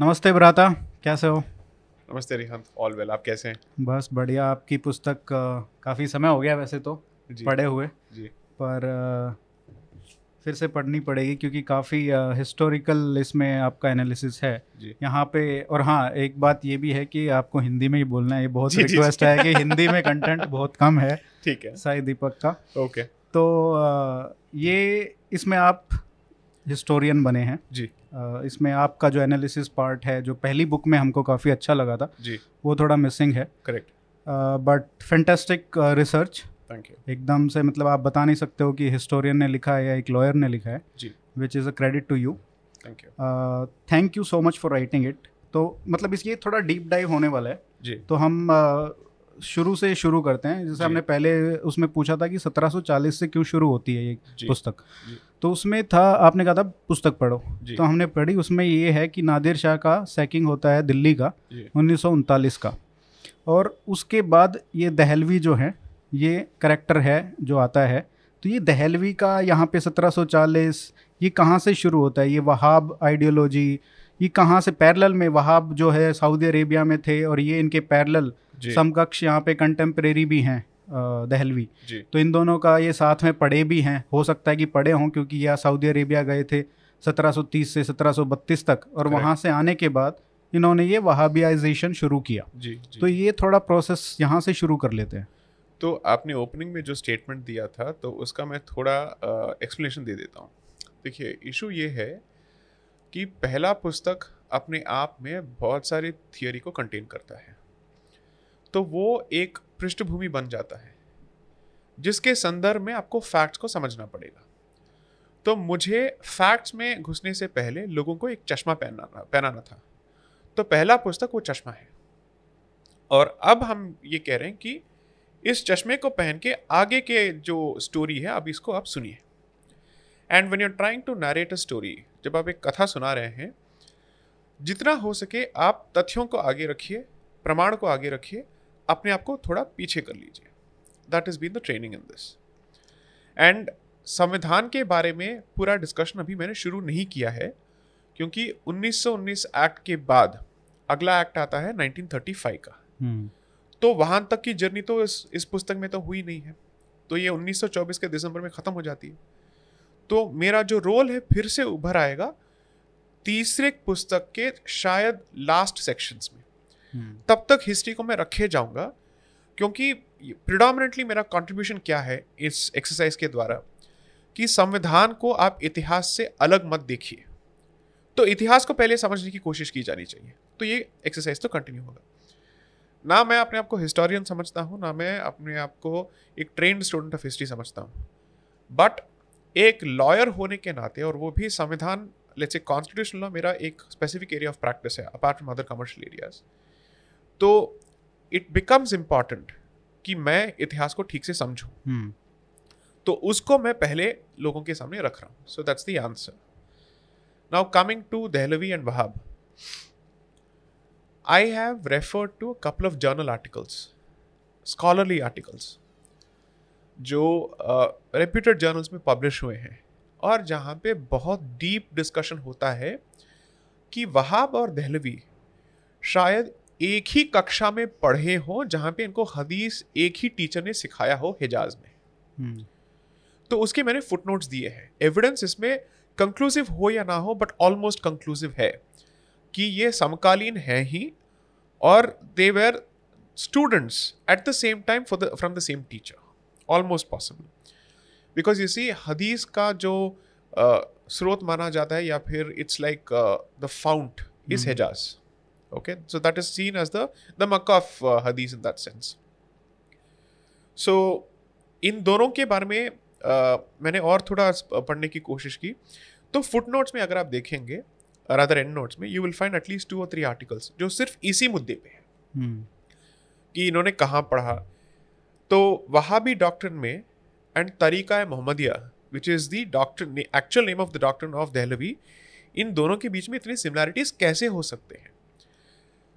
नमस्ते भ्राता कैसे हो? नमस्ते रिहांत ऑल वेल आप कैसे हैं? बस बढ़िया आपकी पुस्तक काफ़ी समय हो गया वैसे तो पढ़े हुए। जी। पर फिर से पढ़नी पड़ेगी क्योंकि काफ़ी हिस्टोरिकल इसमें आपका एनालिसिस है। यहाँ पे और हाँ एक बात ये भी है कि आपको हिंदी में ही बोलना है ये बहुत रिक्वेस्ट है कि हिंदी में कंटेंट बहुत कम है ठीक है। साई दीपक का। ओके। तो ये इसमें आप हिस्टोरियन बने हैं। जी। इसमें आपका जो एनालिसिस पार्ट है जो पहली बुक में हमको काफ़ी अच्छा लगा था जी। वो थोड़ा मिसिंग है। Correct but fantastic research thank you एकदम से मतलब आप बता नहीं सकते हो कि हिस्टोरियन ने लिखा है या एक लॉयर ने लिखा है जी। Which is a credit to you thank you thank you so much for writing it तो मतलब इस ये थोड़ा डीप डाइव होने वाला है। जी। तो हम uh, शुरू से शुरू करते हैं। जैसे हमने पहले उसमें पूछा था कि 1740 से क्यों शुरू होती है ये पुस्तक? तो उसमें था आपने कहा था पुस्तक पढ़ो। तो हमने पढ़ी उसमें ये है कि नादिर शाह का सैकिंग होता है दिल्ली का उन्नीस का। और उसके बाद ये दहलवी जो है ये करेक्टर है जो आता है। तो ये दहलवी का यहाँ पे 1740 ये कहाँ से शुरू होता है? ये वहाब आइडियोलॉजी ये कहाँ से पैरेलल में वहाब जो है सऊदी अरेबिया में थे और ये इनके पैरेलल जी समकक्ष यहाँ पे कंटेम्प्रेरी भी हैं दहलवी। तो इन दोनों का ये साथ में पढ़े भी हैं। हो सकता है कि पढ़े हों क्योंकि यह सऊदी अरेबिया गए थे 1730 से 1732 तक और. वहाँ से आने के बाद इन्होंने ये वहाबियाइजेशन शुरू किया। जी जी। तो ये थोड़ा प्रोसेस यहाँ से शुरू कर लेते हैं। तो आपने ओपनिंग में जो स्टेटमेंट दिया था तो उसका मैं थोड़ा एक्सप्लेनेशन दे देता हूँ। देखिए इशू ये है कि पहला पुस्तक अपने आप में बहुत सारी थियोरी को कंटेन करता है। तो वो एक पृष्ठभूमि बन जाता है, जिसके संदर्भ में आपको फैक्ट्स को समझना पड़ेगा। तो मुझे फैक्ट्स में घुसने से पहले लोगों को एक चश्मा पहनाना पहनाना था। तो पहला पुस्तक वो चश्मा है। और अब हम ये कह रहे हैं कि इस चश्मे को पहन के आगे के जो स्टोरी है, अब इसको आप सुनिए। And when you're trying to narrate a story जब आप एक कथा सुना रहे हैं, जितना हो सके आप तथ्यों को आगे रखिए, प्रमाण को आगे रखिए अपने आप को थोड़ा पीछे कर लीजिए। That is been the training in this and संविधान के बारे में पूरा डिस्कशन अभी मैंने शुरू नहीं किया है क्योंकि 1919 एक्ट के बाद अगला एक्ट आता है 1935 का। तो वहाँ तक की जर्नी तो इस इस पुस्तक में तो हुई नहीं है। तो ये 1924 के दिसंबर में ख़त्म हो जाती है। तो मेरा जो रोल है फिर से उभर आएगा तीसरे पुस्तक के शायद लास्ट सेक्शंस में। तब तक हिस्ट्री को मैं रखे जाऊँगा, क्योंकि प्रिडोमिनेटली मेरा कंट्रीब्यूशन क्या है इस एक्सरसाइज के द्वारा? कि संविधान को आप इतिहास से अलग मत देखिए। तो इतिहास को पहले समझने की कोशिश की जानी चाहिए। तो ये एक्सरसाइज तो कंटिन्यू होगा। ना मैं अपने आप को हिस्टोरियन समझता हूँ, ना मैं अपने आप को एक ट्रेंड स्टूडेंट ऑफ़ हिस्ट्री समझता हूँ। बट एक लॉयर होने के नाते, और वो भी संविधान लेट्स से कॉन्स्टिट्यूशन लॉ मेरा एक स्पेसिफिक एरिया ऑफ़ प्रैक्टिस है apart from other commercial areas तो इट बिकम्स इंपॉर्टेंट कि मैं इतिहास को ठीक से समझूं। तो उसको मैं पहले लोगों के सामने रख रहा हूँ। So that's the answer now coming to Dehlvi and Wahab I have referred to a couple of journal articles, scholarly articles, जो रेप्यूटेड uh, जर्नल्स में पब्लिश हुए हैं। और जहाँ पे बहुत डीप डिस्कशन होता है कि वहाब और दहलवी शायद एक ही कक्षा में पढ़े हों जहाँ पे इनको हदीस एक ही टीचर ने सिखाया हो हिजाज में। तो उसके मैंने फुटनोट्स दिए हैं। एविडेंस इसमें कंक्लूसिव हो या ना हो बट ऑलमोस्ट कंक्लूसिव है कि ये समकालीन है ही और they were students at the same time for the from the same teacher almost possible because you see हदीस का जो uh, स्रोत माना जाता है या फिर it's like the fount is Hejaz okay? So that is seen as the the makkah of uh, hadith in that sense. So इन दोनों के बारे में uh, मैंने और थोड़ा पढ़ने की कोशिश की। तो फुट नोट्स में अगर आप देखेंगे रादर एंड नोट्स में you will find at least two और थ्री आर्टिकल्स जो सिर्फ़ इसी मुद्दे पे है। कि इन्होंने कहाँ पढ़ा। तो वहाँ भी डॉक्टर में and Tariqa Muhammadiya which is the doctor actual name of the doctor of Dehlvi इन दोनों के बीच में इतनी सिमिलैरिटीज कैसे हो सकते हैं?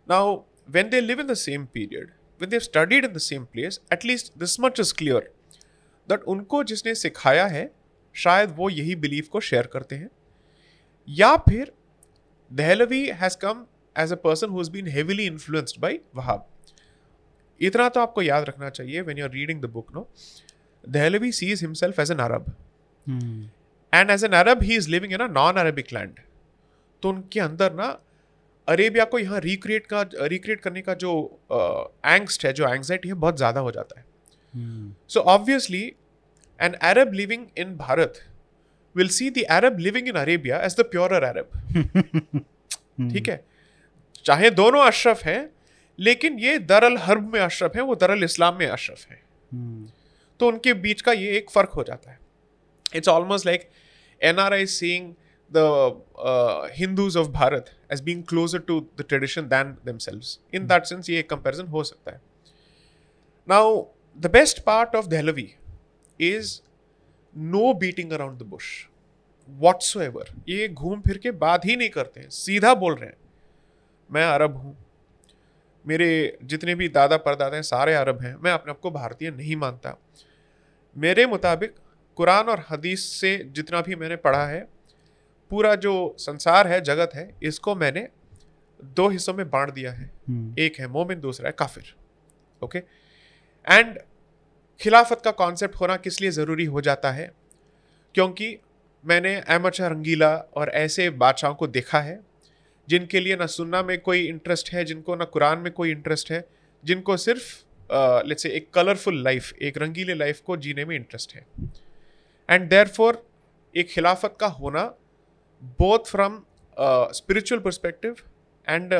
Now when they live in the same period, when they've studied in the same place, at least this much is clear that उनको जिसने सिखाया है शायद वो यही बिलीफ को शेयर करते हैं या फिर Dehlavi has come as a person who's been heavily influenced by Wahhab. इतना तो आपको याद रखना चाहिए when you're reading the book, no? Dehlavi sees himself as an Arab. Hmm, and as an Arab he is living in a non Arabic land तो उनके अंदर ना अरेबिया को यहाँ रिक्रिएट का रिक्रिएट करने का जो एंगस्ट है जो एंगजाइटी है बहुत ज़्यादा हो जाता है। So obviously an Arab living in Bharat will see the Arab living in Arabia as the purer Arab ठीक है? चाहे दोनों अशरफ हैं लेकिन ये दरअल हर्ब में अशरफ है वो दरअल इस्लाम में अशरफ है। हम्म, तो उनके बीच का ये एक फ़र्क हो जाता है। It's almost like N R I seeing the Hindus of Bharat as being closer to the tradition than themselves in that sense ये कंपैरिजन हो सकता है now the best part of Dehlavi is no beating around the bush what so ये घूम फिर के बात ही नहीं करते हैं सीधा बोल रहे हैं मैं अरब हूँ मेरे जितने भी दादा परदादा हैं सारे अरब हैं मैं अपने आप को भारतीय नहीं मानता मेरे मुताबिक कुरान और हदीस से जितना भी मैंने पढ़ा है पूरा जो संसार है जगत है इसको मैंने दो हिस्सों में बांट दिया है। हम्म, एक है मोमिन दूसरा है काफिर। ओके? एंड खिलाफत का कॉन्सेप्ट होना किस लिए ज़रूरी हो जाता है? क्योंकि मैंने अहमद शाह रंगीला और ऐसे बादशाहों को देखा है जिनके लिए ना सुनना में कोई इंटरेस्ट है जिनको ना कुरान में कोई इंटरेस्ट है जिनको सिर्फ़ लेट्स से एक कलरफुल लाइफ एक रंगीले लाइफ को जीने में इंटरेस्ट है। एंड देयर एक खिलाफत का होना both from spiritual perspective and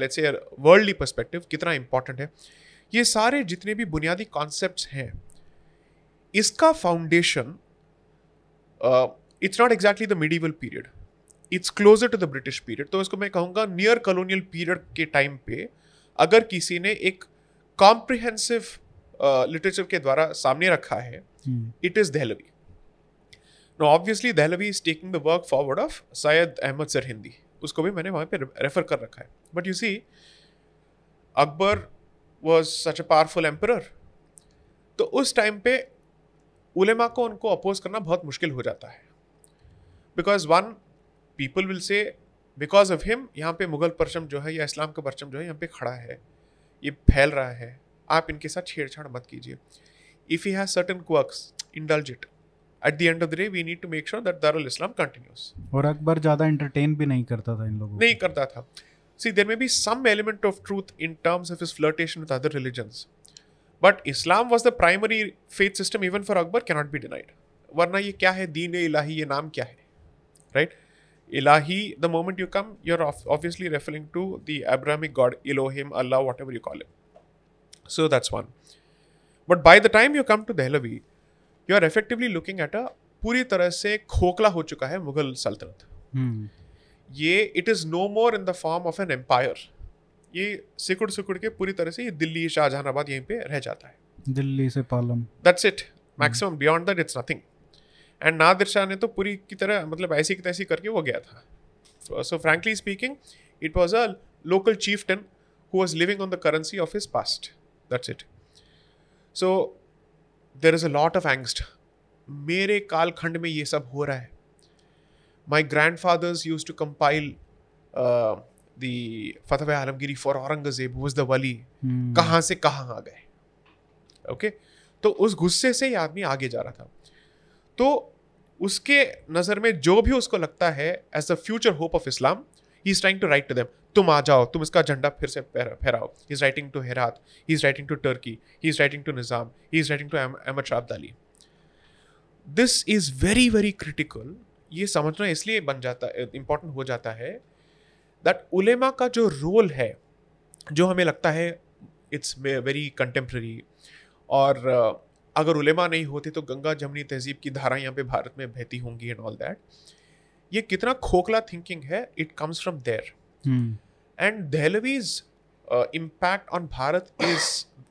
let's say worldly perspective कितना इंपॉर्टेंट है। ये सारे जितने भी बुनियादी कॉन्सेप्ट हैं इसका foundation it's not exactly the medieval period it's closer to the British period तो इसको मैं कहूँगा नियर कॉलोनियल पीरियड के टाइम पे अगर किसी ने एक कॉम्प्रिहेंसिव लिटरेचर के द्वारा सामने रखा है it is is Dehlavi. Now, obviously, is taking the work forward of of Ahmad Sirhindi उसको भी मैंने वहाँ पे रेफर कर रखा है। But you see Akbar was such a powerful emperor तो उस टाइम पे उलेमा को उनको अपोज करना बहुत मुश्किल हो जाता है। Because one people will say because of him यहाँ पे मुगल परचम जो है या इस्लाम का परचम जो है यहाँ पे खड़ा है। ये फैल रहा है। आप इनके साथ छेड़छाड़ मत कीजिए। If you has certain quirks, indulge it. At the end of the day, we need to make sure that Darul Islam continues. और अकबर ज़्यादा एंटरटेन भी नहीं करता था इन लोगों नहीं करता था See, there may be some element of truth in terms of his flirtation with other religions. But Islam was the primary faith system even for Akbar cannot be denied. वरना ये क्या है दीन इलाही ये नाम क्या है right Ilahi the moment you come you are obviously referring to the Abrahamic God Elohim Allah whatever you call it so that's one but by the time you come to Dehlavi you are effectively looking at a पूरी तरह से खोखला हो चुका है मुगल सल्तनत। हम्म, ये it is no more in the form of an empire ये सिकुड़ सिकुड़ के पूरी तरह से ये दिल्ली शाहजहानाबाद यहीं पे रह जाता है। दिल्ली से Palam that's it maximum beyond that it's nothing and Nadir Shah ने तो पूरी की तरह मतलब ऐसी की तैसी करके वो गया था। So frankly speaking it was a local chieftain who was living on the currency of his past that's it so there is a lot of angst मेरे कालखंड में ये सब हो रहा है। माई ग्रैंड फादर्स यूज़ टू Alamgiri for Aurangzeb, who was the wali. Hmm, कहाँ से कहाँ आ गए। ओके तो उस गुस्से से ये आदमी आगे जा रहा था। तो उसके नज़र में जो भी उसको लगता है as the future hope of Islam he is trying to write to them तुम आ जाओ, तुम इसका झंडा फिर से फहरा- फहराओ. He is writing to Herat he is writing to Turkey he is writing to Nizam he is writing to Ahmad Shah Abdali this is very very critical ये समझना इसलिए बन जाता इंपॉर्टेंट हो जाता है दैट उलेमा का जो रोल है, जो हमें लगता है इट्स वेरी कंटेम्प्रेरी और, अगर उलेमा नहीं होते तो गंगा जमनी तहजीब की धारा यहाँ पे भारत में बहती होंगी एंड ऑल दैट ये कितना खोखला थिंकिंग है it comes from there and Dehlavi's impact on Bharat is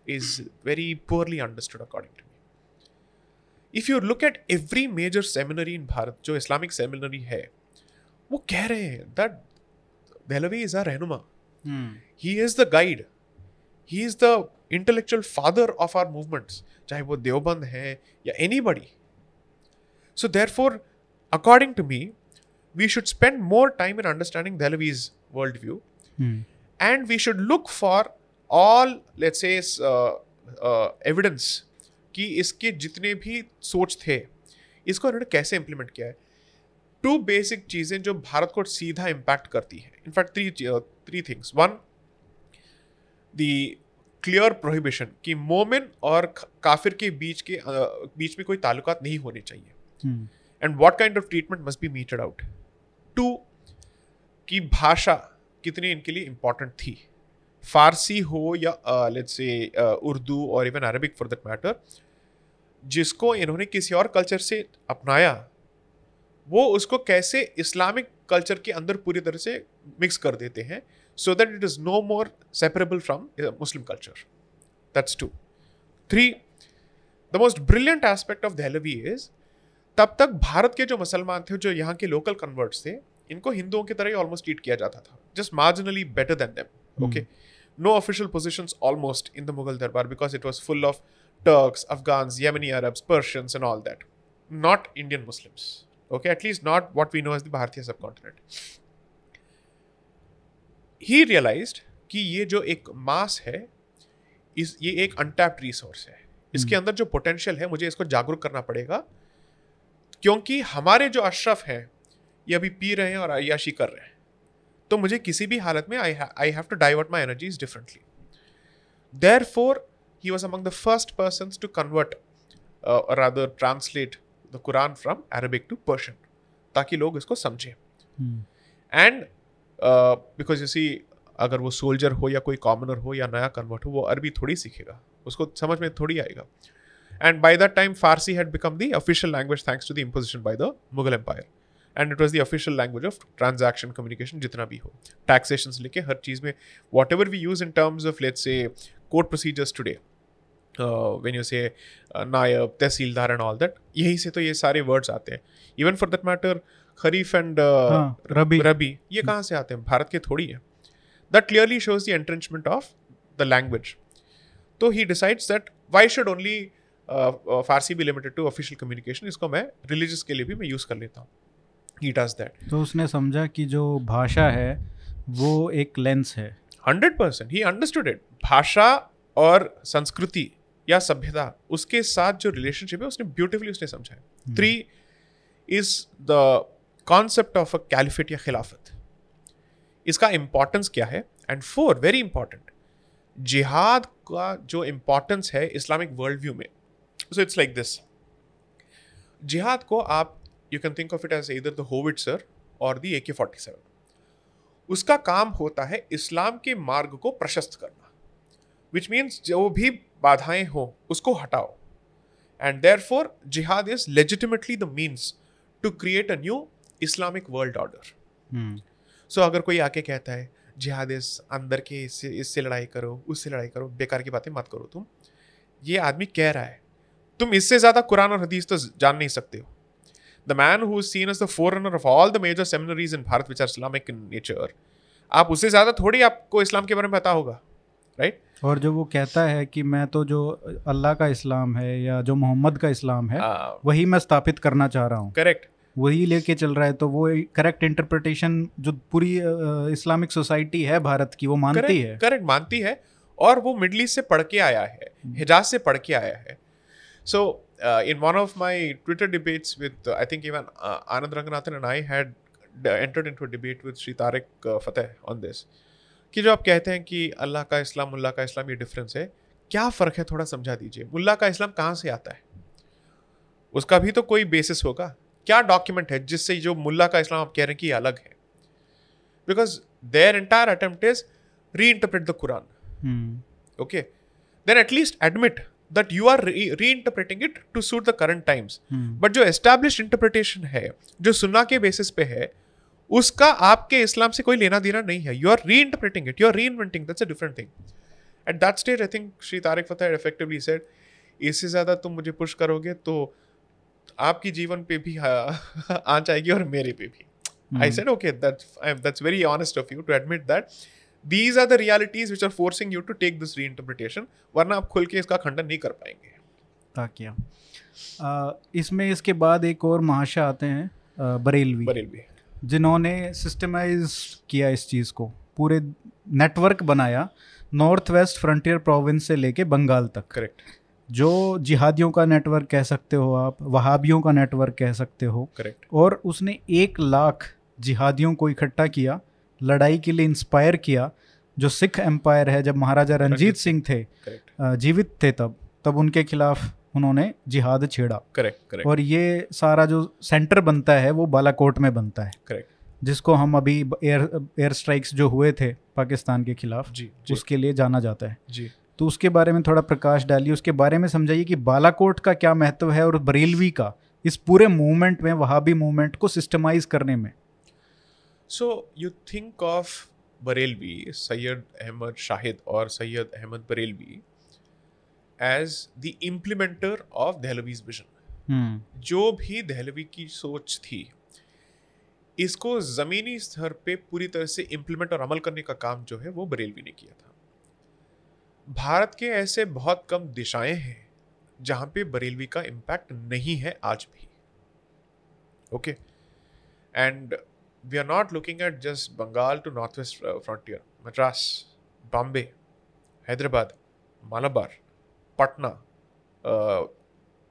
is very poorly understood according to me if you look at every major seminary in Bharat जो इस्लामिक सेमिनरी है वो कह रहे हैं दैट दहलवी इज़ अ रहनुमा he is the guide he is the intellectual father of our movements चाहे वो देवबंद है या anybody so therefore according to me we should spend more time in understanding Dehlevi's worldview. Hmm, and we should look for all let's say uh, uh, कि इसके जितने भी सोच थे इसको इन्होंने कैसे इम्प्लीमेंट किया है? टू बेसिक चीज़ें जो भारत को सीधा इम्पैक्ट करती है। In fact three three things one the clear prohibition कि मोमिन और काफिर के बीच के uh, बीच में कोई ताल्लुकात नहीं होने चाहिए। And what kind of treatment must be meted out to की भाषा कितनी इनके लिए इंपॉर्टेंट थी। फारसी हो या लेट्स से उर्दू और even Arabic for that matter जिसको इन्होंने किसी और कल्चर से अपनाया, वो उसको कैसे इस्लामिक कल्चर के अंदर पूरी तरह से मिक्स कर देते हैं so that it is no more separable from Muslim culture that's two three the most brilliant aspect of Dehlavi is तब तक भारत के जो मुसलमान थे जो यहाँ के लोकल कन्वर्ट्स थे इनको हिंदुओं की तरह ही ऑलमोस्ट ट्रीट किया जाता था। Just marginally better than them okay no official positions almost in the Mughal दरबार because it was full of Turks Afghans Yemeni Arabs Persians and all that not Indian Muslims okay? At least not what we know as the bharatiya subcontinent. He realized कि ये जो एक mass है इस ये एक untapped resource है। इसके अंदर जो पोटेंशियल है मुझे इसको जागरूक करना पड़ेगा क्योंकि हमारे जो अशरफ हैं ये अभी पी रहे हैं और अयाशी कर रहे हैं। तो मुझे किसी भी हालत में I I have to divert my energies differently therefore he was among the first person to convert rather translate the Quran from Arabic to Persian ताकि लोग इसको समझें। एंड बिकॉज़ यू सी अगर वो सोल्जर हो या कोई कॉमनर हो या नया कन्वर्ट हो वो अरबी थोड़ी सीखेगा। उसको समझ में थोड़ी आएगा। And by that time Farsi had become the official language thanks to the imposition by the Mughal empire and it was the official language of transaction communication जितना भी हो टैक्सेशन से लेके हर चीज़ में whatever we use in terms of let's say court procedures today when you say naib tehsildar and all that यहीं से तो ये सारे वर्ड्स आते हैं even for that matter kharif and rabi rabi ये कहाँ से आते हैं भारत के थोड़ी है that clearly shows the entrenchment of the language तो he decides that why should only Farsi भी लिमिटेड टू ऑफिशियल कम्युनिकेशन इसको मैं रिलीजियस के लिए भी मैं यूज़ कर लेता हूँ। ही डज दैट तो उसने समझा कि जो भाषा है वो एक लेंस है। Hundred percent he understood it भाषा और संस्कृति या सभ्यता उसके साथ जो रिलेशनशिप है उसने ब्यूटिफुली उसने समझा है। Three is the concept of a caliphate या खिलाफत। इसका इंपॉर्टेंस क्या है? एंड फोर वेरी इंपॉर्टेंट जिहाद का जो इंपॉर्टेंस है इस्लामिक वर्ल्ड व्यू में सो इट्स लाइक दिस जिहाद को आप you can think of it as either the howitzer और the A K forty seven उसका काम होता है इस्लाम के मार्ग को प्रशस्त करना विच मीन्स जो भी बाधाएँ हो उसको हटाओ। And therefore jihad is legitimately the means to create a new Islamic world order so अगर कोई आके कहता है जिहाद इस अंदर के इससे इससे लड़ाई करो उससे लड़ाई करो बेकार की बातें मत करो तुम। ये आदमी कह रहा है तुम इससे ज़्यादा कुरान और हदीस तो जान नहीं सकते हो। The man who seen as the forerunner of all the major seminaries in Bharat which are Islamic in nature आप उससे ज़्यादा थोड़ी आपको इस्लाम के बारे में पता होगा राइट right? और जो वो कहता है कि मैं तो जो अल्लाह का इस्लाम है या जो मोहम्मद का इस्लाम है वही मैं स्थापित करना चाह रहा हूँ। करेक्ट वही लेके चल रहा है तो वो करेक्ट इंटरप्रिटेशन जो पूरी इस्लामिक सोसाइटी है भारत की वो मानती है। करेक्ट मानती है और वो मिडल ईस्ट से पढ़ के आया है हिजाज से पढ़ के आया है। So in one of my Twitter debates with I think even Anand Ranganathan and I had entered into a debate with Shri Tarek uh, Fatah on this. कि जो आप कहते हैं कि अल्लाह का इस्लाम मुल्ला का इस्लाम ये डिफरेंस है क्या फ़र्क है? थोड़ा समझा दीजिए। मुल्ला का इस्लाम कहाँ से आता है? उसका भी तो कोई बेसिस होगा। क्या डॉक्यूमेंट है जिससे जो मुल्ला का इस्लाम आप कह रहे हैं कि अलग है? Because their entire attempt is reinterpret the Quran hmm, okay? Then at you are re- reinterpreting it to suit the current times. Hmm, but जो established interpretation है जो सुन्ना के बेसिस पे है उसका आपके इस्लाम से कोई लेना देना नहीं है। You are reinterpreting it you are reinventing that's a different thing at that stage I think Shri Tarek Fatah effectively said इससे ज़्यादा तुम मुझे पुश करोगे तो आपकी जीवन पे भी हाँ, आँच आएगी और मेरे पे भी. I hmm, said, okay, that's I'm, that's very honest of you to admit are these are the realities which are forcing you to take this reinterpretation. वरना आप खुल के इसका खंडन नहीं कर पाएँगे। ताकिया। इसमें इसके बाद एक और महाशा आते हैं बरेलवी। बरेलवी। जिन्होंने सिस्टमाइज किया इस चीज़ को। पूरे नेटवर्क बनाया नॉर्थ वेस्ट फ्रंटियर प्रोविंस से लेके बंगाल तक। करेक्ट जो जिहादियों का नेटवर्क कह सकते हो आप वहाबियों का नेटवर्क कह सकते हो। करेक्ट और उसने एक लाख जिहादियों को इकट्ठा किया। लड़ाई के लिए इंस्पायर किया जो सिख एम्पायर है जब महाराजा रंजीत सिंह थे जीवित थे तब तब उनके खिलाफ उन्होंने जिहाद छेड़ा। करेक्ट करेक्ट और ये सारा जो सेंटर बनता है वो बालाकोट में बनता है। करेक्ट जिसको हम अभी एयर एयर स्ट्राइक्स जो हुए थे पाकिस्तान के खिलाफ जी जी। उसके लिए जाना जाता है। जी। तो उसके बारे में थोड़ा प्रकाश डालिए उसके बारे में समझाइए कि बालाकोट का क्या महत्व है और बरेलवी का इस पूरे मूवमेंट में वहाबी मूवमेंट को सिस्टमाइज करने में। So you think of Barelvi Syed Ahmad Shahid और Syed Ahmad Barelvi as the implementer of Dehlavi's vision जो भी दहलवी की सोच थी इसको ज़मीनी स्तर पे पूरी तरह से इम्प्लीमेंट और अमल करने का काम जो है वो बरेलवी ने किया था। भारत के ऐसे बहुत कम दिशाएँ हैं जहाँ पे बरेलवी का इम्पैक्ट नहीं है आज भी। Okay and we are not looking at just Bengal to north west frontier Madras Bombay Hyderabad Malabar Patna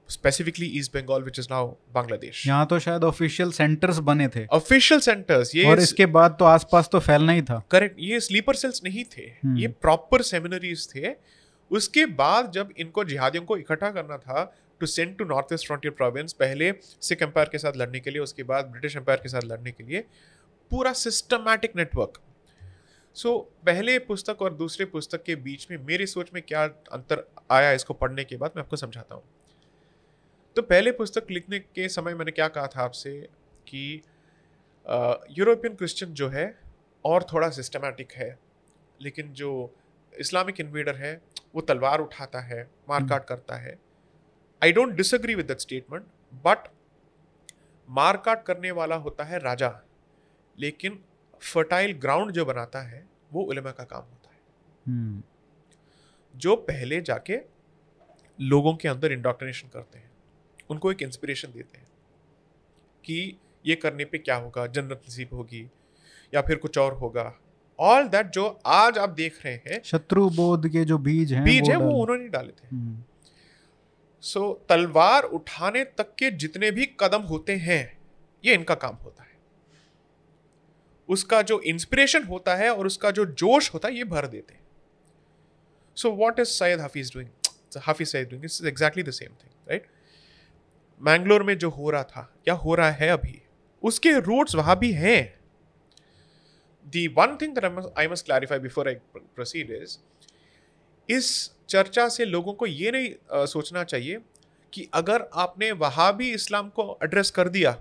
specifically east Bengal which is now Bangladesh यहाँ तो शायद ऑफिशियल सेंटर्स बने थे। ऑफिशियल सेंटर्स ये और इसके बाद तो आसपास तो फैलना ही था। करेक्ट ये स्लीपर सेल्स नहीं थे। हम्म। ये प्रॉपर सेमिनरीज थे। उसके बाद जब इनको जिहादियों को इकट्ठा करना था to send to north east frontier province पहले सिख एम्पायर के साथ लड़ने के लिए उसके बाद ब्रिटिश एम्पायर के साथ लड़ने के लिए पूरा सिस्टमैटिक नेटवर्क सो पहले पुस्तक और दूसरे पुस्तक के बीच में मेरी सोच में क्या अंतर आया इसको पढ़ने के बाद मैं आपको समझाता हूँ। तो पहले पुस्तक लिखने के समय मैंने क्या कहा था आपसे कि यूरोपियन क्रिश्चियन जो है और थोड़ा सिस्टमैटिक है लेकिन जो इस्लामिक इन्वेडर है वो तलवार उठाता है मारकाट करता है। I don't disagree with that statement but मारकाट करने वाला होता है राजा। लेकिन फर्टाइल ग्राउंड जो बनाता है वो उलमा का काम होता है। हम्म। जो पहले जाके लोगों के अंदर इंडोक्ट्रिनेशन करते हैं उनको एक इंस्पिरेशन देते हैं कि ये करने पे क्या होगा जन्नत नसीब होगी या फिर कुछ और होगा। ऑल दैट जो आज आप देख रहे हैं शत्रु बोध के जो बीज हैं बीज है वो उन्होंने डाले थे। हम्म, सो तलवार उठाने तक के जितने भी कदम होते हैं ये इनका काम होता है। उसका जो इंस्पिरेशन होता है और उसका जो जोश होता है ये भर देते हैं। So what is Syed Hafiz doing Hafiz Syed doing it's exactly the same thing right Mangalore में जो हो रहा था या हो रहा है अभी? उसके रूट्स वहाँ भी हैं। I must, I must clarify before I pr- proceed is इस चर्चा से लोगों को ये नहीं अ, सोचना चाहिए कि अगर आपने वहाबी इस्लाम को एड्रेस कर दिया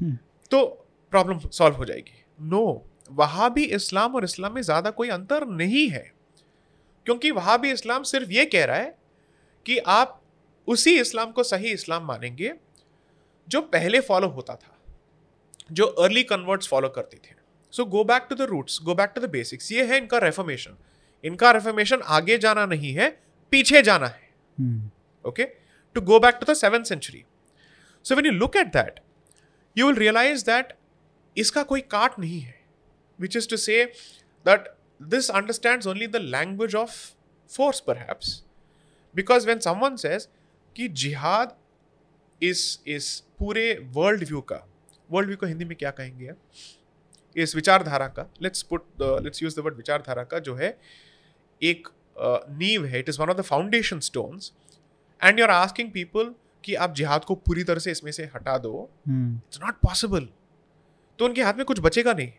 हम्म। तो प्रॉब्लम सॉल्व हो जाएगी। नो वहाबी इस्लाम और इस्लाम में ज़्यादा कोई अंतर नहीं है। क्योंकि वहाँ वहाबी इस्लाम सिर्फ़ ये कह रहा है कि आप उसी इस्लाम को सही इस्लाम मानेंगे जो पहले फॉलो होता था जो अर्ली कन्वर्ट्स फॉलो करते थे। So go back to the roots go back to the basics ये है इनका रेफर्मेशन इनका रिफॉर्मेशन आगे जाना नहीं है पीछे जाना है। Okay to go back to the seven century so when you look at that you will realise that इसका कोई काट नहीं है which is to say that this understand only the language of force perhaps because when someone says कि जिहाद इस इस पूरे वर्ल्ड व्यू का वर्ल्ड व्यू को हिंदी में क्या कहेंगे इस विचारधारा का let's put let's use the word विचारधारा का जो है uh, एक नींव है it is one of the foundation stones and you are asking people कि आप जिहाद को पूरी तरह से इसमें से हटा दो। इट्स नॉट पॉसिबल तो उनके हाथ में कुछ बचेगा नहीं।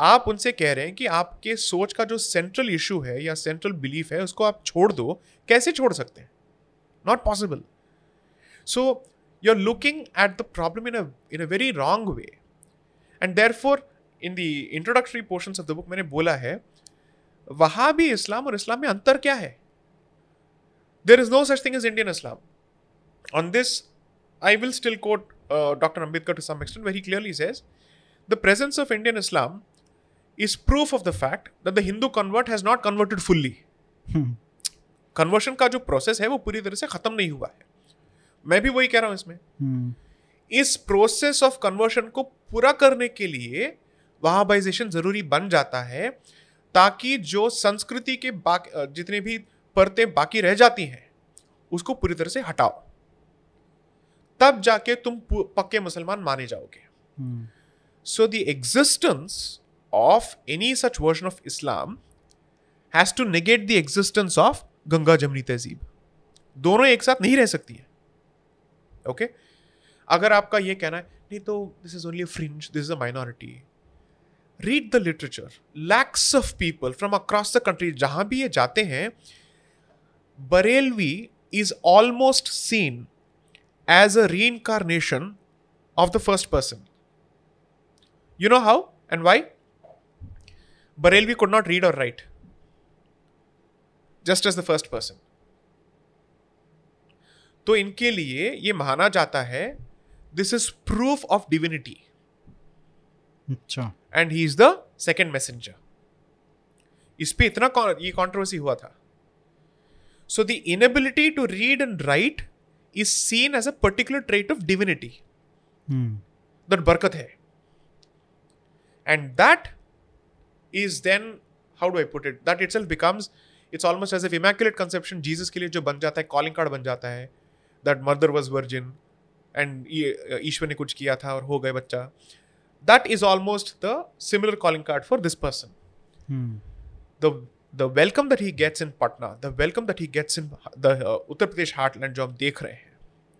आप उनसे कह रहे हैं कि आपके सोच का जो सेंट्रल इशू है या सेंट्रल बिलीफ है उसको आप छोड़ दो। कैसे छोड़ सकते हैं? Not possible so you are looking at the problem in in a very wrong way and therefore in the introductory portion of the book मैंने बोला है वहाँ भी इस्लाम और इस्लाम में अंतर क्या है? There is no such thing is Indian Islam on this I will still quote doctor Ambedkar to sum very clearly says the presence of Indian Islam is proof of the fact that the Hindu convert has not converted fully conversion का जो process है वो पूरी तरह से खत्म नहीं हुआ है। मैं भी वही कह रहा हूँ इसमें। hmm. इस प्रोसेस ऑफ़ कन्वर्शन को पूरा करने के लिए वहाबाइजेशन ज़रूरी बन जाता है। ताकि जो संस्कृति के बाकी जितने भी परतें बाकी रह जाती हैं उसको पूरी तरह से हटाओ। तब जाके तुम पक्के मुसलमान माने जाओगे। So the existence of any such version of Islam has to negate the existence of Ganga Jamni tehzeeb दोनों एक साथ नहीं रह सकती है। Okay okay? अगर आपका ये कहना है नहीं तो this is only fringe this is a minority read the literature lakhs of people from across the country जहाँ भी ये जाते हैं Barelvi is almost seen as a reincarnation of the first person you know how and why Barelvi could not read और write just as the first person तो इनके लिए ये माना जाता है this is proof of divinity and he is the second messenger इस पर इतना ये कॉन्ट्रोवर्सी हुआ था। So the inability to read and write is seen as a particular trait of divinity that बरकत है and that is then how do I put it that it becomes it's almost as a immaculate conception Jesus के लिए जो बन जाता है calling card बन जाता है that mother was virgin and ईश्वर ने कुछ किया था और हो गए बच्चा that is almost the similar calling card for this person. Hmm. The the welcome that he gets in Patna the welcome that he gets in the Uttar Pradesh heartland जो हम देख रहे हैं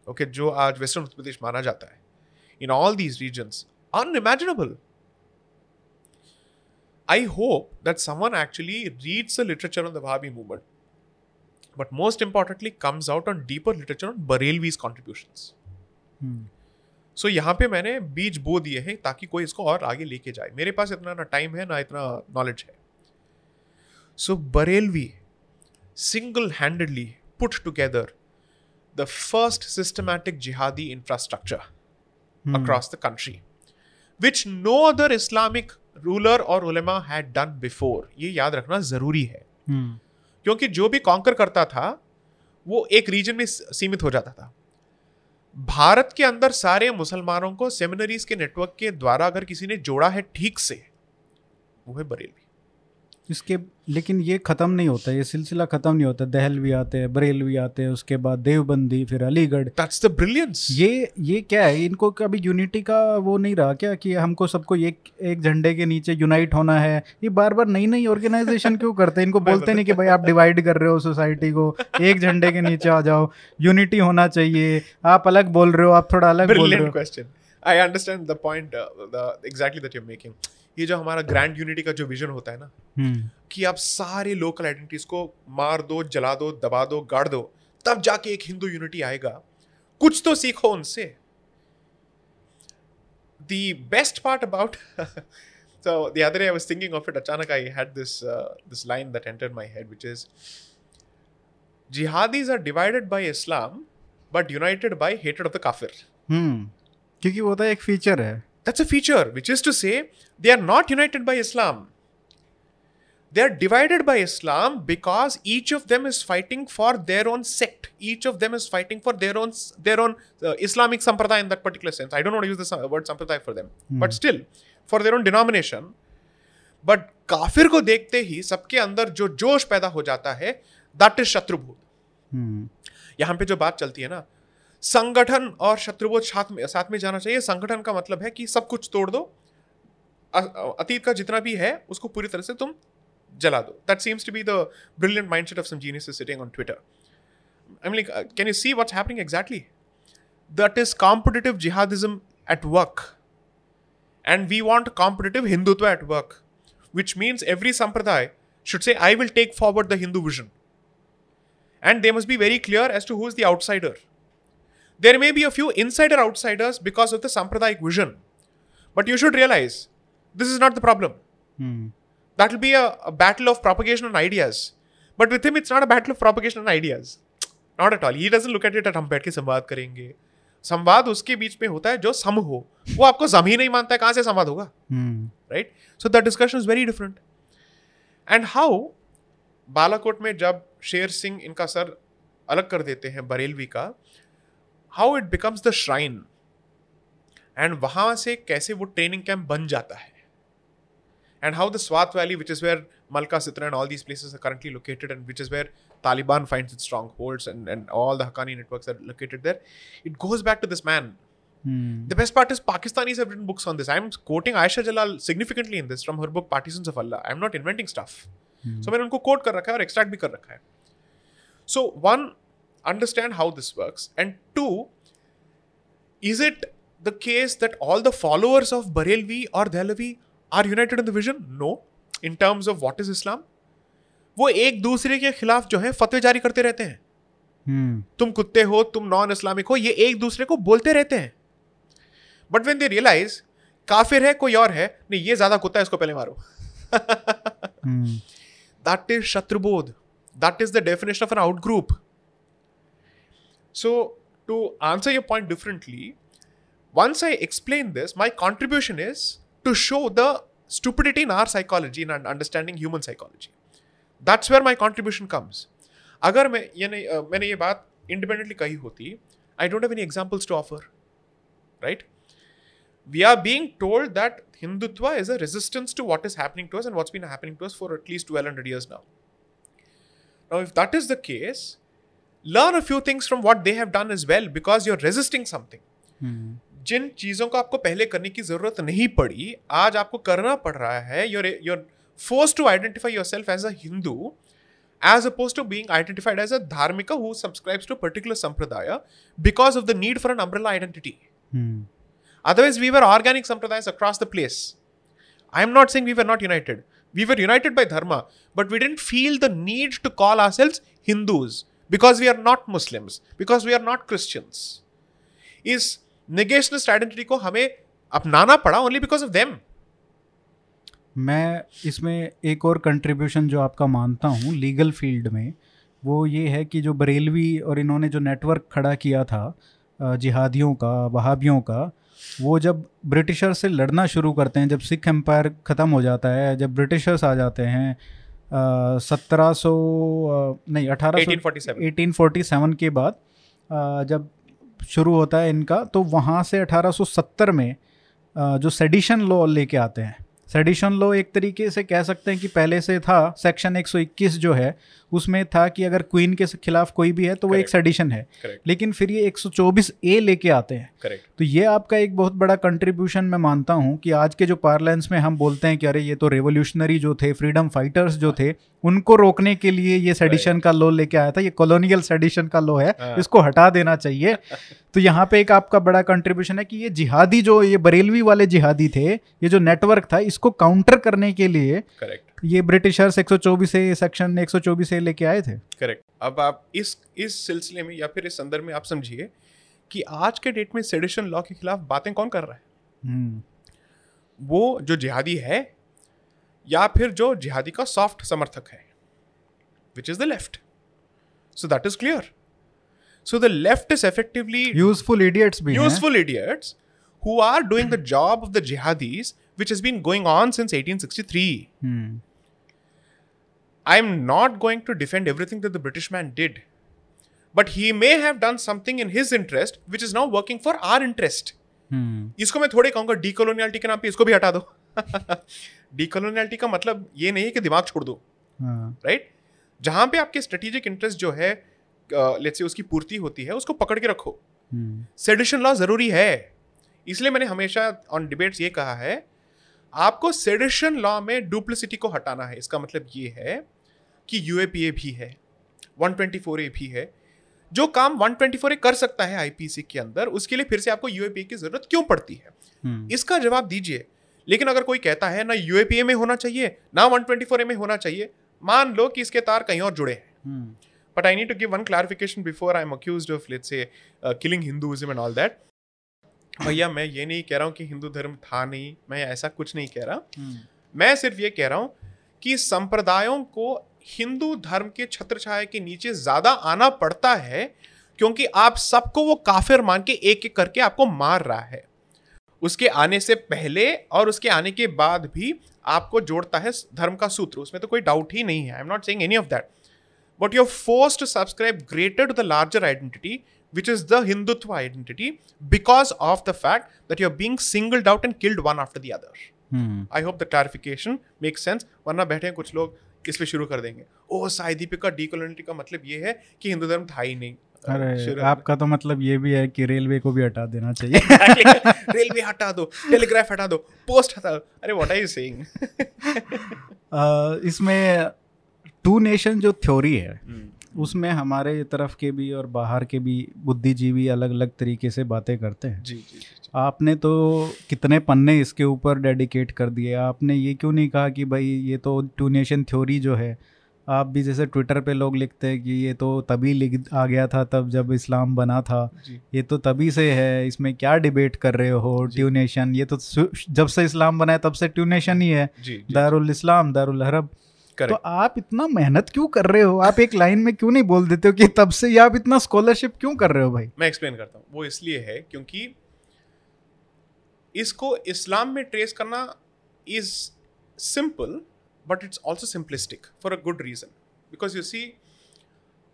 ओके okay, जो आज western Uttar Pradesh माना जाता है in all these regions unimaginable I hope that someone actually reads the literature on the Wahhabi movement, but most importantly, comes out on deeper literature on Barelvi's contributions. Hmm. So so, यहाँ पे मैंने बीज बो दिए हैं ताकि कोई इसको और आगे लेके जाए। मेरे पास इतना ना टाइम है ना इतना नॉलेज है। So Barelvi single handedly put together the first systematic jihadi infrastructure across the country which no other Islamic ruler और उलेमा है डन बिफोर ये याद रखना ज़रूरी है। Hmm. क्योंकि जो भी कॉन्कर करता था वो एक रीजन में सीमित हो जाता था। भारत के अंदर सारे मुसलमानों को सेमिनरीज के नेटवर्क के द्वारा अगर किसी ने जोड़ा है ठीक से, वो है बरेलवी इसके लेकिन ये ख़त्म नहीं होता ये सिलसिला ख़त्म नहीं होता। दहलवी आते हैं बरेलवी आते हैं उसके बाद देवबंदी फिर अलीगढ़। दैट्स द ब्रिलियंस ये ये क्या है? इनको कभी यूनिटी का वो नहीं रहा क्या कि हमको सबको एक एक झंडे के नीचे यूनाइट होना है? ये बार बार नई नई ऑर्गेनाइजेशन क्यों करते हैं? इनको बोलते नहीं कि भाई आप डिवाइड कर रहे हो सोसाइटी को एक झंडे के नीचे आ जाओ यूनिटी होना चाहिए। आप अलग बोल रहे हो आप थोड़ा अलग बोल रहे हो। Question I understand the point exactly that you making ये जो हमारा ग्रैंड यूनिटी का जो विजन होता है ना हम्म। कि आप सारे लोकल आइडेंटिटीज को मार दो जला दो दबा दो गाड़ दो तब जाके एक हिंदू यूनिटी आएगा कुछ तो सीखो उनसे the best part about so the other day I was thinking of it. Achanak, I had this uh, this line that entered my head, which is jihadis are divided by Islam, but united by hatred of the kafir. Hmm. क्योंकि वो तो एक feature है that's a feature, which is to say, they are not united by Islam. They are divided by Islam because each of them is fighting for their own sect. Each of them is fighting for their own their own uh, Islamic sampradaya in that particular sense. I don't want to use the word sampradaya for them, hmm. but still for their own denomination. But काफिर को देखते ही सबके अंदर जो जोश पैदा हो जाता है दैट इज़ शत्रुभूत hmm. यहाँ पे जो बात चलती है ना संगठन और शत्रुबोध साथ में साथ में जाना चाहिए। संगठन का मतलब है कि सब कुछ तोड़ दो। अतीत का जितना भी है उसको पूरी तरह से तुम जला दो। That seems to be the brilliant mind set of some genius sitting on Twitter I mean can you see what's happening exactly that is competitive jihadism at work and we want competitive Hindutva at work, which means every sampradaya should say, I will take forward the Hindu vision. And they must be very clear as to who is the outsider. There may be a few insider outsiders because of the Sampradayic vision. But you should realize this is not the problem. Hmm. That will be a, a, battle of propagation and ideas. But with him, it's not a battle of propagation and ideas. Not at all. He doesn't look at it at हम बैठ के संवाद करेंगे संवाद उसके बीच में होता है जो सम हो वो आपको सम ही नहीं मानता है कहाँ से संवाद होगा right so the discussion is very different and how Balakot में जब शेर सिंह इनका सर अलग कर देते हैं बरेलवी का how it becomes the shrine and वहाँ से कैसे वो ट्रेनिंग कैंप बन जाता है and how the Swat Valley, which is where Malka Sitra and all these places are currently located, and which is where Taliban finds its strongholds, and, and all the Haqqani networks are located there. It goes back to this man. Hmm. The best part is Pakistanis have written books on this. I'm quoting Aisha Jalal significantly in this from her book Partisans of Allah. I'm not inventing stuff. Hmm. So मैंने उनको coat कर रखा है और extract भी कर रखा है so one understand how this works and two is it the case that all the followers of Barelvi or Dehlavi are united in the vision? No. In terms of what is Islam? वो एक दूसरे के खिलाफ जो है फतवे जारी करते रहते हैं Hmm. तुम कुत्ते हो तुम नॉन इस्लामिक हो ये एक दूसरे को बोलते रहते हैं बट वेन दे रियलाइज़ काफिर है कोई और है नहीं ये ज़्यादा कुत्ता है इसको पहले मारो Hmm. that is shatrubodh that is the definition of an out group so to answer your point differently once i explain this my contribution is to show the stupidity in our psychology and understanding human psychology that's where my contribution comes अगर मैं ये नहीं अ, मैंने ये बात independently कही होती I don't have any examples to offer right we are being told that Hindutva is a resistance to what is happening to us and what's been happening to us for at least 1200 years now. Now, if that is the case, learn a few things from what they have done as well because you're resisting something. Hmm. जिन चीजों को आपको पहले करने की जरूरत नहीं पड़ी आज आपको करना पड़ रहा है you're you're forced to identify yourself as a Hindu as opposed to being identified as a dharmika who subscribes to a particular sampradaya because of the need for an umbrella identity. Hmm. Otherwise, we were organic sampradayas across the place. I'm not saying we were not united. We were united by dharma, but we didn't feel the need to call ourselves Hindus Because we are not Muslims, because we are not Christians. इस नेगेशनिस्ट identity को हमें अपनाना पड़ा only because of them मैं इसमें एक और contribution जो आपका मानता हूँ लीगल फ़ील्ड में वो ये है कि जो बरेलवी और इन्होंने जो नेटवर्क खड़ा किया था जिहादियों का वहाबियों का वो जब ब्रिटिशर से लड़ना शुरू करते हैं जब सिख एम्पायर ख़त्म हो जाता है जब ब्रिटिशर्स आ जाते हैं सत्रह सौ नहीं अठारह 1847 1847 के बाद uh, जब शुरू होता है इनका तो वहाँ से 1870 में uh, जो सेडिशन लॉ लेके आते हैं। सेडिशन लॉ एक तरीके से कह सकते हैं कि पहले से था सेक्शन 121 जो है उसमें था कि अगर क्वीन के खिलाफ कोई भी है तो वो एक Correct. सेडिशन है। करेक्ट लेकिन फिर ये 124 ए लेके आते हैं। करेक्ट तो ये आपका एक बहुत बड़ा कंट्रीब्यूशन मैं मानता हूँ कि आज के जो पार्लेंस में हम बोलते हैं कि अरे ये तो रेवोल्यूशनरी जो थे फ्रीडम फाइटर्स जो थे उनको रोकने के लिए ये सेडिशन का लॉ लेके आया था। ये कॉलोनियल सेडिशन का लॉ है। हाँ। इसको हटा देना चाहिए। तो यहाँ पे एक आपका बड़ा कंट्रीब्यूशन है कि ये जिहादी जो ये बरेलवी वाले जिहादी थे ये जो नेटवर्क था इसको काउंटर करने के लिए करेक्ट ये ब्रिटिशर्स 124 ए सेक्शन 124 ए लेके आए थे। करेक्ट अब आप इस इस सिलसिले में या फिर इस संदर्भ में आप समझिए कि आज के डेट में सेडिशन लॉ के खिलाफ बातें कौन कर रहा है? हम्म, वो जो जिहादी है या फिर जो जिहादी का सॉफ्ट समर्थक है which is the left so that is clear so the left is effectively useful idiots भी हैं। useful idiots who are doing the job of the jihadis which has been going on since 1863 hmm, i'm not going to defend everything that the british man did. But he may have done something in his interest which is now working for our interest. हम्म, इसको मैं थोड़े कहूँगा decoloniality के नाम पे इसको भी हटा दो। डीकोलोनियलिटी का मतलब ये नहीं है कि दिमाग छोड़ दो हाँ, राइट जहाँ पे आपके स्ट्रेटेजिक इंटरेस्ट जो है लेट्स से उसकी पूर्ति होती है उसको पकड़ के रखो। सेडिशन लॉ ज़रूरी है। इसलिए मैंने हमेशा ऑन डिबेट्स ये कहा है आपको सेडिशन लॉ में डुप्लिसिटी को हटाना है। इसका मतलब ये है कि यूएपीए भी है 124 ए भी है जो काम 124 ए कर सकता है आईपीसी के अंदर उसके लिए फिर से आपको यूएपीए की ज़रूरत क्यों पड़ती है? हम्म, इसका जवाब दीजिए। लेकिन अगर कोई कहता है ना यूएपीए में होना चाहिए ना 124 ए में होना चाहिए मान लो कि इसके तार कहीं और जुड़े हैं। But I need to give give one clarification before I'm accused of, let's say, uh, killing Hinduism and all that. भैया मैं ये नहीं कह रहा हूँ कि हिंदू धर्म था नहीं मैं ऐसा कुछ नहीं कह रहा। हम्म, मैं सिर्फ़ ये कह रहा हूँ कि संप्रदायों को हिंदू धर्म के छत्र छाया के नीचे ज़्यादा आना पड़ता है क्योंकि आप सबको वो काफिर मान के एक एक करके आपको मार रहा है। उसके आने से पहले और उसके आने के बाद भी आपको जोड़ता है धर्म का सूत्र उसमें तो कोई डाउट ही नहीं है। I am not saying any of that but you're forced to subscribe greater to the larger identity which is the hindutva identity because of the fact that you're being singled out and killed one after the other. Hmm I hope the clarification make sense वरना बैठे हैं कुछ लोग इस पे शुरू कर देंगे? ओ साई का डीकोलोनिटी का मतलब ये है कि हिंदू धर्म था ही नहीं। अरे आपका तो मतलब ये भी है कि रेलवे को भी हटा देना चाहिए। रेलवे हटा दो टेलीग्राफ हटा दो पोस्ट हटा दो। अरे व्हाट आर यू सेइंग इसमें टू नेशन जो थ्योरी है उसमें हमारे तरफ़ के भी और बाहर के भी बुद्धिजीवी अलग अलग तरीके से बातें करते हैं। जी जी जी आपने तो कितने पन्ने इसके ऊपर डेडिकेट कर दिए। आपने ये क्यों नहीं कहा कि भाई ये तो टू नेशन थ्योरी जो है आप भी जैसे ट्विटर पे लोग लिखते हैं कि ये तो तभी लिख आ गया था तब जब इस्लाम बना था। ये तो तभी से है इसमें क्या डिबेट कर रहे हो ट्यूनेशन ये तो जब से इस्लाम बना है तब से ट्यूनेशन ही है। दारुल इस्लाम दारुल हरब तो आप इतना मेहनत क्यों कर रहे हो? आप एक लाइन में क्यों नहीं बोल देते हो कि तब से ये आप इतना स्कॉलरशिप क्यों कर रहे हो भाई? मैं एक्सप्लेन करता हूँ। वो इसलिए है क्योंकि इसको इस्लाम में ट्रेस करना is simple but it's also simplistic for a good reason because you see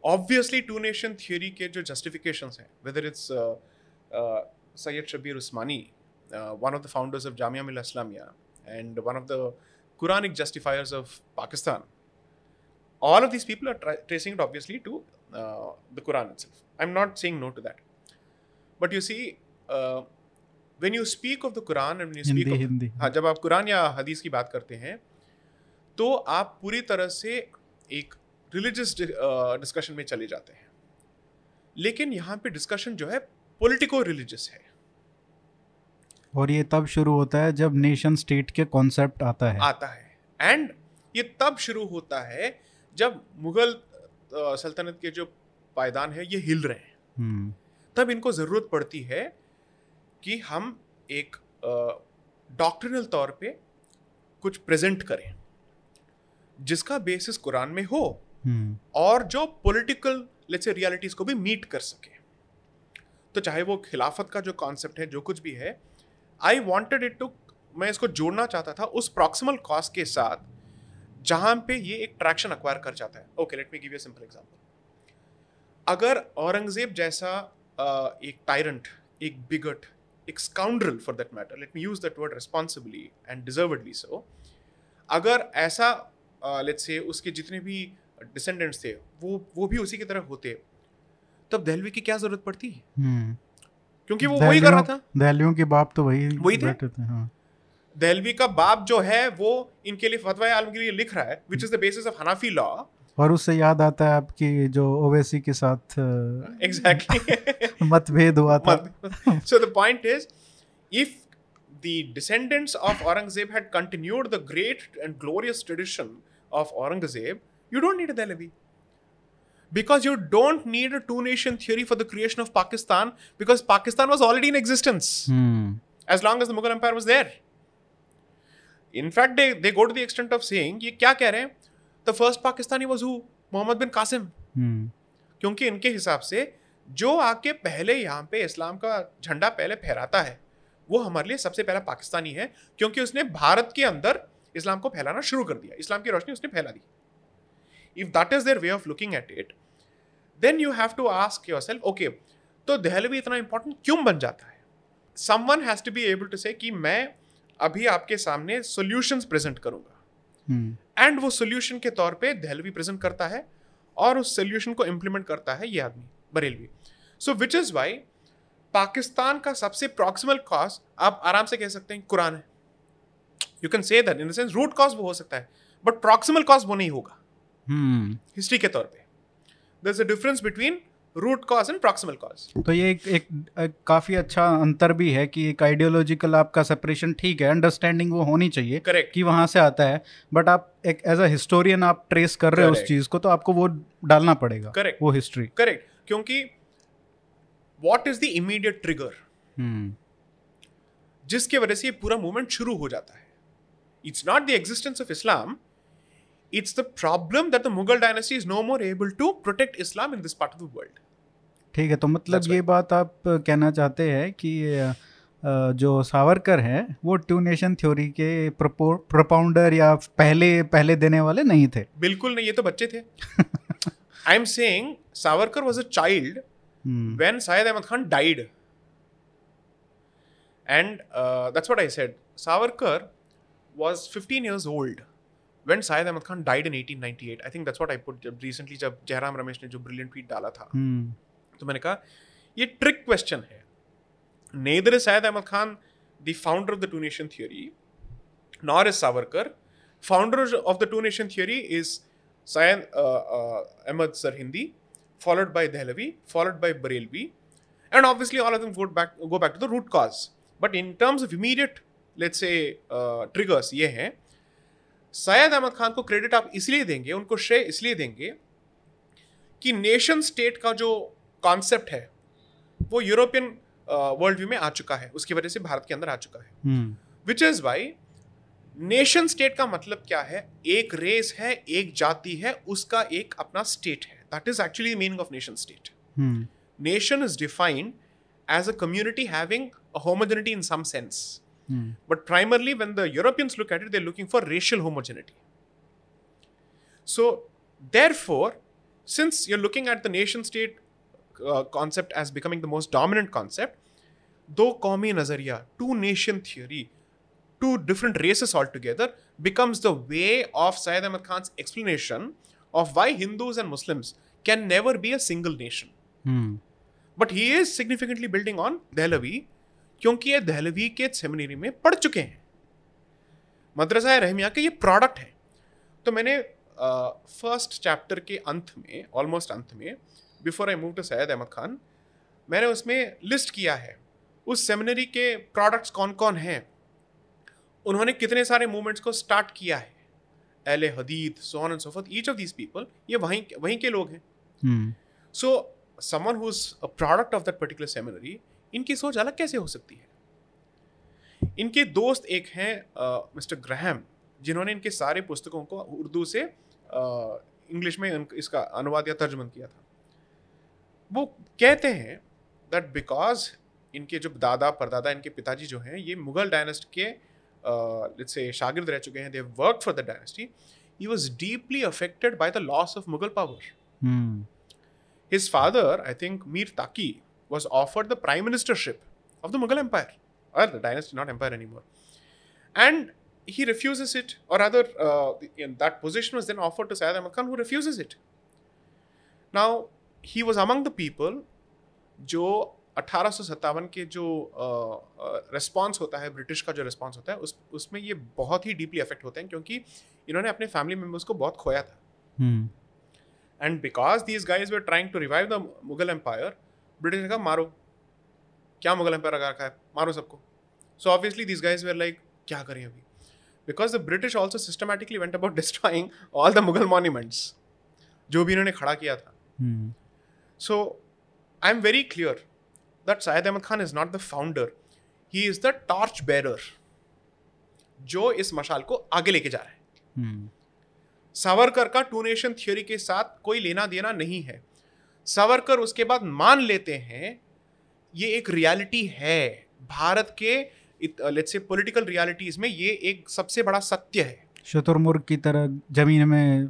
obviously two nation theory के जो जस्टिफिकेशन हैं whether it's Syed Shabbir Usmani one of the founders of Jamia Millia Islamia and one of the Quranic justifiers of Pakistan. All of these people are tra- tracing it obviously to uh, the Quran itself. I'm not saying no to that. But you see, uh, when you speak of the Quran and when you speak Hindi of Hindi हाँ जब आप कुरान या हदीस की बात करते हैं तो आप पूरी तरह से एक रिलीजियस डिस्कशन में चले जाते हैं लेकिन यहाँ पे डिस्कशन जो है पॉलिटिको रिलीजियस है और ये तब शुरू होता है जब नेशन स्टेट के कॉन्सेप्ट आता है। आता है। एंड ये तब शुरू होता है जब मुगल सल्तनत के जो पायदान है ये हिल रहे हैं। हम्म, तब इनको ज़रूरत पड़ती है कि हम एक डॉक्ट्रिनल तौर पे कुछ प्रेजेंट करें जिसका बेसिस कुरान में हो हम्म, और जो पॉलिटिकल लेट्स से रियलिटीज को भी मीट कर सके। तो चाहे वो खिलाफत का जो कॉन्सेप्ट है जो कुछ भी है आई वॉन्टेड इट टू मैं इसको जोड़ना चाहता था उस प्रॉक्सिमल कॉज के साथ, जहाँ पे ये एक ट्रैक्शन अक्वायर कर जाता है। Okay let me give you simple example अगर औरंगज़ेब जैसा एक टायरेंट एक बिगट एक scoundrel for that matter let me use that word responsibly and deservedly so अगर ऐसा लेट्स से उसके जितने भी डिसेंडेंट्स थे, वो वो भी उसी की तरह होते, तब दहलवी की क्या ज़रूरत पड़ती? हम्म। क्योंकि वो वही कर रहा था। दहलियों के बाप तो वही वही थे, हाँ। दहलवी का बाप जो है वो इनके लिए फतवा आलम के लिए लिख रहा है which is the basis of Hanafi law और उससे याद आता है आपकी जो ओवैसी के साथ एग्जैक्टली मतभेद हुआ था। So the point is if the descendants of Aurangzeb had continued the great and glorious tradition of Aurangzeb you don't need Dehlvi because you don't need a two nation theory for the creation of pakistan because pakistan was already in existence hmm, as long as the mughal empire was there in fact they, they go to the extent of saying ये क्या कह रहे हैं the first pakistani was who Mohammad बिन कासिम हम्म, क्योंकि इनके हिसाब से जो आके पहले यहाँ पे इस्लाम का झंडा पहले फहराता है वो हमारे लिए सबसे पहला पाकिस्तानी है क्योंकि उसने भारत के अंदर इस्लाम को फैलाना शुरू कर दिया इस्लाम की रोशनी उसने फैला दी if that is their way of looking at it then you have to ask yourself okay तो दहलवी इतना इंपॉर्टेंट क्यों बन जाता है? Someone has to be able to say कि मैं अभी आपके सामने सॉल्यूशंस प्रेजेंट करूँगा। एंड वो सोल्यूशन के तौर पे दहलवी प्रेजेंट करता है और उस सोल्यूशन को इम्प्लीमेंट करता है ये आदमी Barelvi. So which is why Pakistan का सबसे प्रॉक्सिमल कॉज आप आराम से कह सकते हैं कुरान है। You can say that in the sense root cause वो हो सकता है बट प्रॉक्सिमल कॉज वो नहीं होगा। हिस्ट्री के तौर पे। There is a difference between root cause and proximal cause तो ये एक, एक, एक काफ़ी अच्छा अंतर भी है कि एक आइडियोलॉजिकल आपका सेपरेशन ठीक है अंडरस्टैंडिंग वो होनी चाहिए करेक्ट कि वहाँ से आता है। बट आप एक एज अ हिस्टोरियन आप ट्रेस कर रहे हो उस चीज़ को तो आपको वो डालना पड़ेगा करेक्ट वो हिस्ट्री करेक्ट क्योंकि what is the immediate trigger जिसके वजह से ये पूरा मूवमेंट शुरू हो जाता है। It's not the existence of Islam it's the problem that the Mughal dynasty is no more able to protect Islam in this part of the world ठीक है तो मतलब That's ये बात आप कहना चाहते हैं कि जो सावरकर हैं वो टू नेशन थ्योरी के प्रोपाउंडर या पहले पहले देने वाले नहीं थे। बिल्कुल नहीं ये तो बच्चे थे। I am Savarkar Savarkar a a child when Syed Ahmed Khan died and that's what I said. Savarkar was 15 years old. When Sahid Ahmed Khan died in eighteen ninety eight I think that's what I जब जयराम रमेश ने जो brilliant tweet डाला था। हम्म। तो मैंने कहा ये ट्रिक क्वेश्चन है। Neither is Syed Ahmed Khan the founder of the two nation theory nor is Savarkar founder of the two nation theory is Syed Ahmed Sirhindi followed by Dehlvi followed by Barelvi and obviously all of them go back to the root cause but in terms of immediate let's a triggers ये हैं सैयद अहमद खान को credit आप इसलिए देंगे उनको श्रेय इसलिए देंगे कि नेशन स्टेट का जो कॉन्सेप्ट है वो यूरोपियन वर्ल्ड व्यू में आ चुका है। उसकी वजह से भारत के अंदर आ चुका है. Which is why nation state का मतलब क्या है? एक रेस है एक जाति है उसका एक अपना स्टेट है। That is actually meaning of nation state nation is defined as a community community having a homogeneity in some Mm. But primarily, when the Europeans look at it, they're looking for racial homogeneity. So, therefore, since you're looking at the nation state uh, concept as becoming the most dominant concept, though Qaumi Nazariya, two nation theory, two different races altogether, becomes the way of Syed Ahmad Khan's explanation of why Hindus and Muslims can never be a single nation. Mm. But he is significantly building on Dehlavi क्योंकि ये दहलवी के seminary में पढ़ चुके हैं। मदरसा रहमिया के ये product है। तो मैंने फ़र्स्ट uh, चैप्टर के अंत में ऑलमोस्ट अंत में before I move to Syed Ahmed Khan मैंने उसमें लिस्ट किया है उस सेमिनरी के प्रोडक्ट्स कौन कौन हैं। उन्होंने कितने सारे मूवमेंट्स को स्टार्ट किया है। एल हदीद सोन एंड सोफत ईच ऑफ़ दीज पीपल ये वहीं वहीं के लोग हैं. So someone who is a product of that particular seminary इनकी सोच अलग कैसे हो सकती है? इनके दोस्त एक हैं मिस्टर ग्रहम जिन्होंने इनके सारे पुस्तकों को उर्दू से इंग्लिश में इसका अनुवाद या तर्जमन किया था। वो कहते हैं दैट बिकॉज़ इनके जो दादा परदादा इनके पिताजी जो हैं ये मुगल डायनेस्ट के लेट्स से शागिर्द रह चुके हैं they work for the dynasty he was deeply affected by the loss of Mughal power his father I think Mir Taki, was offered the prime ministership of the Mughal Empire, or the dynasty, not empire anymore. And he refuses it, or rather, uh, in that position was then offered to Syed Ahmad Khan, who refuses it. Now, he was among the people जो अठारह के जो response होता है British का जो response होता है उस उसमें ये बहुत ही डीपली अफेक्ट होते हैं क्योंकि इन्होंने अपने फैमिली मेंबर्स को बहुत खोया था Hmm. And because these guys were trying to revive the Mughal empire British ने कहा मारो। क्या मुगल एम्पायर लगा रखा है? मारो सबको। So obviously these guys were like क्या करें अभी? Because the British also systematically went about destroying all the Mughal monuments जो भी इन्होंने खड़ा किया था। So I am very clear that Syed Ahmed Khan is not the founder he is the torch bearer जो इस मशाल को आगे लेके जा रहा है। Hmm. सावरकर का टू नेशन थियोरी के साथ कोई लेना देना नहीं है। सावरकर उसके बाद मान लेते हैं ये एक रियलिटी है भारत के लेट्स से पॉलिटिकल रियलिटीज में ये एक सबसे बड़ा सत्य है शुतुरमुर्ग की तरह ज़मीन में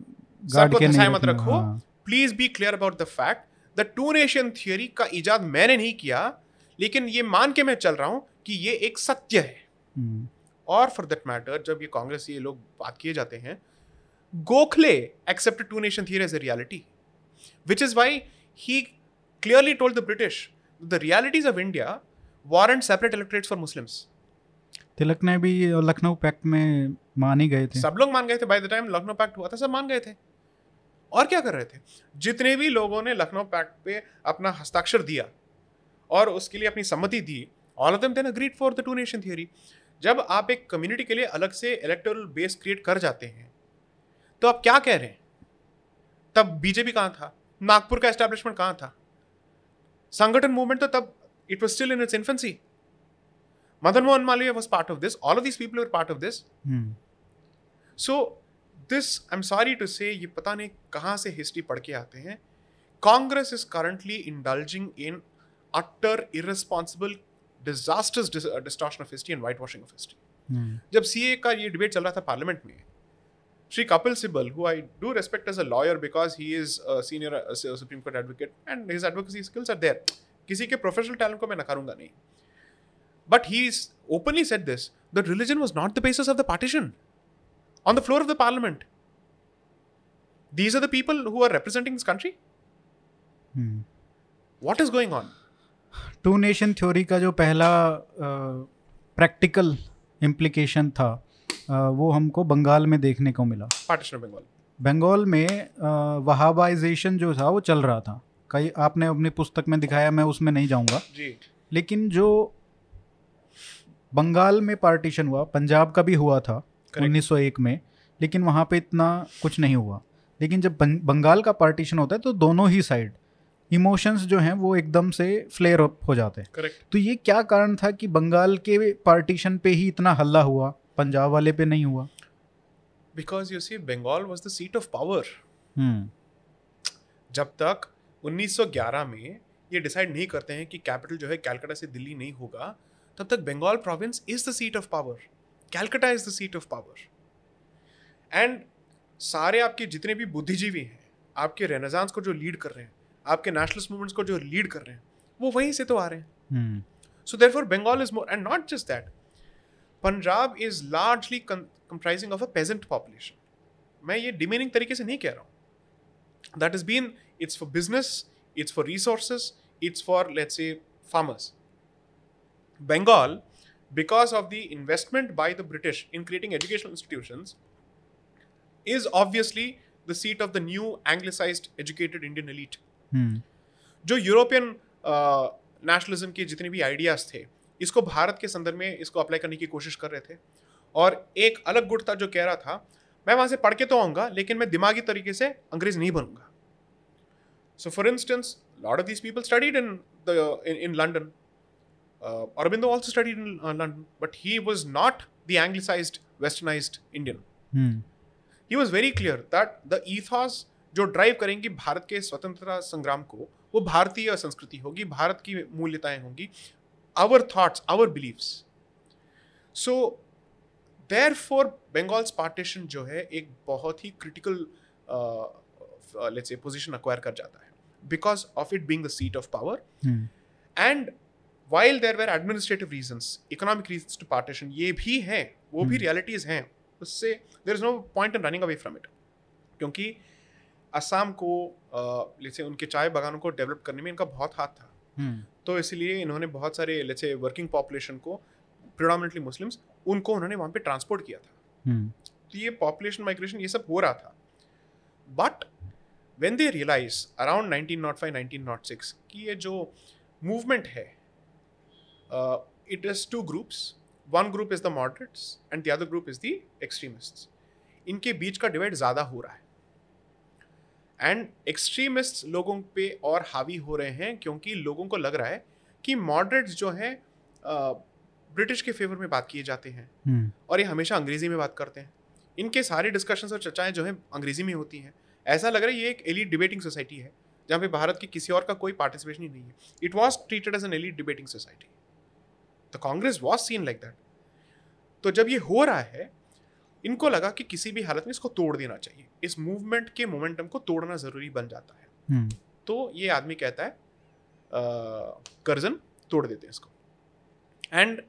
गाड़ के नहीं मत रखो हाँ। Please be clear about the fact the two nation theory का इजाद मैंने नहीं किया लेकिन ये मान के मैं चल रहा हूँ कि ये एक सत्य है Hmm. और फॉर दैट मैटर जब ये कांग्रेस ये लोग बात किए जाते हैं Gokhale accept two nation theory as a reality which is why he clearly told the British the realities of India warrant separate electorates for Muslims Tilak ने भी लखनऊ पैक्ट में मान ही गए थे। सब लोग मान गए थे by the time Lucknow pact हुआ था सब मान गए थे। और क्या कर रहे थे? जितने भी लोगों ने लखनऊ पैक्ट पे अपना हस्ताक्षर दिया और उसके लिए अपनी सम्मति दी all of them then agreed for the two nation theory जब आप एक कम्युनिटी के लिए अलग से इलेक्टोरल बेस क्रिएट कर जाते हैं तो आप क्या कह रहे हैं? तब बीजेपी कहाँ था? नागपुर का एस्टेब्लिशमेंट कहाँ था? संगठन मूवमेंट तो तब it was still in its infancy Madan Mohan Malviya was part of this all of this people were part of this. So this I am sorry to say ये पता नहीं कहाँ से हिस्ट्री पढ़ के आते हैं। Congress is currently indulging in utter irresponsible disasters distortion of history and white washing of history. जब सी ए का ये डिबेट चल रहा था पार्लियामेंट में Sri Kapil Sibal, who I do respect as a lawyer because he is a senior uh, Supreme Court advocate and his advocacy skills are there. किसी के professional talent को मैं नकारूँगा नहीं but he openly said this the religion was not the basis of the partition on the floor of the parliament these are the people who are representing this country Hmm. what is going on two nation theory का जो पहला practical implication था अ, वो हमको बंगाल में देखने को मिला। partition of bengal बंगाल में वहाबाइजेशन जो था वो चल रहा था। कई आपने अपनी पुस्तक में दिखाया मैं उसमें नहीं जाऊँगा। जी। लेकिन जो बंगाल में पार्टीशन हुआ पंजाब का भी हुआ था Correct. 1901 में लेकिन वहाँ पे इतना कुछ नहीं हुआ। लेकिन जब बंगाल का पार्टीशन होता है तो दोनों ही साइड इमोशंस जो हैं वो एकदम से फ्लेयर अप हो जाते हैं। तो ये क्या कारण था कि बंगाल के पार्टीशन पे ही इतना हल्ला हुआ? पंजाब वाले पे नहीं हुआ। Because you see Bengal was the seat of power. Hmm. जब तक 1911 में ये डिसाइड नहीं करते हैं कि कैपिटल जो है कैलकाटा से दिल्ली नहीं होगा तब तक Bengal province is the seat of power Calcutta is the seat of power and सारे आपके जितने भी बुद्धिजीवी हैं आपके रेनेसांस को जो लीड कर रहे हैं आपके नेशनलिस्ट मूवमेंट्स को जो लीड कर रहे हैं वो वहीं से तो आ रहे हैं। Hmm. So therefore, Bengal is more, and not just that. Punjab is largely con- comprising of a peasant population. मैं ये demeaning तरीके से नहीं कह रहा हूँ That has been, it's for business, it's for resources, it's for, let's say, farmers. Bengal, because of the investment by the British in creating educational institutions, is obviously the seat of the new anglicized educated Indian elite. हम्म जो European nationalism के जितने भी ideas थे इसको भारत के संदर्भ में इसको अप्लाई करने की कोशिश कर रहे थे। और एक अलग गुट था जो कह रहा था मैं वहाँ से पढ़ के तो आऊँगा लेकिन मैं दिमागी तरीके से अंग्रेज़ नहीं बनूँगा। So for instance lot of these people studied in the in London Aurobindo also studied in uh, London, but he was not the anglicized, westernized Indian. Hmm he was very clear that the ethos जो drive करेंगी भारत के स्वतंत्रता संग्राम को वो भारतीय संस्कृति होगी भारत की मूल्यताएँ होंगी thoughts our beliefs so therefore Bengal's partition जो है एक बहुत ही critical let's say position acquire कर जाता है because of it being the seat of power hmm and while there were administrative reasons economic reasons to partition ये भी हैं वो भी हम्म। realities हैं उससे there is no point in running away from it क्योंकि असम को जैसे उनके चाय बागानों को डेवलप करने में इनका बहुत हाथ था। हम्म तो इसलिए इन्होंने बहुत सारे लेट्स वर्किंग पॉपुलेशन को प्रिडोमिनेटली मुस्लिम्स उनको उन्होंने वहाँ पे ट्रांसपोर्ट किया था। हम्म। तो ये पॉपुलेशन माइग्रेशन ये सब हो रहा था। But when they realise around 1905 1906 कि ये जो मूवमेंट है it is two groups one group is the moderates and the other group is the extremists इनके बीच का डिवाइड ज़्यादा हो रहा है। एंड एक्सट्रीमिस्ट लोगों पे और हावी हो रहे हैं क्योंकि लोगों को लग रहा है कि मॉडरेट्स जो हैं ब्रिटिश के फेवर में बात किए जाते हैं। हम्म। और ये हमेशा अंग्रेज़ी में बात करते हैं। इनके सारे डिस्कशंस और चर्चाएँ जो हैं अंग्रेज़ी में होती हैं। ऐसा लग रहा है ये एक एलिट डिबेटिंग सोसाइटी है जहाँ पे भारत के किसी और का कोई पार्टिसिपेशन ही नहीं है। It was treated as an elite debating society the Congress was seen like that तो जब ये हो रहा है इनको लगा कि किसी भी हालत में इसको तोड़ देना चाहिए। इस मूवमेंट के मोमेंटम को तोड़ना ज़रूरी बन जाता है। हम्म। तो ये आदमी कहता है कर्जन तोड़ देते हैं इसको। एंड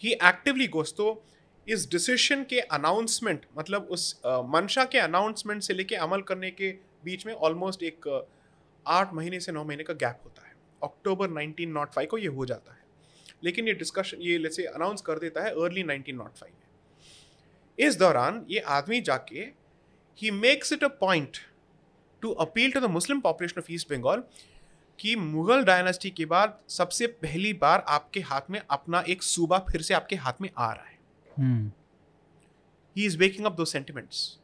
ही एक्टिवली गोस तो इस डिसीशन के अनाउंसमेंट मतलब उस मंशा के अनाउंसमेंट से लेके अमल करने के बीच में ऑलमोस्ट एक आठ महीने से नौ महीने का गैप होता है। अक्टूबर 1905 को ये हो जाता है। लेकिन ये डिस्कशन ये जैसे अनाउंस कर देता है अर्ली 1905 में। इस दौरान ये आदमी जाके ही makes it a point to appeal to the Muslim population of east Bengal कि मुगल डायनेस्टी के बाद सबसे पहली बार आपके हाथ में अपना एक सूबा फिर से आपके हाथ में आ रहा है। He is waking up those sentiments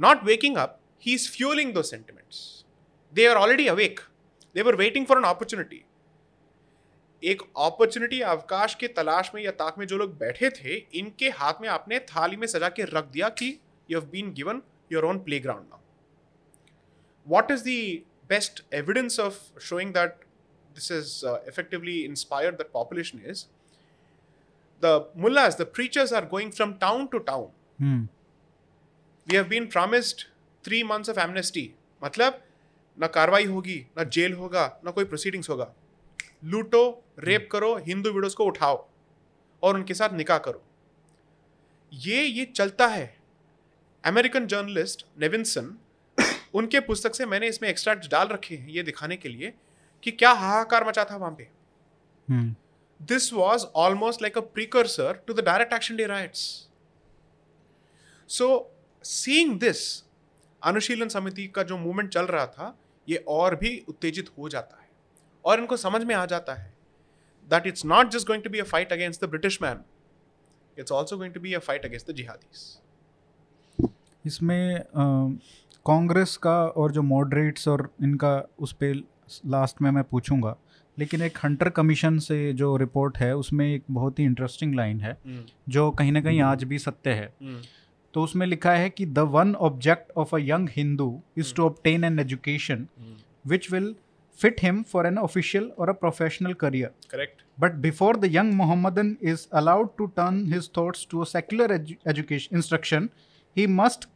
not waking up he is fuelling those sentiments they are already awake they were waiting for an opportunity एक अपॉर्चुनिटी अवकाश के तलाश में या ताक में जो लोग बैठे थे इनके हाथ में आपने थाली में सजा के रख दिया कि you have been given your own playground now what is the best evidence of showing that this is effectively inspired that population is the mullahs the preachers are going from town to town we have been promised three months of amnesty मतलब ना कार्रवाई होगी ना jail होगा ना कोई proceedings होगा। लूटो रेप करो हिंदू विडोज को उठाओ और उनके साथ निकाह करो। ये ये चलता है। अमेरिकन जर्नलिस्ट नेविंसन उनके पुस्तक से मैंने इसमें एक्सट्रैक्ट डाल रखे हैं ये दिखाने के लिए कि क्या हाहाकार मचा था वहाँ पे। This this almost like a a precursor to the direct action day riots. So, seeing this, अनुशीलन समिति का जो मूवमेंट चल रहा था ये और भी उत्तेजित हो जाता। और इनको समझ में आ जाता है that it's not just going to be a fight against the British man it's also going to be a fight against the jihadis इसमें कांग्रेस का और जो मॉडरेट्स और इनका उस पर लास्ट में मैं पूछूँगा लेकिन एक हंटर कमीशन से जो रिपोर्ट है उसमें एक बहुत ही इंटरेस्टिंग लाइन है जो कहीं ना कहीं आज भी सत्य है। तो उसमें लिखा है कि the one object of a young Hindu is to obtain an education which will fit him for an official or a professional career. Correct. But before the young Mohammedan is allowed to turn his thoughts to a secular edu- education instruction, he must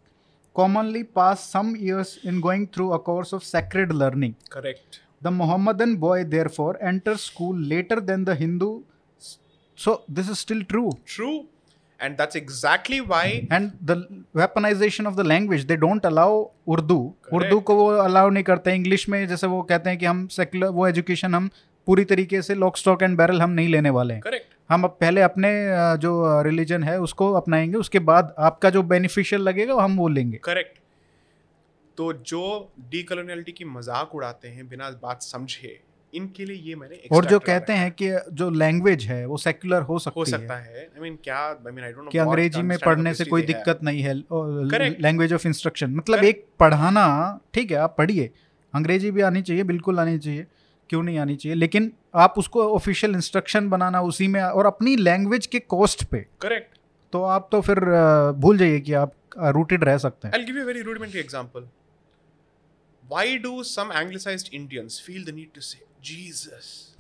commonly pass some years in going through a course of sacred learning. Correct. The Mohammedan boy therefore enters school later than the Hindu. So this is still true. True. And that's exactly why And the weaponization of the language, they don't allow Urdu. Correct. Urdu को वो allow नहीं करते English में जैसे वो कहते हैं कि हम सेकुलर वो एजुकेशन हम पूरी तरीके से लॉक स्टॉक एंड बैरल हम नहीं लेने वाले हैं। Correct. हम अब पहले अपने जो रिलीजन है उसको अपनाएँगे उसके बाद आपका जो बेनिफिशियल लगेगा हम वो लेंगे। करेक्ट तो जो डीकोलोनियलिटी की मज़ाक उड़ाते हैं बिना बात समझे इनके लिए ये मैंने और जो कहते हैं। कि जो लैंग्वेज है वो सेकुलर हो सकती हो सकता है। आई मीन क्या I mean I don't know कि अंग्रेज़ी में पढ़ने से कोई दिक्कत नहीं है लैंग्वेज ऑफ़ इंस्ट्रक्शन मतलब एक पढ़ाना ठीक है आप पढ़िए। अंग्रेज़ी भी आनी चाहिए बिल्कुल आनी चाहिए। क्यों नहीं आनी चाहिए? लेकिन आप उसको ऑफिशियल इंस्ट्रक्शन बनाना उसी में और अपनी लैंग्वेज के कॉस्ट पे। करेक्ट तो आप तो फिर भूल जाइए कि आप रूटेड रह सकते हैं। Give you a very rudimentary example. Why do some anglicized Indians feel the need to say Jesus.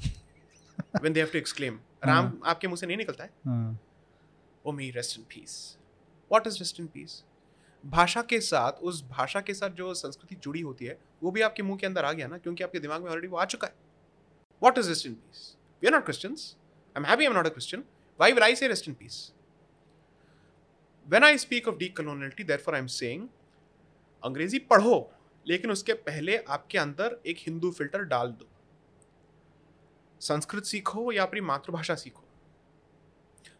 When they have to exclaim? Ram आपके मुँह से नहीं निकलता है ओ me rest in peace what is rest in peace भाषा के साथ उस भाषा के साथ जो संस्कृति जुड़ी होती है वो भी आपके मुँह के अंदर आ गया ना क्योंकि आपके दिमाग में ऑलरेडी वो आ चुका है। What is rest in peace we are not Christians I am happy am not a Christian why will I say rest in peace when I speak of decoloniality therefore I am saying अंग्रेज़ी पढ़ो लेकिन उसके पहले आपके अंदर एक Hindu filter डाल दो। संस्कृत सीखो या अपनी मातृभाषा सीखो।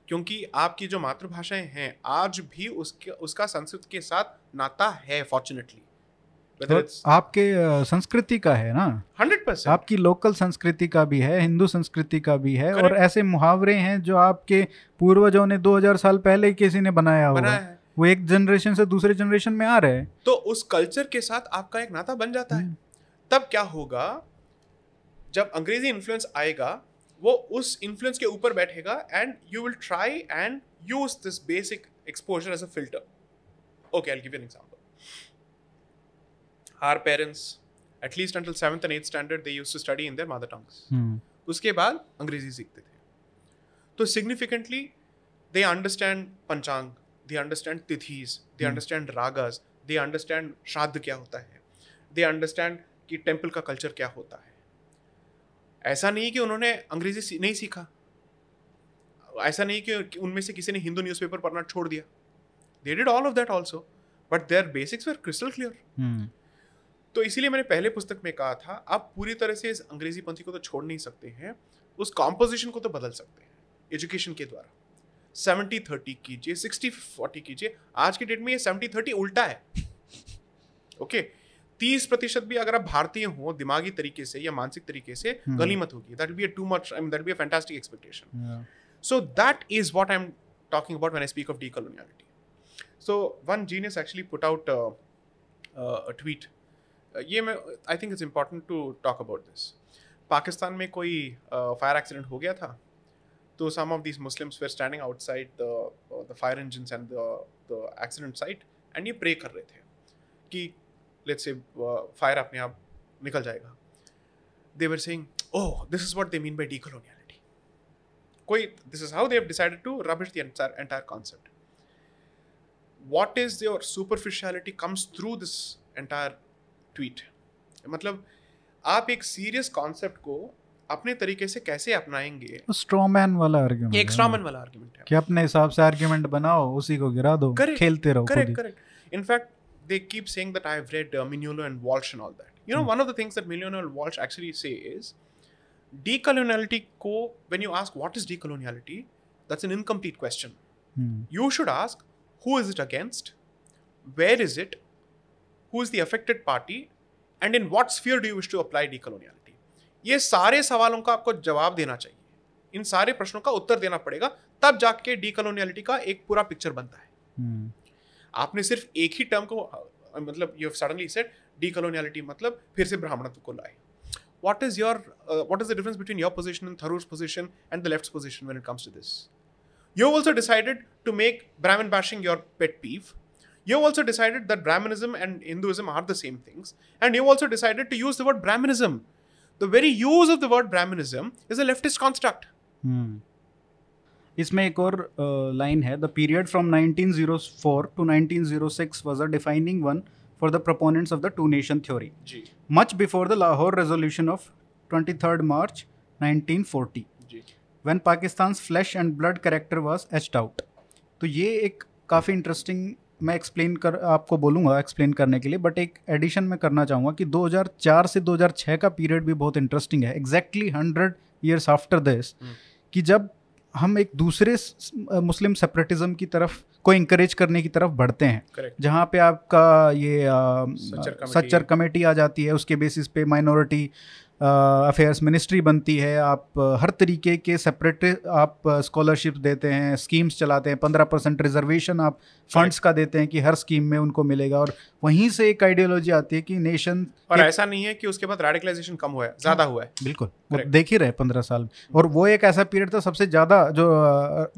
क्योंकि आपकी जो मातृभाषाएँ हैं आज भी उसके उसका संस्कृत के साथ नाता है फॉर्चुनेटली और आपके संस्कृति का है ना? हंड्रेड परसेंट आपकी लोकल संस्कृति का भी है हिंदू संस्कृति का भी है Correct. और ऐसे मुहावरे हैं जो आपके पूर्वजों ने 2000 साल पहले ही किसी ने बनाया बनाया हुआ है। वो एक जनरेशन से दूसरे जनरेशन में आ रहे हैं। तो उस कल्चर के साथ आपका एक नाता बन जाता है। हम्म। तब क्या होगा जब अंग्रेज़ी इन्फ्लुएंस आएगा वो उस इन्फ्लुएंस के ऊपर बैठेगा and you will try and use this basic exposure as a filter okay I give an example our parents at least 7th and 8th standard they used to study in their mother tongues. Hmm, उसके बाद अंग्रेज़ी सीखते थे। तो significantly they understand panchang they understand tithis they. Understand ragas they understand shraddha क्या होता है they understand कि टेंपल का कल्चर क्या होता है। ऐसा नहीं कि उन्होंने अंग्रेज़ी नहीं सीखा। ऐसा नहीं कि उनमें से किसी ने हिंदू न्यूज़पेपर पढ़ना छोड़ दिया। They did all of that also but their basics were crystal clear तो इसीलिए मैंने पहले पुस्तक में कहा था आप पूरी तरह से इस अंग्रेज़ी पंथी को तो छोड़ नहीं सकते हैं उस कॉम्पोजिशन को तो बदल सकते हैं एजुकेशन के द्वारा। सेवेंटी थर्टी कीजिए सिक्सटी फोर्टी कीजिए आज की डेट में ये सेवेंटी थर्टी उल्टा है। ओके तीस प्रतिशत भी अगर आप भारतीय हो दिमागी तरीके से या मानसिक तरीके से हम्म। गनीमत होगी that be too much I mean that be fantastic expectation yeah. So that is what I'm talking about when I speak of decoloniality. So one genius actually put out uh, uh, a tweet. Uh, ये मैं I think it's important to talk about this Pakistan में कोई fire accident हो गया था तो some of these Muslims were standing outside the fire engines and the accident site and ये pray कर रहे थे कि लेट्स से फायर अपने आप निकल जाएगा। They were saying oh this is what they mean by decoloniality कोई this is how they have decided to rubbish the entire entire concept what is your superficiality comes through this entire tweet. मतलब आप एक serious concept को अपने तरीके से कैसे अपनाएँगे? स्ट्रॉमैन वाला आर्गुमेंट एक स्ट्रॉमैन वाला आर्गुमेंट है। कि अपने हिसाब से आर्गुमेंट बनाओ उसी को गिरा दो Correct, खेलते रहो correct. In fact they keep saying that i've read uh, Mignolo and Walsh and all that you know Hmm. one of the things that Mignolo and Walsh actually say is decoloniality ko when you ask what is decoloniality that's an incomplete question hmm, you should ask who is it against where is it who is the affected party and in what sphere do you wish to apply decoloniality ये सारे सवालों का आपको जवाब देना चाहिए इन सारे प्रश्नों का उत्तर देना पड़ेगा तब जाके डीकोलोनियलिटी का एक पूरा पिक्चर बनता है हम्म, आपने सिर्फ़ एक ही टर्म को मतलब you have suddenly said decoloniality मतलब फिर से ब्राह्मणत्व को लाए। What is your what is the difference between your position and Tharoor's position and the left position when it comes to this you also decided to make Brahmin bashing your pet peeve you also decided that Brahminism and Hinduism are the same things and you also decided to use the word Brahminism the very use of the word Brahminism is a leftist construct इसमें एक और line है the period from 1904 to 1906 was a defining one for the proponents of the two nation theory much before the Lahore resolution of of 23rd March 1940 G. when Pakistan's flesh and blood character was etched out तो ये एक काफ़ी interesting मैं explain कर आपको बोलूँगा explain करने के लिए बट एक एडिशन में करना चाहूँगा कि 2004 से 2006 का पीरियड भी बहुत इंटरेस्टिंग है exactly hundred years after this. कि जब हम एक दूसरे मुस्लिम सेपरेटिज्म की तरफ़ को इंकरेज करने की तरफ़ बढ़ते हैं। Correct. जहाँ पे आपका ये सच्चर कमेटी। आ जाती है उसके बेसिस पे माइनॉरिटी अफेयर्स मिनिस्ट्री बनती है। आप हर तरीके के सेपरेट आप स्कॉलरशिप देते हैं स्कीम्स चलाते हैं पंद्रह परसेंट रिजर्वेशन आप फंड्स का देते हैं कि हर स्कीम में उनको मिलेगा। और वहीं से एक आइडियोलॉजी आती है कि नेशन और ऐसा नहीं है कि उसके बाद रेडिकलाइजेशन कम हुआ है ज़्यादा हुआ है। बिल्कुल। देख ही रहे पंद्रह साल। और वो एक ऐसा पीरियड था सबसे ज़्यादा जो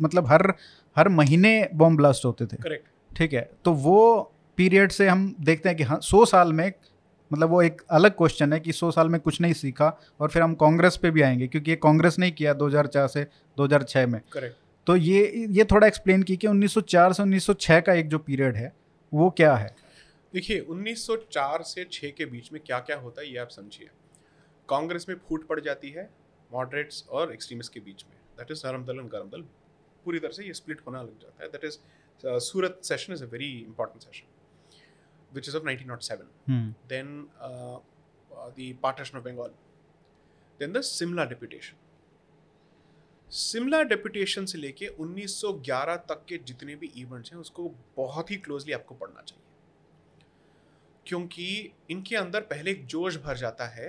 मतलब हर हर महीने बॉम्ब ब्लास्ट होते थे। करेक्ट ठीक है? तो वो पीरियड से हम देखते हैं कि हाँ सौ साल में मतलब वो एक अलग क्वेश्चन है कि सौ साल में कुछ नहीं सीखा और फिर हम कांग्रेस पे भी आएँगे क्योंकि ये कांग्रेस ने किया 2004 से 2006 में। करेक्ट तो ये ये थोड़ा एक्सप्लेन की कि 1904 से 1906 का एक जो पीरियड है वो क्या है? देखिए 1904 से 6 के बीच में क्या क्या होता है ये आप समझिए। कांग्रेस में फूट पड़ जाती है मॉडरेट्स और एक्सट्रीमिस्ट के बीच में। दैट इज़ नरम दल एंड गरम दल। पूरी तरह से ये स्प्लिट होना लग जाता है। That is Surat session is a very important session which is of 1907 hmm then uh, uh, the partition of Bengal, then the Simla deputation. Simla deputation से लेके 1911 तक के जितने भी इवेंट्स हैं उसको बहुत ही क्लोजली आपको पढ़ना चाहिए। क्योंकि इनके अंदर पहले एक जोश भर जाता है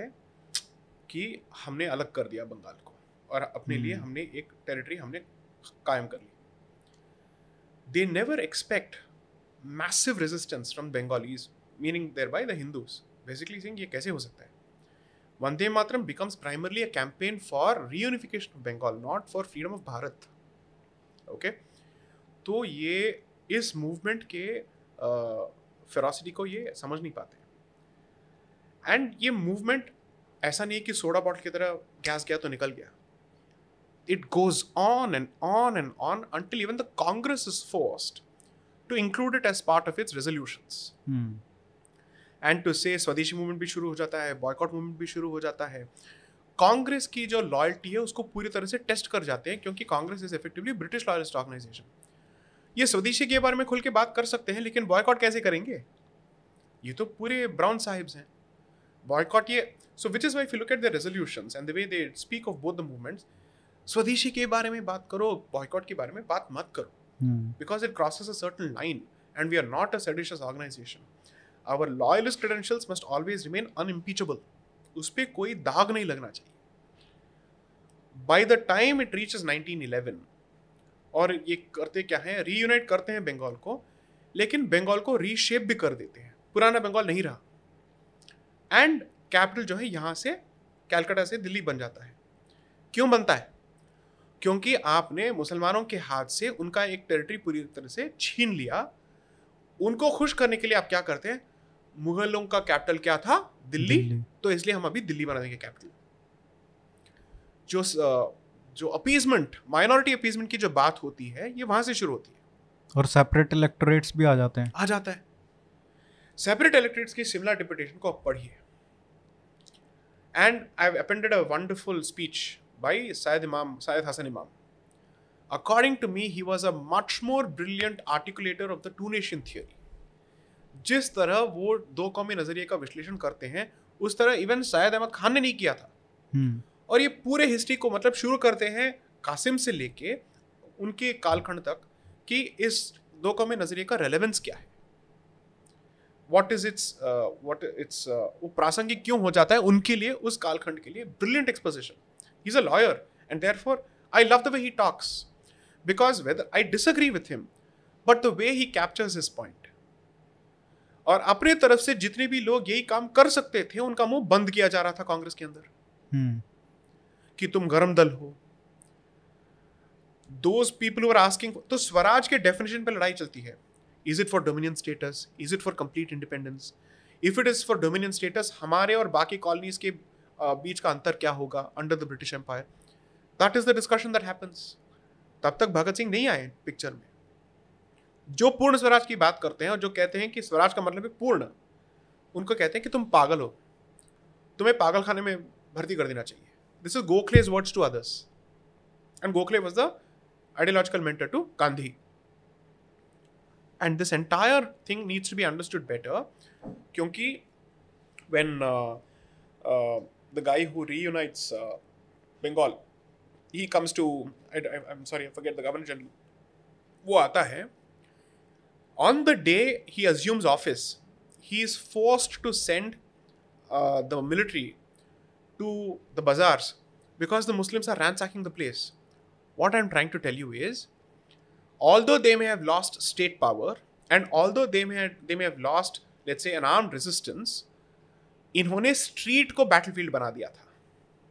कि हमने अलग कर दिया बंगाल को और अपने लिए हम्म। हमने एक टेरिटरी हमने कायम कर ली। They never expect massive resistance from Bengalis meaning thereby the Hindus basically Singh ये कैसे हो सकता है? Vande Mataram becomes primarily a campaign for reunification of Bengal not for freedom of Bharat okay तो ये इस मूवमेंट के फेरासिटी को ये समझ नहीं पाते। एंड ये मूवमेंट ऐसा नहीं है कि सोडा बॉटल की तरह गैस गया तो निकल गया। It goes on and on and on until even the Congress is forced to include it as part of its resolutions. Hmm and to say Swadeshi movement भी शुरू हो जाता है बॉयकॉट मूवमेंट भी शुरू हो जाता है कांग्रेस की जो लॉयल्टी है उसको पूरी तरह से टेस्ट कर जाते हैं क्योंकि Congress is effectively British loyalist organisation ये स्वदेशी के बारे में खुल के बात कर सकते हैं लेकिन बॉयकॉट कैसे करेंगे? ये तो पूरे ब्राउन साहिब्स हैं। बॉयकॉट ये so which is why at the resolutions and the way they speak of both the movements Swadeshi के बारे में बात करो बॉयकॉट के बारे में बात मत करो। हम्म because it crosses a certain line and we are not a seditious organization. Our loyalist credentials must always remain unimpeachable. उस पर कोई दाग नहीं लगना चाहिए। By the time it reaches 1911 और ये करते क्या है रीयूनाइट करते हैं बंगाल को लेकिन बंगाल को रीशेप भी कर देते हैं। पुराना बंगाल नहीं रहा। एंड कैपिटल जो है यहाँ से कैलकाटा से दिल्ली बन जाता है। क्यों बनता है? क्योंकि आपने मुसलमानों के हाथ से उनका एक टेरिटरी पूरी तरह से छीन लिया। उनको खुश करने के लिए आप क्या करते हैं? मुगलों का कैपिटल क्या था? दिल्ली, दिल्ली। तो इसलिए हम अभी दिल्ली बना देंगे कैपिटल जो जो अपीजमेंट माइनॉरिटी अपीजमेंट की जो बात होती है ये वहाँ से शुरू होती है। और सेपरेट इलेक्टोरेट्स भी आ जाते हैं। आ जाता है। सेपरेट इलेक्टोरेट्स की सिमिलर डिपुटेशन को आप पढ़िए। And I have appended a wonderful speech by Syed Imam Syed Hasan Imam according to me he was a much more brilliant articulator of the two nation theory जिस तरह वो दो कौमी नज़रिए का विश्लेषण करते हैं उस तरह इवन सैयद अहमद खान ने नहीं किया था। हम्म। और ये पूरे हिस्ट्री को मतलब शुरू करते हैं कासिम से लेके उनके कालखंड तक कि इस दो कौमी नज़रिए का रेलेवेंस क्या है। What is it's what it's वो प्रासंगिक क्यों हो जाता है उनके लिए उस कालखंड के लिए brilliant exposition a lawyer and therefore I love the way he talks because whether I disagree with him but the way he captures his point और अपने तरफ़ से जितने भी लोग यही काम कर सकते थे उनका मुँह बंद किया जा रहा था कांग्रेस के अंदर। हम्म। कि तुम गरम दल हो। दोज पीपल आर आस्किंग तो स्वराज के डेफिनेशन पे लड़ाई चलती है। Is it for dominion status is it for complete independence if it is for dominion status हमारे और बाकी कॉलोनीज के बीच का अंतर क्या होगा under the British empire that is the discussion that happens तब तक भगत सिंह नहीं आए पिक्चर में। जो पूर्ण स्वराज की बात करते हैं और जो कहते हैं कि स्वराज का मतलब है पूर्ण उनको कहते हैं कि तुम पागल हो। तुम्हें पागल खाने में भर्ती कर देना चाहिए। This is Gokhale is words to others and Gokhale was the ideological mentor to Gandhi and this entire thing needs to be understood better क्योंकि uh, uh, the guy who reunites uh, Bengal, he comes to, I, I, I'm sorry, I forget the governor general, वो आता है on the day he assumes office, he is forced to send uh, the military to the bazaars because the Muslims are ransacking the place. What I'm trying to tell you is, although they may have lost state power, and although they may have, they may have lost, let's say, an armed resistance, इन्होंने street को battlefield बना दिया था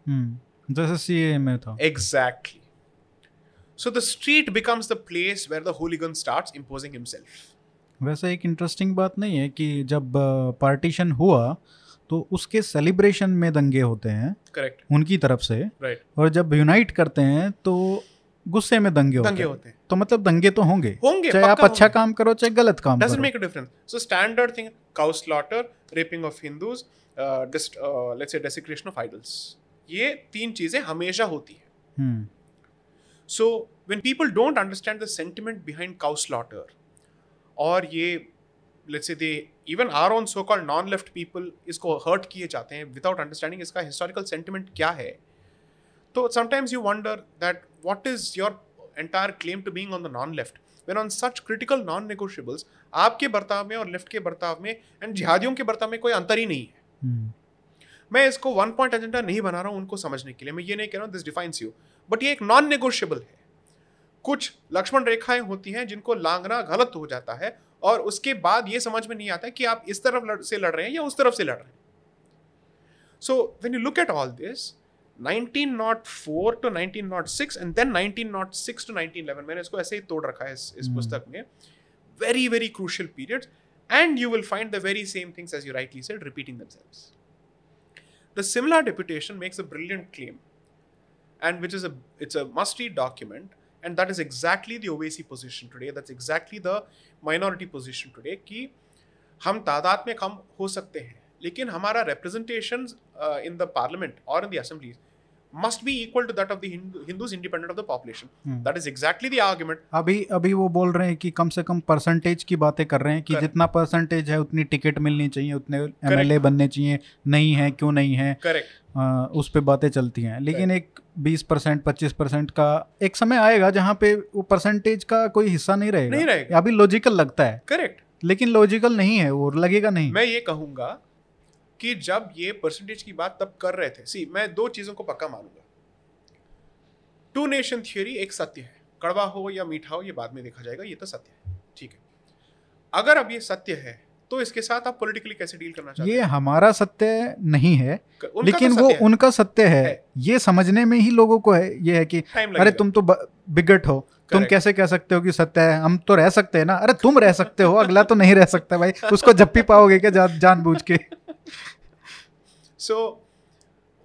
हम्म जैसे सी में था Exactly. So the street becomes the place where the hooligan starts imposing himself. वैसे एक इंटरेस्टिंग बात नहीं है कि जब पार्टीशन हुआ तो उसके सेलिब्रेशन में दंगे होते हैं Correct. उनकी तरफ़ से राइट Right. और जब यूनाइट करते हैं तो गुस्से में दंगे होते दंगे हैं होते हैं तो मतलब दंगे तो होंगे होंगे चाहे आप अच्छा. काम करो चाहे गलत काम करो make a difference. So standard thing: cow slaughter, raping of let's say desecration of idols ये तीन चीज़ें हमेशा होती हैं। So when people don't understand the sentiment behind cow slaughter और ये let's say they even are on so called non left people इसको hurt किए जाते हैं विदाउट अंडरस्टैंडिंग इसका हिस्टोरिकल सेंटिमेंट क्या है। तो sometimes you wonder that what is your entire claim to being on the non left when on such critical non negotiables आपके बर्ताव में और लेफ़्ट के बर्ताव में एंड hmm. जिहादियों के बर्ताव में कोई अंतर ही नहीं है। मैं इसको वन पॉइंट एजेंडा नहीं बना रहा हूँ उनको समझने के लिए। मैं ये नहीं कह रहा हूँ दिस डिफाइंस यू बट ये एक नॉन नेगोशिएबल है। कुछ लक्ष्मण रेखाएँ होती हैं जिनको लांघना गलत हो जाता है और उसके बाद ये समझ में नहीं आता कि आप इस तरफ़ लड़, से लड़ रहे हैं या उस तरफ़ से लड़ रहे हैं। So when you look at all this 1904 to 1906 and then 1906 to 1911 मैंने इसको ऐसे ही तोड़ रखा है इस, इस Hmm. पुस्तक में। Very very crucial periods and you will find the very same things as you rightly said repeating themselves the similar deputation makes a brilliant claim and which is a it's a must read document and that is exactly the OAC position today that's exactly the minority position today कि हम तादाद में कम हो सकते हैं लेकिन हमारा representation uh, in the parliament or in the assemblies Must be equal to that of the Hindu, Hindus independent of the population. Hmm. That is exactly the argument. अभी अभी वो बोल रहे हैं कि कम से कम परसेंटेज की बातें कर रहे हैं कि Correct. जितना परसेंटेज है उतनी टिकट मिलनी चाहिए उतने एमएलए बनने चाहिए नहीं है क्यों नहीं है Correct. आ, उस पर बातें चलती हैं लेकिन एक 20 परसेंट पच्चीस परसेंट का एक समय आएगा जहाँ पे वो परसेंटेज का कोई हिस्सा नहीं रहेगा नहीं रहेगा। अभी लॉजिकल लगता है करेक्ट लेकिन लॉजिकल नहीं है वो लगेगा नहीं मैं ये कहूँगा कि जब ये परसेंटेज की बात तब कर रहे थे। सी मैं दो चीज़ों को पक्का मानूँगा। टू नेशन थियोरी एक सत्य है। कड़वा हो या मीठा हो ये बाद में देखा जाएगा ये तो सत्य है। ठीक है। अगर अब ये सत्य है तो इसके साथ आप पॉलिटिकली कैसे डील करना चाहते ये हमारा सत्य नहीं है लेकिन तो वो है। उनका सत्य है। है। ये समझने में ही लोगों को है ये है कि अरे तुम तो बिगट हो। तुम कैसे कह सकते हो कि सत्य है? हम तो रह सकते हैं ना। अरे तुम रह सकते हो अगला तो नहीं रह सकता भाई। उसको जप्पी पाओगे क्या जान जानबूझ के? So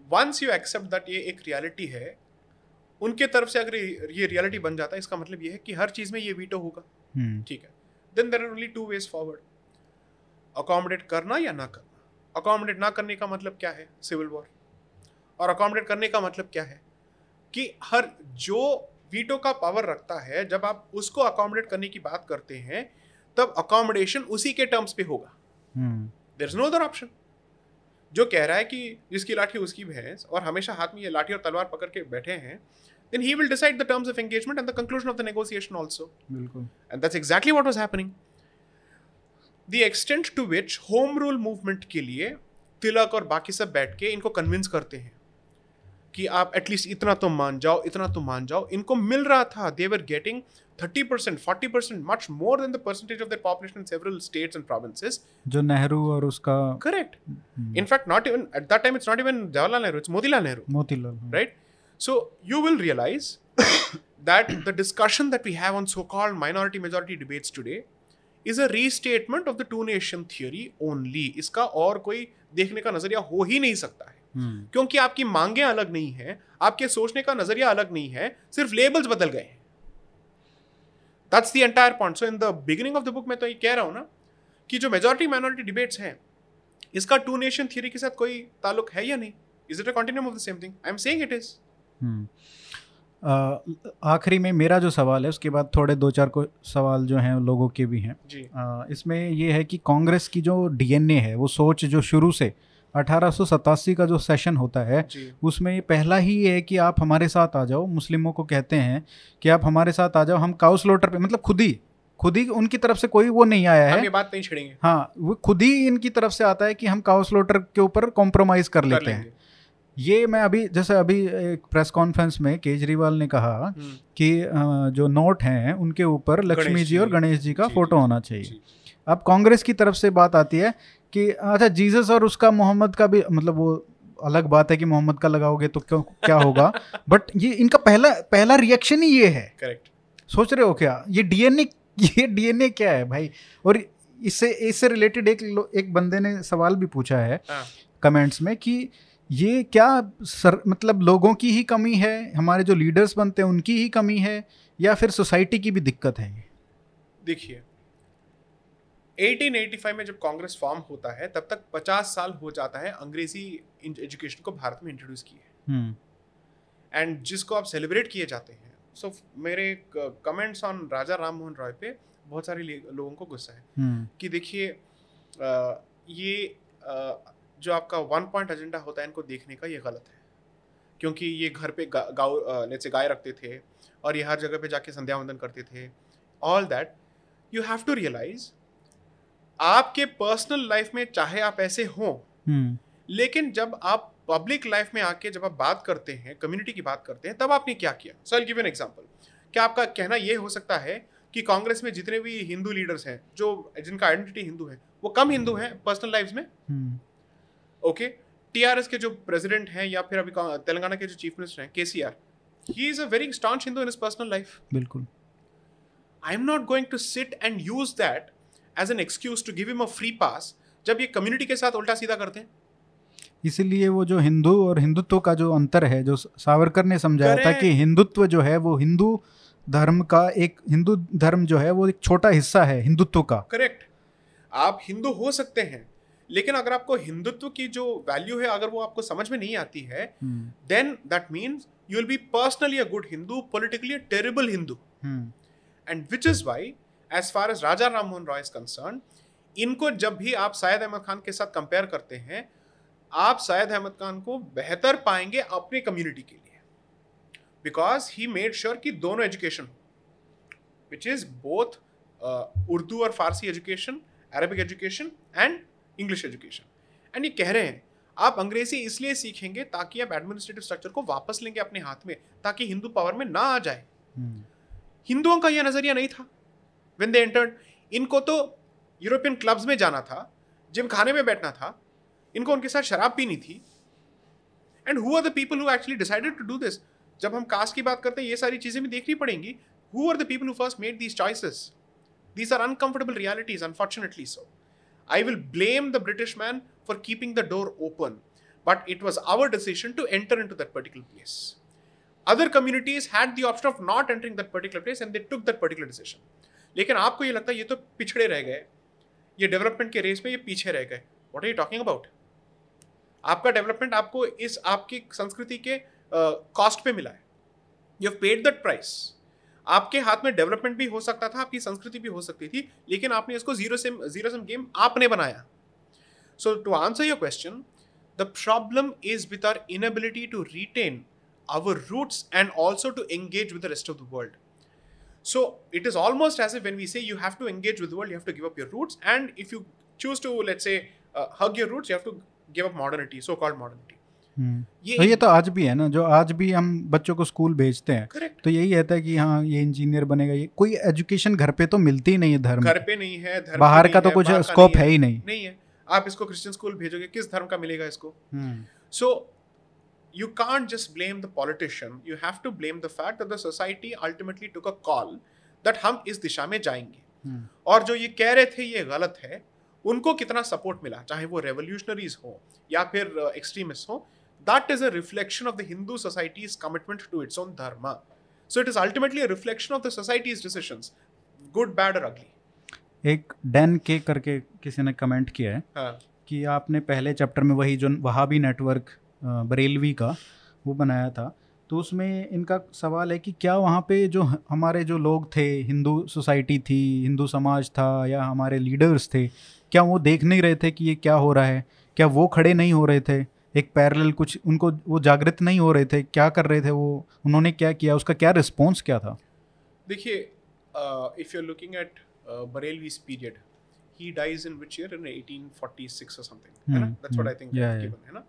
once you accept that ये एक रियलिटी है उनके तरफ़ से अगर ये- रियलिटी बन जाता है इसका मतलब ये है कि हर चीज़ में ये वीटो होगा। हम्म, ठीक है? Then there are only two ways forward accommodate करना या ना करना। अकोमोडेट ना करने का मतलब क्या है? सिविल वॉर और अकोमोडेट करने का मतलब क्या है? कि हर जो वीटो का पावर रखता है जब आप उसको अकोमोडेट करने की बात करते हैं तब अकोमोडेशन उसी के टर्म्स पे होगा। There is no other option जो कह रहा है कि जिसकी लाठी उसकी भैंस और हमेशा हाथ में ये लाठी और तलवार पकड़ के बैठे हैं then he will decide the terms of engagement and the conclusion of the negotiation also बिल्कुल and that's exactly what was happening the extent to which home rule movement के लिए तिलक और बाकी सब बैठ के इनको कन्विंस करते हैं कि आप एटलीस्ट इतना तो मान जाओ इतना तो मान जाओ। इनको मिल रहा था they were getting thirty percent forty percent much more than percentage of population several states and provinces जो नेहरू और उसका correct in fact not even at that time it's not even Jawaharlal Nehru it's Motilal Nehru Motilal right so you will realise that the discussion that we have on so called minority majority debates today is a restatement of the two nation theory only इसका और कोई देखने का नज़रिया हो ही नहीं सकता है। क्योंकि आपकी मांगे अलग नहीं है आपके सोचने का नज़रिया अलग नहीं है सिर्फ़ लेबल्स बदल गए हैं। That's the entire point so in the beginning of the book मैं तो ये कह रहा हूँ ना कि जो मेजॉरिटी माइनॉरिटी डिबेट्स हैं इसका टू नेशन थ्योरी के साथ कोई ताल्लुक है या नहीं? Is it a continuum of the same thing I am saying it is. आखिरी में मेरा जो सवाल है उसके बाद थोड़े दो चार को सवाल जो हैं लोगों के भी हैं। अ, इसमें ये है कि कांग्रेस की जो डीएनए है वो सोच जो शुरू से अठारह का जो सेशन होता है उसमें ये पहला ही ये है कि आप हमारे साथ आ जाओ। मुस्लिमों को कहते हैं कि आप हमारे साथ आ जाओ हम काउ स्लोटर पे मतलब खुद ही खुद ही उनकी तरफ़ से कोई वो नहीं आया हम है। ये बात नहीं छेड़ेंगे। हाँ वो खुद ही इनकी तरफ़ से आता है कि हम काउस लोटर के ऊपर कॉम्प्रोमाइज कर कर लेते हैं। ये मैं अभी जैसे अभी एक प्रेस कॉन्फ्रेंस में केजरीवाल ने कहा हम्म, कि जो नोट हैं उनके ऊपर लक्ष्मी जी और गणेश जी का फ़ोटो होना चाहिए। अब कांग्रेस की तरफ़ से बात आती है कि अच्छा जीसस और उसका मोहम्मद का भी मतलब वो अलग बात है कि मोहम्मद का लगाओगे तो क्यों क्या होगा? बट ये इनका पहला पहला रिएक्शन ही ये है। करेक्ट सोच रहे हो क्या? ये डीएनए ये डीएनए क्या है भाई? और इससे इससे रिलेटेड एक एक बंदे ने सवाल भी पूछा है हाँ। कमेंट्स में कि ये क्या सर मतलब लोगों की ही कमी है? हमारे जो लीडर्स बनते हैं उनकी ही कमी है? या फिर सोसाइटी की भी दिक्कत है ये? देखिए 1885 में जब कांग्रेस फॉर्म होता है तब तक 50 साल हो जाता है अंग्रेज़ी एजुकेशन को भारत में इंट्रोड्यूस किए हम्म। एंड जिसको आप सेलिब्रेट किए जाते हैं सो so, मेरे कमेंट्स ऑन राजा राम मोहन रॉय पे बहुत सारे लोगों को गुस्सा है हम्म। कि देखिए ये अ, जो आपका वन पॉइंट एजेंडा होता है इनको देखने का ये गलत है। क्योंकि ये घर पे गा- गाँव लेट्स से गाय रखते थे और ये हर जगह पे जाके संध्या वंदन करते थे। All that you have to realise आपके पर्सनल लाइफ में चाहे आप ऐसे हों हम्म। लेकिन जब आप पब्लिक लाइफ में आके जब आप बात करते हैं कम्युनिटी की बात करते हैं तब आपने क्या किया? So I give an example क्या आपका कहना ये हो सकता है कि कांग्रेस में जितने भी हिंदू लीडर्स हैं जो जिनका आइडेंटिटी हिंदू है वो कम हिंदू हैं पर्सनल लाइफ में? हम्म। ओके टीआरएस के जो प्रेसिडेंट हैं या फिर अभी तेलंगाना के जो चीफ मिनिस्टर हैं KCR he is a very staunch Hindu in personal life बिल्कुल। I am not going to sit and use that as an excuse to give him a free pass जब ये कम्युनिटी के साथ उल्टा सीधा करते हैं। इसीलिए वो जो हिंदू और हिंदुत्व का जो अंतर है जो सावरकर ने समझाया था कि हिंदुत्व जो है वो हिंदू धर्म का एक हिंदू धर्म जो है वो एक छोटा हिस्सा है हिंदुत्व का। करेक्ट आप हिंदू हो सकते हैं लेकिन अगर आपको हिंदुत्व की जो वैल्यू है अगर वो आपको समझ में नहीं आती है then that means you will be personally a good Hindu politically a terrible Hindu and which is why as far as Raja Ram Mohan Roy is concern इनको जब भी आप सैयद अहमद खान के साथ कंपेयर करते हैं आप सैयद अहमद खान को बेहतर पाएँगे अपने कम्युनिटी के लिए। बिकॉज़ ही मेड श्योर कि दोनों education which is both Urdu और Farsi education Arabic education and English education and ये कह रहे हैं आप अंग्रेज़ी इसलिए सीखेंगे ताकि आप एडमिनिस्ट्रेटिव स्ट्रक्चर को वापस लेंगे अपने हाथ में ताकि हिंदू पावर में ना आ जाए। हम्म। हिंदुओं का यह नज़रिया नहीं था। वेन दे एंटर्ड इनको तो यूरोपियन क्लब्स में जाना था जिम खाने में बैठना था, इनको उनके साथ शराब पीनी थी। And who are the people who actually decided to do this जब हम कास्ट की बात करते हैं, ये सारी चीज़ें भी देखनी पड़ेंगी। Who are the people who first made these choices these are uncomfortable realities unfortunately so I will blame the British man for keeping the door open but it was our decision to enter into that particular place other communities had the option of not entering that particular place and they took that particular decision लेकिन आपको ये लगता है ये तो पिछड़े रह गए। ये डेवलपमेंट के रेस में ये पीछे रह गए। What are you talking about आपका डेवलपमेंट आपको इस आपकी संस्कृति के कॉस्ट uh, पे मिला है। यू पेड दैट प्राइस आपके हाथ में डेवलपमेंट भी हो सकता था आपकी संस्कृति भी हो सकती थी लेकिन आपने इसको ज़ीरो से ज़ीरो सम गेम आपने बनाया। So to answer your question the problem is with our inability to retain our roots and also to engage with the rest of the world. So it is almost as if when we say you have to engage with the world, you have to give up your roots. And if you choose to, let's say, uh, hug your roots, you have to give up modernity, so called modernity. ये तो ये तो आज भी है ना जो आज भी हम बच्चों को स्कूल भेजते हैं Correct. तो यही रहता है कि हाँ ये इंजीनियर बनेगा ये कोई एजुकेशन घर पे तो मिलती ही नहीं है धर्म घर पे नहीं है धर्म बाहर का तो कुछ स्कोप है ही नहीं नहीं है आप इसको क्रिश्चियन स्कूल भेजोगे किस धर्म का मिलेगा इसको हम्म, So you can't just blame the politician. You have to blame the fact that the society ultimately took a call that हम इस दिशा में जाएँगे। हम्म, और जो ये कह रहे थे ये गलत है उनको कितना सपोर्ट मिला चाहे वो रेवोल्यूशनरीज हो या फिर एक्सट्रीमिस्ट हो that is a reflection of the Hindu society's commitment to its own dharma so it is ultimately reflection of the society's decisions good bad और अगली एक डैन के करके किसी ने कमेंट किया है हाँ। कि आपने पहले चैप्टर में वही जो वहाबी नेटवर्क बरेलवी का वो बनाया था। तो उसमें इनका सवाल है कि क्या वहाँ पे जो हमारे जो लोग थे हिंदू सोसाइटी थी हिंदू समाज था या हमारे लीडर्स थे क्या वो देख नहीं रहे थे कि ये क्या हो रहा है? क्या वो खड़े नहीं हो रहे थे? एक पैरेलल कुछ उनको वो जागृत नहीं हो रहे थे? क्या कर रहे थे वो? उन्होंने क्या किया? उसका क्या रिस्पॉन्स क्या था? देखिए if you are looking at Barelvi's period he dies in which year in 1846 और समथिंग है ना? That's what I think. Given है ना?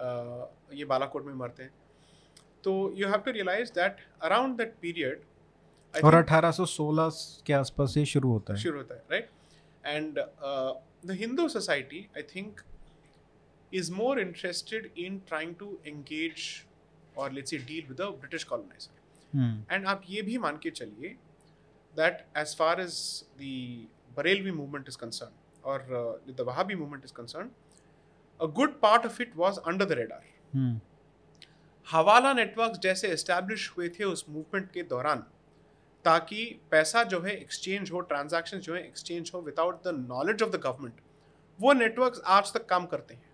ये बालाकोट में मरते हैं। तो you have to realise that around that period और 1816 के आसपास ये शुरू होता है। शुरू होता है right and the Hindu society I think is more interested in trying to engage और let's say deal with the British coloniser and आप ये भी मान के चलिए that as far as the Barelvi movement is concern और the Wahhabi movement is concern a good part of it was under the radar. हवाला networks जैसे establish हुए थे उस मूवमेंट के दौरान ताकि पैसा जो है एक्सचेंज हो ट्रांजैक्शन जो है एक्सचेंज हो without the knowledge of the government वो नेटवर्क आज तक काम करते हैं।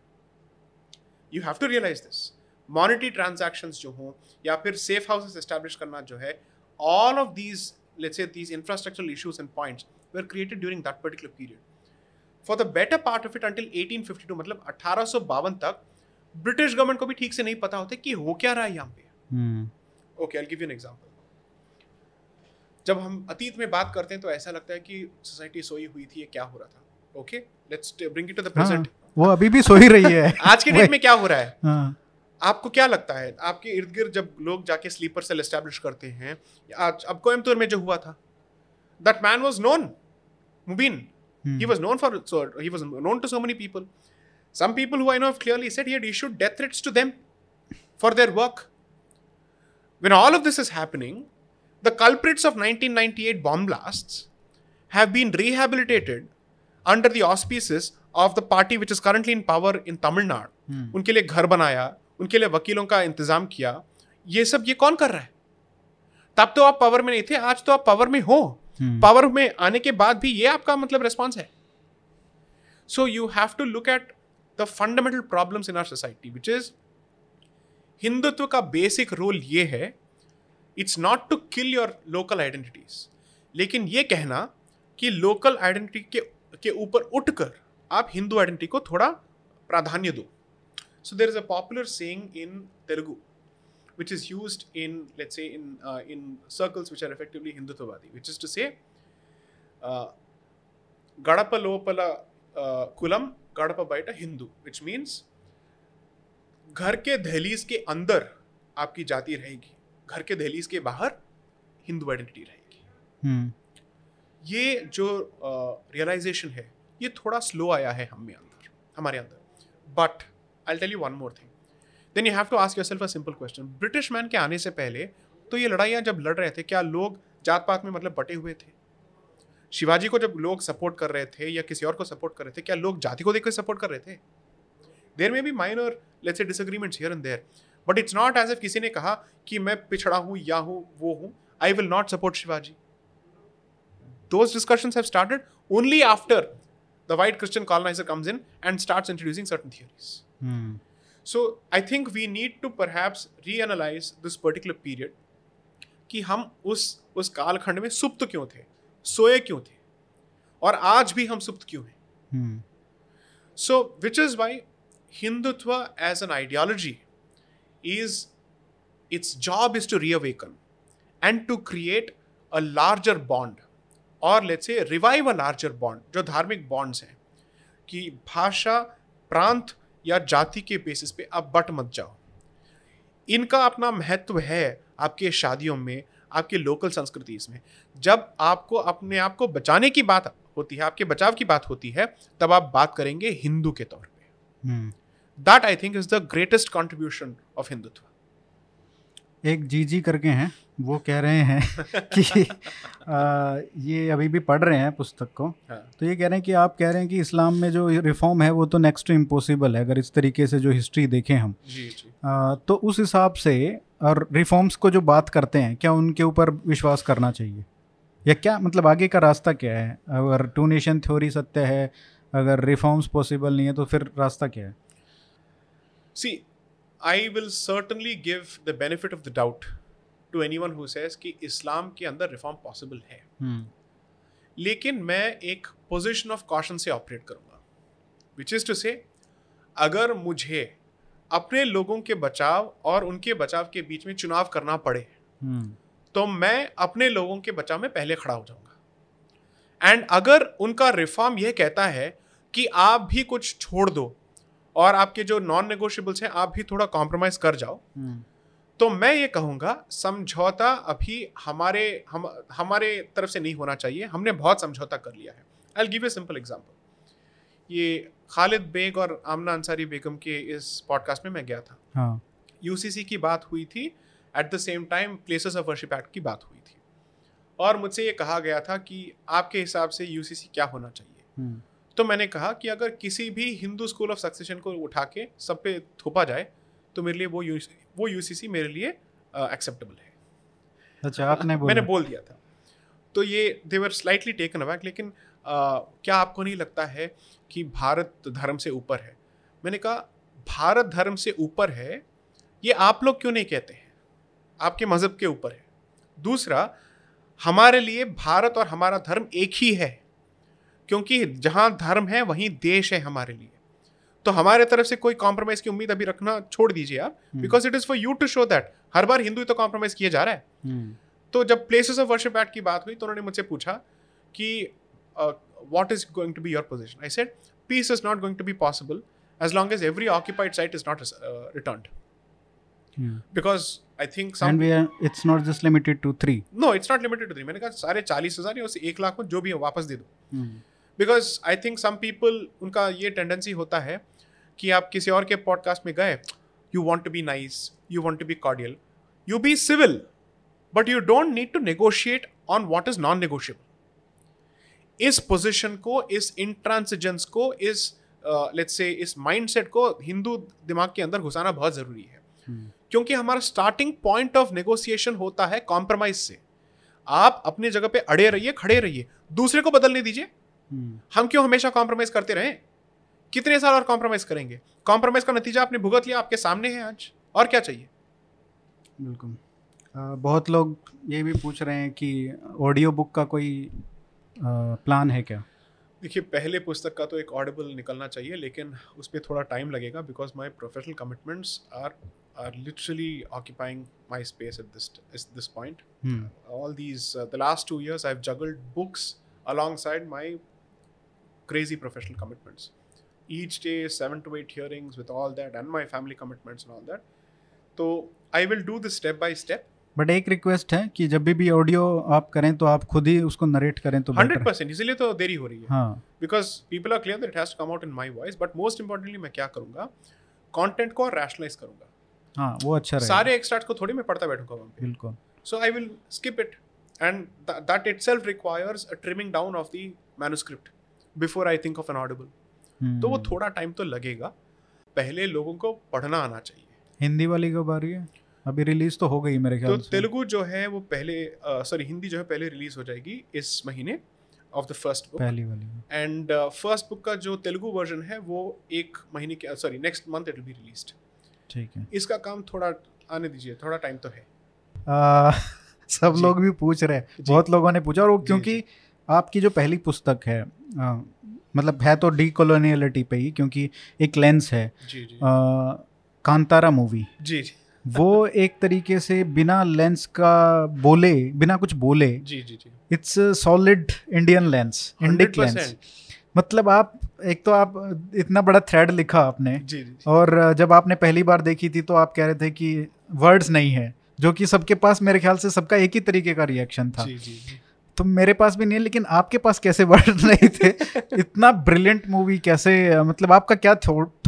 You have to realise this monetary transactions जो हो या फिर सेफ़ हाउसेस एस्टैब्लिश करना जो है all of these let's say these infrastructural issues and points were created during that particular period for the better part of it until 1852 मतलब 1852 तक British government को भी ठीक से नहीं पता होता कि हो क्या रहा है यहाँ पे। Okay I give you an example जब हम अतीत में बात करते हैं तो ऐसा लगता है कि सोसाइटी सोई हुई थी ये क्या हो रहा था। Okay let's bring it to the present वो अभी भी सो ही रही है। आज के डेट में क्या हो रहा है? हाँ, आपको क्या लगता है? आपके इर्द गिर्द जब लोग जाके स्लीपर सेल एस्टेब्लिश करते हैं आज अब कोयम्बतूर में जो हुआ था that man was known Mubeen hmm, he was known for so he was known to so many people some people who i know have clearly said he had issued death threats to them for their work when all of this is happening the culprits of 1998 bomb blasts have been rehabilitated under the auspices of the party which is currently in power in tamil nadu हम्म, उनके लिए घर बनाया उनके लिए वकीलों का इंतज़ाम किया ये सब ये कौन कर रहा है तब तो आप पावर में नहीं थे आज तो आप पावर में हो हम्म, पावर में आने के बाद भी ये आपका मतलब रिस्पॉन्स है। So you have to look at the fundamental problems in our society which is Hindutva का बेसिक रोल ये है it's not to kill your local identities लेकिन ये कहना कि लोकल आइडेंटिटी के के ऊपर उठकर आप हिंदू आइडेंटिटी को थोड़ा प्राधान्य दो। So there is a popular saying in Telugu which is used in let's say in uh, in circles which are effectively Hindutavadi, which is to say, uh, Gadapa Lopala uh, Kulam Gadapa Baita Hindu, which means घर के दहलीज के अंदर आपकी जाति रहेगी घर के दहलीज के बाहर हिंदू आइडेंटिटी रहेगी हम्म, ये जो रियलाइजेशन है ये थोड़ा स्लो आया है हम में अंदर हमारे अंदर but I tell you one more thing then you have to ask yourself a simple question British man के आने से पहले तो ये लड़ाइयाँ जब लड़ रहे थे, क्या लोग जात पात में मतलब बटे हुए थे? शिवाजी को जब लोग सपोर्ट कर रहे थे या किसी और को सपोर्ट कर रहे थे, क्या लोग जाति को देखकर सपोर्ट कर रहे थे? देर में भी minor let's say disagreements here and there but it's not as if किसी ने कहा कि मैं पिछड़ा हूँ, या हूँ, वो हूँ I will not support Shivaji. Discussions have started only after the white Christian colonizer comes in and starts introducing certain theories. Hmm so I think we need to perhaps reanalyse this particular period कि हम उस उस कालखंड में सुप्त क्यों थे? सोए क्यों थे? और आज भी हम सुप्त क्यों हैं? So which is why Hindutva as an ideology is its job is to re reawaken and to create a larger bond और let's say revive a larger bond जो धार्मिक बॉन्ड्स हैं कि भाषा प्रांत या जाति के बेसिस पे आप बट मत जाओ। इनका अपना महत्व है आपके शादियों में आपके लोकल संस्कृति में। जब आपको अपने आप को बचाने की बात होती है आपके बचाव की बात होती है तब आप बात करेंगे हिंदू के तौर पे। हम्म। That I think is the greatest contribution of Hindutva एक जी जी करके हैं वो कह रहे हैं कि आ, ये अभी भी पढ़ रहे हैं पुस्तक को। हाँ। तो ये कह रहे हैं कि आप कह रहे हैं कि इस्लाम में जो रिफॉर्म है वो तो नेक्स्ट टू इम्पॉसिबल है अगर इस तरीके से जो हिस्ट्री देखें हम। जी जी। आ, तो उस हिसाब से और रिफॉर्म्स को जो बात करते हैं क्या उनके ऊपर विश्वास करना चाहिए? या क्या मतलब आगे का रास्ता क्या है? अगर टू नेशन थ्योरी सत्य है अगर रिफॉर्म्स पॉसिबल नहीं है तो फिर रास्ता क्या है? See I will certainly give the benefit of the doubt to anyone says कि इस्लाम के अंदर रिफॉर्म पॉसिबल है। हम्म लेकिन मैं एक पोजिशन ऑफ़ कॉशन से ऑपरेट करूँगा विच इज़ टू से अगर मुझे अपने लोगों के बचाव और उनके बचाव के बीच में चुनाव करना पड़े हम्म तो मैं अपने लोगों के बचाव में पहले खड़ा हो जाऊँगा। एंड अगर उनका रिफॉर्म यह कहता है कि आप भी कुछ छोड़ दो और आपके जो नॉन नेगोशियबल्स हैं आप भी थोड़ा कॉम्प्रोमाइज कर जाओ। हम्म। तो मैं ये कहूँगा समझौता अभी हमारे हम हमारे तरफ़ से नहीं होना चाहिए। हमने बहुत समझौता कर लिया है। I give a simple example ये खालिद बेग और आमना अंसारी बेगम के इस पॉडकास्ट में मैं गया था। यू हाँ यूसीसी की बात हुई थी। At the same time places of worship act की बात हुई थी। और मुझसे ये कहा गया था कि आपके हिसाब से यूसीसी क्या होना चाहिए? हम्म। तो मैंने कहा कि अगर किसी भी हिंदू स्कूल ऑफ़ सक्सेशन को उठा के सब पे थोपा जाए तो मेरे लिए वो यू वो यूसीसी मेरे लिए एक्सेप्टेबल है। अच्छा आपने बोला। मैंने बोल दिया था। तो ये देवर स्लाइटली टेकन अबैक लेकिन अ, क्या आपको नहीं लगता है कि भारत धर्म से ऊपर है? मैंने कहा भारत धर्म से ऊपर है ये आप लोग क्यों नहीं कहते हैं? आपके मज़हब के ऊपर है। दूसरा हमारे लिए भारत और हमारा धर्म एक ही है। क्योंकि जहाँ धर्म है वहीं देश है हमारे लिए। तो हमारे तरफ़ से कोई कॉम्प्रोमाइज की उम्मीद अभी रखना छोड़ दीजिए आप because it is for you to show that हर बार हिंदू तो कॉम्प्रोमाइज किया जा रहा है। हम्म। तो जब प्लेसेस ऑफ़ वर्शिप एक्ट की बात हुई तो उन्होंने मुझसे पूछा कि what is going to be your position I said peace is not going to be possible as long as every occupied site is not return because I think it's not just limited to three no it's not limited to three मैंने कहा सारे चालीस हज़ार या उसे एक लाख में जो भी है वापस दे दो। हम्म। Because I think some people उनका ये टेंडेंसी होता है कि आप किसी और के पॉडकास्ट में गए you want to be nice you want to be cordial you be civil but you don't need to negotiate on what is non negotiable इस पोजिशन को इस इंट्रांसिजेंस को इस लेट्स से इस माइंडसेट को हिंदू दिमाग के अंदर घुसाना बहुत ज़रूरी है। हम्म क्योंकि हमारा स्टार्टिंग पॉइंट ऑफ़ नेगोशिएशन होता है कॉम्प्रोमाइज से। आप अपनी जगह पे अड़े रहिए खड़े रहिए। दूसरे को बदलने दीजिए। हम क्यों हमेशा कॉम्प्रोमाइज करते रहें? कितने साल और कॉम्प्रोमाइज करेंगे? कॉम्प्रोमाइज का नतीजा आपने भुगत लिया आपके सामने है आज। और क्या चाहिए? बिल्कुल। बहुत लोग ये भी पूछ रहे हैं कि ऑडियो बुक का कोई प्लान है क्या? देखिए पहले पुस्तक का तो एक ऑडिबल निकलना चाहिए लेकिन उस पर थोड़ा टाइम लगेगा because my professional commitments are are literally occupying my space at this this point hmm. All these uh, the last two years i've juggled books alongside my crazy professional commitments each day seven to eight hearings with all that and my family commitments and all that so i will do this step by step but एक request है कि जब भी भी audio आप करें तो आप खुद ही उसको नरेट करें तो better 100% इसीलिए तो देरी हो रही है हाँ because people are clear that has come out in my voice but most importantly मैं क्या करूँगा कंटेंट को रैशनलाइज करूँगा हाँ वो अच्छा रहेगा सारे एक्सट्रैक्ट को थोड़ी मैं पढ़ता बैठूँगा वहाँ बिल्कुल So I will skip it. And th- that itself requires a trimming down of the manuscript before I think of an audible. तो वो हम्म, थोड़ा टाइम तो लगेगा। पहले लोगों को पढ़ना आना चाहिए। हिंदी वाली कब आ रही है? अभी रिलीज़ तो हो गई मेरे तो ख्याल से। तेलुगु जो है वो पहले सॉरी हिंदी जो है पहले रिलीज़ हो जाएगी इस महीने ऑफ़ द फ़र्स्ट बुक पहली वाली एंड फ़र्स्ट बुक का जो तेलुगु वर्जन है वो एक महीने के sorry next month it will be released ठीक है। इसका काम थोड़ा आने दीजिए थोड़ा टाइम तो है। आ, सब लोग भी पूछ रहे हैं। बहुत लोगों ने पूछा और वो क्योंकि आपकी जो पहली पुस्तक है आ, मतलब है तो डी कॉलोनियलिटी पे ही क्योंकि एक लेंस है। जी जी। आ, कांतारा मूवी जी जी। वो एक तरीके से बिना लेंस का बोले बिना कुछ बोले जी जी जी। It's solid Indian lens Indic lens मतलब आप एक तो आप इतना बड़ा थ्रेड लिखा आपने जी जी और जब आपने पहली बार देखी थी तो आप कह रहे थे कि वर्ड्स नहीं है जो कि सबके पास मेरे ख्याल से सबका एक ही तरीके का रिएक्शन था। जी जी जी। तो मेरे पास भी नहीं है लेकिन आपके पास कैसे वर्ड नहीं थे? इतना ब्रिलियंट मूवी कैसे मतलब आपका क्या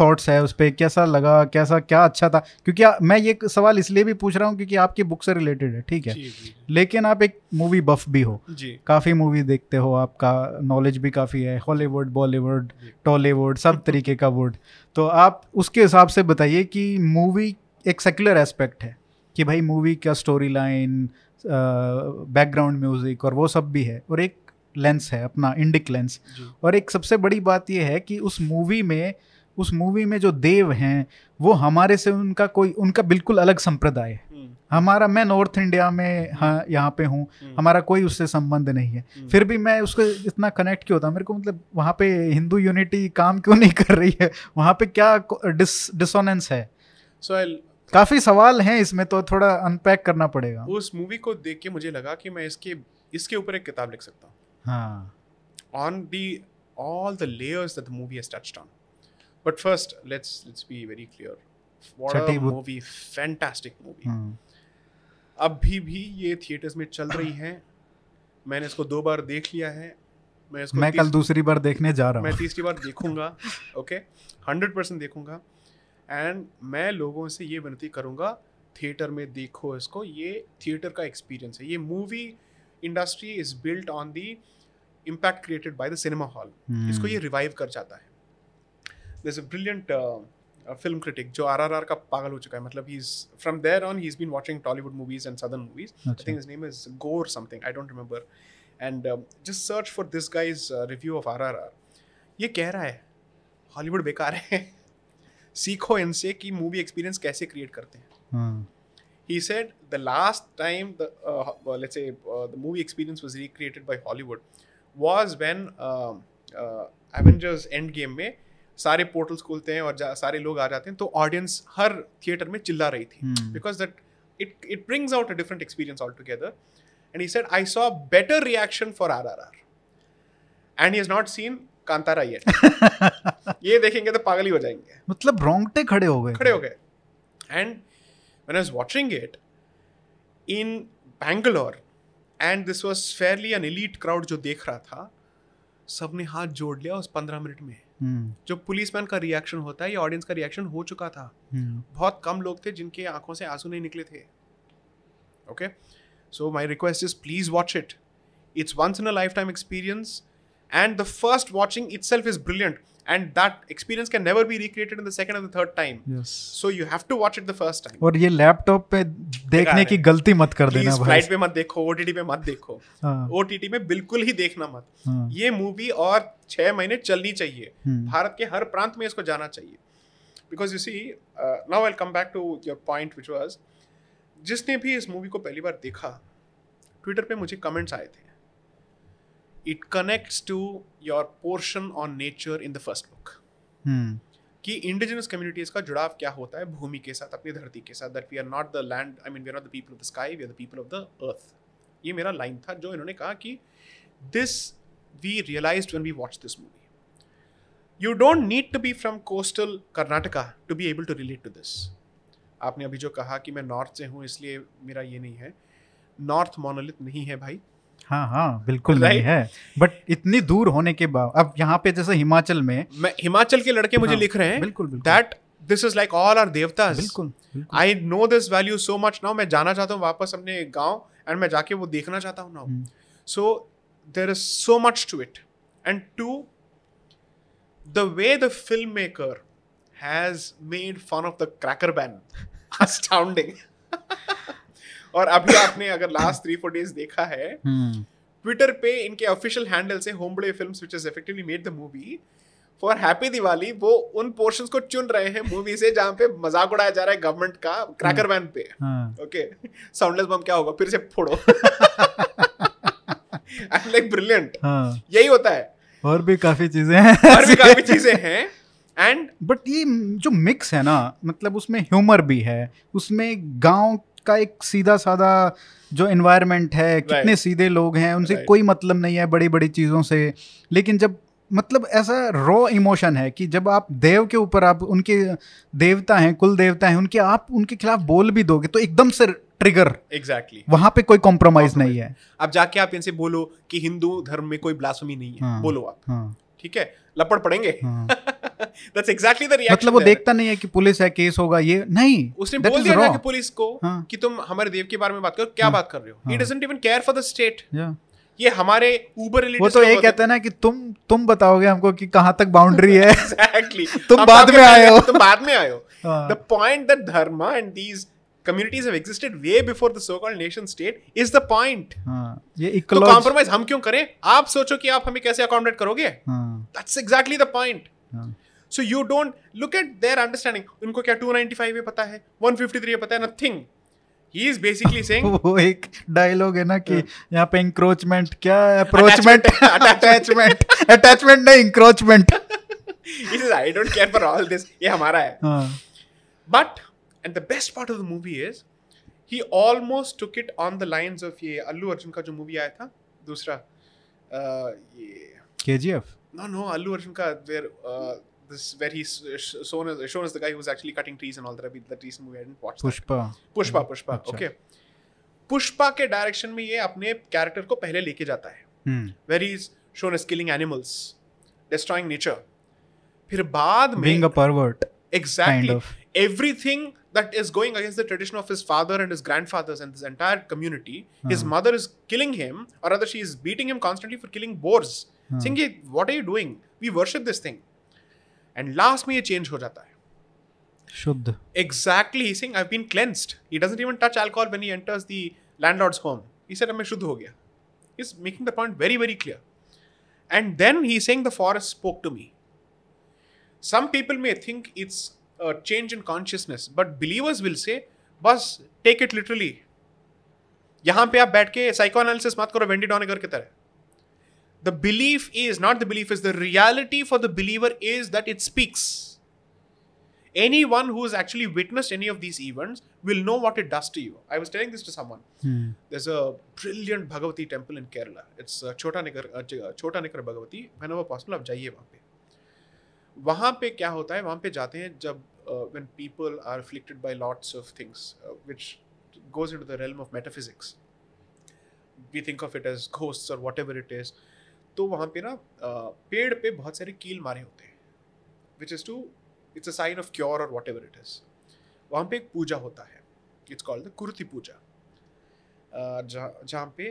थॉट्स है उस पर कैसा लगा? कैसा क्या अच्छा था? क्योंकि आ, मैं ये सवाल इसलिए भी पूछ रहा हूँ क्योंकि आपकी बुक से रिलेटेड है ठीक है? जी जी लेकिन आप एक मूवी बफ भी हो। जी। काफ़ी मूवी देखते हो आपका नॉलेज भी काफ़ी है हॉलीवुड बॉलीवुड टॉलीवुड सब तरीके का वुड तो आप उसके हिसाब से बताइए कि मूवी एक सेक्युलर एस्पेक्ट है। कि भाई मूवी का स्टोरी लाइन बैकग्राउंड म्यूज़िक और वो सब भी है और एक लेंस है अपना इंडिक लेंस और एक सबसे बड़ी बात यह है कि उस मूवी में उस मूवी में जो देव हैं वो हमारे से उनका कोई उनका बिल्कुल अलग संप्रदाय है। हम्म, हमारा मैं नॉर्थ इंडिया में हाँ यहाँ पे हूँ। हम्म, हमारा कोई उससे संबंध नहीं है। हम्म, फिर भी मैं उसको इतना कनेक्ट क्यों होता? मेरे को मतलब वहाँ पे हिंदू यूनिटी काम क्यों नहीं कर रही है? वहाँ पे क्या डिस डिसोनेंस है? So I'll- काफ़ी सवाल हैं इसमें तो थोड़ा अनपैक करना पड़ेगा। उस मूवी को देख के मुझे लगा कि मैं इसके इसके ऊपर एक किताब लिख सकता हूँ। हाँ। All the layers that the movie has touched on. But first, let's let's be very clear. What Chhathi a बुत- movie! Fantastic हम्म, अभी भी ये थिएटर्स में चल रही है। मैंने इसको दो बार देख लिया है। मैं इसको मैं कल दूसरी बार देखने जा रहा हूँ। मैं तीसरी बार देखूँगा ओके हंड्रेड परसेंट देखूँगा। एंड मैं लोगों से ये विनती करूँगा थिएटर में देखो इसको। ये थिएटर का एक्सपीरियंस है। ये movie industry is built on the impact created by the cinema hall इसको ये रिवाइव कर जाता है। दिस ब्रिलियंट फ़िल्म क्रिटिक जो आर आर आर का पागल हो चुका है। मतलब he is from there on he is been watching Tollywood movies and other movies I think his name is Gore something I don't remember and just search for this guy's review of R R R ये कह रहा है Hollywood बेकार है। सीखो इनसे कि movie experience कैसे क्रिएट करते हैं। He. Said the last time से movie experience was recreated by Hollywood was when Avengers Endgame में सारे पोर्टल्स खुलते हैं और सारे लोग आ जाते हैं तो ऑडियंस हर थिएटर में चिल्ला रही थी। Because that it it brings out a different experience all together and he said I saw better reaction for R R R and he is not seen Kantara yet ये देखेंगे तो पागल ही हो जाएँगे। मतलब रोंगटे खड़े हो गए खड़े हो गए। And when I was watching it in Bangalore and this was fairly an elite crowd जो देख रहा था सबने हाथ जोड़ लिया उस पंद्रह मिनट में। हम्म, जो पुलिसमैन का रिएक्शन होता है या ऑडियंस का रिएक्शन हो चुका था हम्म, बहुत कम लोग थे जिनके आँखों से आँसू नहीं निकले थे। Okay so my request is please watch it it's once in a lifetime experience and the first watching itself is brilliant and that experience can never be recreated in the second and the third time yes. So you have to watch it the first time और ये laptop पे देखने है। की गलती मत कर देना भाई। फ़्लाइट पे मत देखो ओटीटी पे मत देखो। हाँ, ओटीटी में बिल्कुल ही देखना मत। हाँ, ये मूवी और छह महीने चलनी चाहिए। हम्म, भारत के हर प्रांत में इसको जाना चाहिए। Because you see now I come back to your point which was जिसने भी इस मूवी को पहली बार देखा ट्विटर पे मुझे कमेंट्स आए थे। It connects to your portion on nature in the first book कि इंडिजिनस कम्युनिटीज का जुड़ाव क्या होता है भूमि के साथ अपनी धरती के साथ that we are not the land I mean we are not the people of the sky we are the people of the earth ये मेरा लाइन था जो इन्होंने कहा कि this we realise when we watch this movie you don't need to be from coastal Karnataka to be able to relate to this आपने अभी जो कहा कि मैं नॉर्थ से हूँ इसलिए मेरा ये नहीं है। नॉर्थ मोनोलिथ नहीं है भाई। हाँ हाँ बिल्कुल नहीं है। बट इतनी दूर होने के बाद अब यहाँ पे जैसे हिमाचल में मैं हिमाचल के लड़के मुझे हाँ, लिख रहे हैं बिल्कुल that this is like all are देवतास बिल्कुल I know this value so much now मैं जाना चाहता हूँ वापस अपने गाँव एंड मैं जाके वो देखना चाहता हूँ now so there is so much to it and to the way the filmmaker has made fun of the cracker ban astounding. और अभी आपने अगर लास्ट थ्री फोर डेज़ देखा है हम्म। ट्विटर पे इनके ऑफिशियल हैंडल से Hombale Films which is effectively made the movie for happy Diwali वो उन पोर्शंस को चुन रहे हैं मूवी से जहाँ पे मज़ाक उड़ाया जा रहा है गवर्नमेंट का क्रैकर वैन पे। ओके साउंडलेस बम क्या होगा? फिर से फोड़ो। आई लाइक ब्रिलियंट यही होता है। और भी काफ़ी चीज़ें हैं। और भी काफ़ी चीज़ें हैं। एंड बट ये जो मिक्स है ना मतलब उसमें ह्यूमर भी है उसमें गाँव का एक सीधा साधा जो एनवायरनमेंट है कितने सीधे लोग हैं उनसे Right. कोई मतलब नहीं है बड़ी बड़ी चीज़ों से लेकिन जब मतलब ऐसा रॉ इमोशन है कि जब आप देव के ऊपर आप उनके देवता हैं कुल देवता हैं उनके आप उनके खिलाफ बोल भी दोगे तो एकदम से ट्रिगर एग्जैक्टली exactly. वहाँ पे कोई कॉम्प्रोमाइज नहीं है अब जाके आप इनसे बोलो कि हिंदू धर्म में कोई ब्लास्फेमी नहीं है हाँ। बोलो आप हाँ, ठीक है लपड़ पड़ेंगे हाँ। दैट्स एग्जैक्टली द रिएक्शन मतलब वो देखता नहीं है कि पुलिस है केस होगा ये। नहीं उसने बोल दिया raw. जाके पुलिस को हाँ। कि तुम हमारे देव के बारे में बात करो क्या हाँ। बात कर रहे हो? ही। Doesn't even care for the state. ये हमारे ऊबर वो तो ये कहता है ना कि तुम तुम बताओगे हमको कि कहाँ तक बाउंड्री है। एग्जैक्टली तुम बाद में आए हो। तुम बाद में आए हो। the point that dharma and these communities have existed way before the so-called nation state is the point. हाँ, ये तो कॉम्प्रोमाइज हम क्यों करें? आप सोचो कि आप हमें कैसे अकोमोडेट करोगे? हाँ, दैट्स एग्जैक्टली द पॉइंट हाँ, so you don't look at their understanding उनको क्या 295 है पता है? 153 है पता है? Nothing he is basically saying वो एक डायलॉग है ना कि यहाँ पे इंक्रोचमेंट क्या अप्रोचमेंट Attachment. अटैचमेंट अटैचमेंट नहीं encroachment he says i don't care for all this. ये हमारा है. हाँ। But, and the best part of the movie is, he almost took it on the lines of ये अल्लू अर्जुन का जो मूवी आया था दूसरा uh, ये KGF no no Allu Arjun का where uh, this where he's shown as shown as the guy who was actually cutting trees and all that I mean, that recent movie I didn't watch Pushpa. that. Pushpa Pushpa Pushpa अच्छा। Okay Pushpa के direction में ये अपने character को पहले लेके जाता है हम्म where is shown as killing animals destroying nature फिर बाद में being a pervert of. everything that is going against the tradition of his father and his grandfathers and this entire community Uh-huh. his हाँ. mother is killing him or rather she is beating him constantly for killing boars हाँ. saying "Ye, what are you doing we worship this thing and last में ये change हो जाता है। शुद्ध। Exactly since I been cleansed he doesn't even touch alcohol when he enters the landlord's home he said मैं शुद्ध हो गया is making the point very very clear and then he saying the forest spoke to me some people may think it's change in consciousness but believers will say बस take it literally यहाँ पे आप बैठ के psychoanalysis मत करो Wendy डॉनेगर की तरह। the belief is not the belief is the reality for the believer is that it speaks anyone who has actually witnessed any of these events will know what it does to you i was telling this to someone hmm there's a brilliant bhagavati temple in kerala it's uh, chota nikar uh, Ch- chota nikar bhagavati whenever possible आप जाइए वहाँ पे वहाँ पे क्या होता है वहाँ पे जाते हैं जब uh, when people are afflicted by lots of things uh, which goes into the realm of metaphysics we think of it as ghosts or whatever it is तो वहाँ पे ना पेड़ पे बहुत सारे कील मारे होते हैं which is to it's a sign of cure और वट एवर इट इज़ वहाँ पे एक पूजा होता है it's called the Kurthi puja. जहाँ पे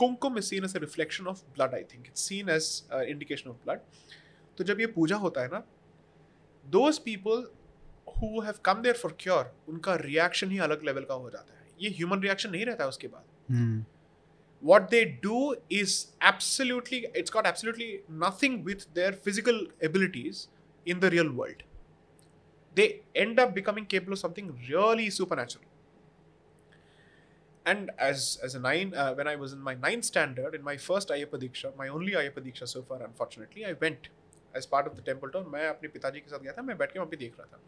kumkum is seen as a reflection of blood I think it's seen as indication of blood तो जब ये पूजा होता है ना those people who have come there for cure उनका रिएक्शन ही अलग लेवल का हो जाता है। ये ह्यूमन रिएक्शन नहीं रहता है उसके बाद। हम्म। what they do is absolutely it's got absolutely nothing with their physical abilities in the real world they end up becoming capable of something really supernatural and as as a nine uh, when i was in my ninth standard in my first ayappa diksha my only ayappa diksha so far unfortunately i went as part of the temple tour मैं अपने पिताजी के साथ गया था मैं बैठ के वहाँ पे देख रहा था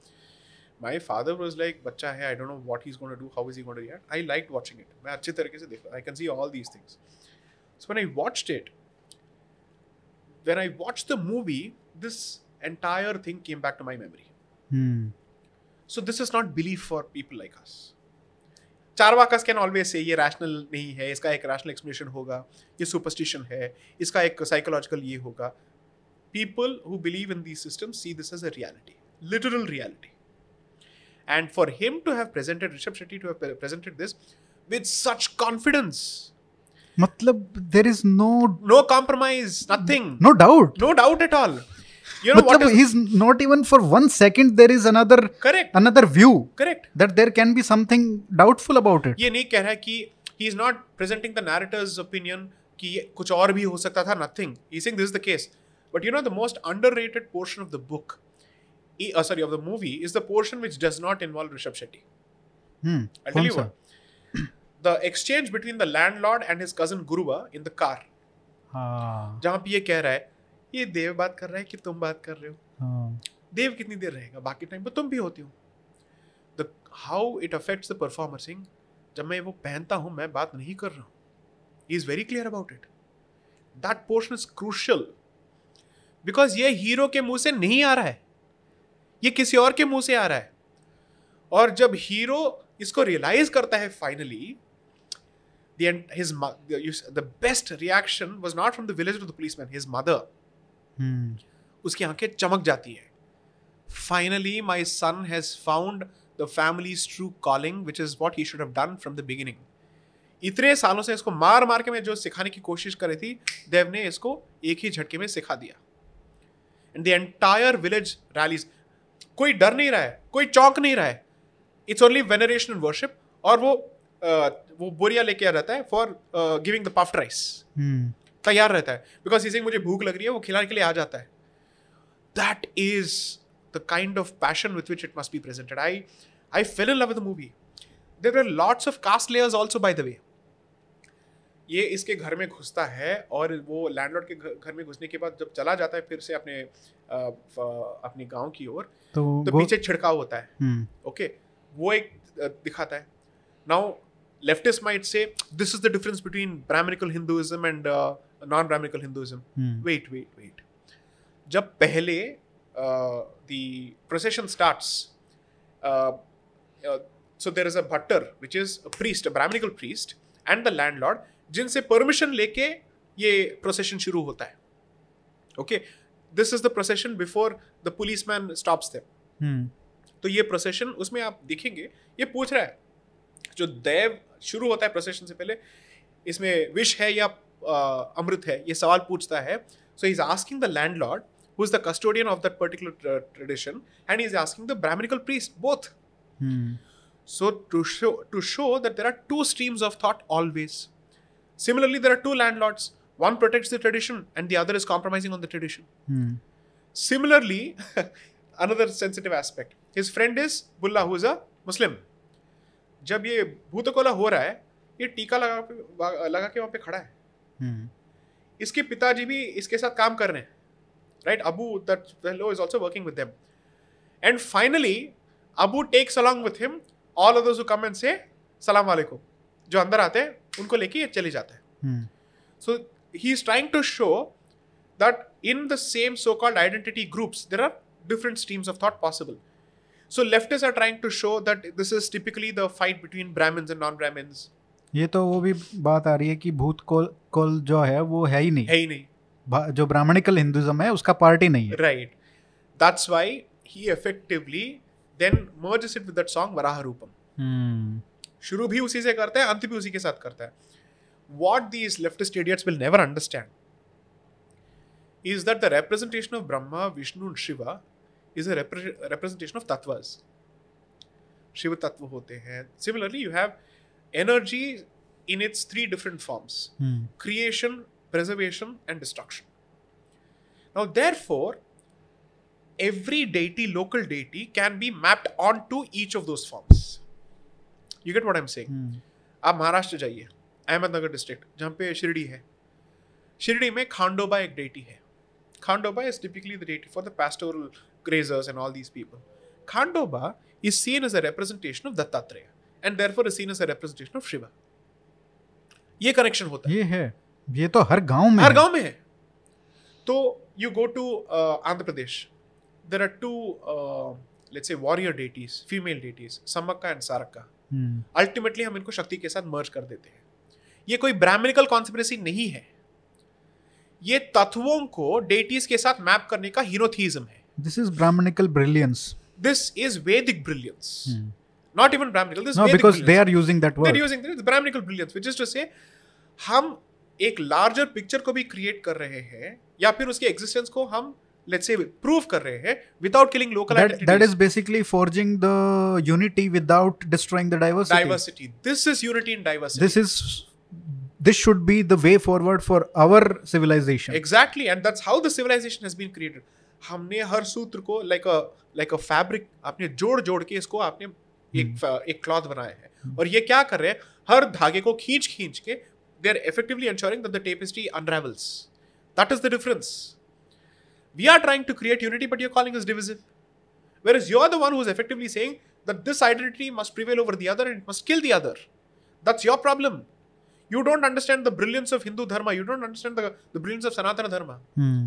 my father was like बच्चा है I don't know what he's going to do how is he going to react I liked watching it मैं अच्छे तरीके से देख रहा I can see all these things so when I watched it when I watched the movie this entire thing came back to my memory hmm so this is not belief for people like us Charvakas can always say ये rational नहीं है इसका एक rational explanation होगा ये superstition है इसका एक साइकोलॉजिकल ये होगा people who believe in these systems see this as a reality literal reality and for him to have presented Rishabh Shetty to have pre- presented this with such confidence मतलब there is no no compromise nothing no doubt no doubt at all You know what मतलब is he's not even for one second there is another correct? another view Correct. that there can be something doubtful about it ये नहीं कह रहा है कि he is not presenting the narrator's opinion कि ये कुछ और भी हो सकता था nothing he's saying this is the case but you know the most underrated portion of the book e- uh, sorry of the movie is the portion which does not involve Rishabh Shetty. Hmm I'll tell you what. The exchange between the landlord and his cousin Guruva in the car. हाँ। जहाँ पे ये कह रहा है ये देव बात कर रहा है कि तुम बात कर रहे हो? हाँ। देव कितनी देर रहेगा? बाकी टाइम पे तुम भी होती हो। The how it affects the performer Singh जब मैं वो पहनता हूँ मैं बात नहीं कर रहा हूँ। He is very clear about it that portion is crucial because ये हीरो के मुँह से नहीं आ रहा है। ये किसी और के मुँह से आ रहा है। और जब हीरो इसको रियलाइज़ करता है finally his the, best reaction was not from the village of the policeman his mother. Hmm उसकी आँखें चमक जाती है। Finally my son has found the family's true calling which is what he should have done from the beginning इतने सालों से इसको मार मार के मैं जो सिखाने की कोशिश करी थी देव ने इसको एक ही झटके में सिखा दिया। And the entire village rallies कोई डर नहीं रहा है कोई चौंक नहीं रहा है। इट्स ओनली वेनरेशन वर्शिप और वो uh, वो बोरिया लेके आ रहता है for giving the puffed rice तैयार रहता है। बिकॉज़ इसे मुझे भूख लग रही है वो खिलाने के लिए आ जाता है। That is the kind of passion with which it must be presented I I fell in love the movie there are lots of caste layers also by the way ये इसके घर में घुसता है और वो लैंडलॉर्ड के घर में घुसने के बाद जब चला जाता है फिर से अपने फ- अपने गाँव की ओर तो तो पीछे छिड़काव होता है। हम्म। ओके? वो एक दिखाता है। Now leftist might say this is the difference between Brahmanical Hinduism and non Brahmanical Hinduism wait wait wait जब पहले the procession starts so there is a Bhattar which is priest Brahmanical priest and the landlord जिनसे permission लेके ये procession शुरू होता है। Okay this is the procession before the policeman stops them तो ये प्रोसेशन उसमें आप देखेंगे ये पूछ रहा है जो देव शुरू होता है प्रोसेशन से पहले इसमें विष है या अमृत है ये सवाल पूछता है so is asking the landlord who is the custodian of that particular tradition and is asking the Brahmanical priest both so to show to show that there are two streams of thought always. Similarly, there are two landlords. One protects the tradition and the other is compromising on the tradition. Hmm Similarly, another sensitive aspect. His friend is Bulla, who is a Muslim. जब ये भूतकोला हो रहा है ये टीका लगा लगा के वहाँ पे खड़ा है हम्म इसके पिताजी भी इसके साथ काम कर रहे हैं right Abu that fellow is also working with them and finally Abu takes along with him all others who come and say सलाम वालेकुम जो अंदर आते हैं उनको लेके ये चले जाते हैं। So he is trying to show that in the same so called identity groups there are different streams of thought possible so left is are trying to show that this is typically the fight between Brahmins and non Brahmins ये तो वो भी बात आ रही है कि भूत कोल कोल जो है वो है ही नहीं। है ही नहीं। जो ब्राह्मणिकल हिंदुज्म है उसका पार्ट ही नहीं है। Right that's why he effectively then merges it with that song Varaha Rupam शुरू भी उसी से करता है अंत भी उसी के साथ करता है। What these left stalwarts will never understand is that the representation of Brahma Vishnu Shiva is representation of तत्व शिव तत्व होते हैं similarly you have energy in its three different forms creation preservation and destruction now therefore every deity local deity can be mapped on to each of you get what I'm say आप महाराष्ट्र जाइए Ahmednagar district जहाँ पे शिरडी है। शिरडी में खांडोबा एक deity है। Khandoba is typically the deity for the pastoral graziers and all these people Khandoba is seen as a representation of Dattatreya and therefore seen as a representation of Shiva. ये connection होता है। ये है। ये तो हर गाँव में हर गाँव में है। तो you go to Andhra Pradesh there are two let's a warrior deities female deities Sammakka and Sarakka ultimately हम इनको शक्ति के साथ मर्ज कर देते हैं। ये कोई ब्राह्मणिकल कॉन्स्पिरेसी नहीं है। ये तत्वों को डेटीज के साथ मैप करने का हीरोथीज्म है। This is Brahmanical brilliance this is Vedic brilliance not even Brahmanical this because they are using that word using this Brahmanical brilliance which is to say हम एक लार्जर पिक्चर को भी क्रिएट कर रहे हैं या फिर उसके एग्जिस्टेंस को हम लेट्स से प्रूव कर रहे हैं without killing local that identities that is basically forging the unity without destroying the diversity diversity this is unity in diversity this is this should be the way forward for our civilization exactly and that's how the civilisation has been created हमने हर सूत्र को like a like a fabric आपने जोड़ जोड़ के इसको आपने एक Hmm. एक क्लॉथ बनाया है और ये क्या कर रहे हैं हर धागे को खींच खींच के they are effectively ensuring that the tapestry unravels that is the difference we are trying to create unity but you're calling us divisive whereas you're the one who's effectively saying that this identity must prevail over the other and it must kill the other that's your problem you don't understand the brilliance of hindu dharma you don't understand the, the brilliance of sanatana dharma Hmm.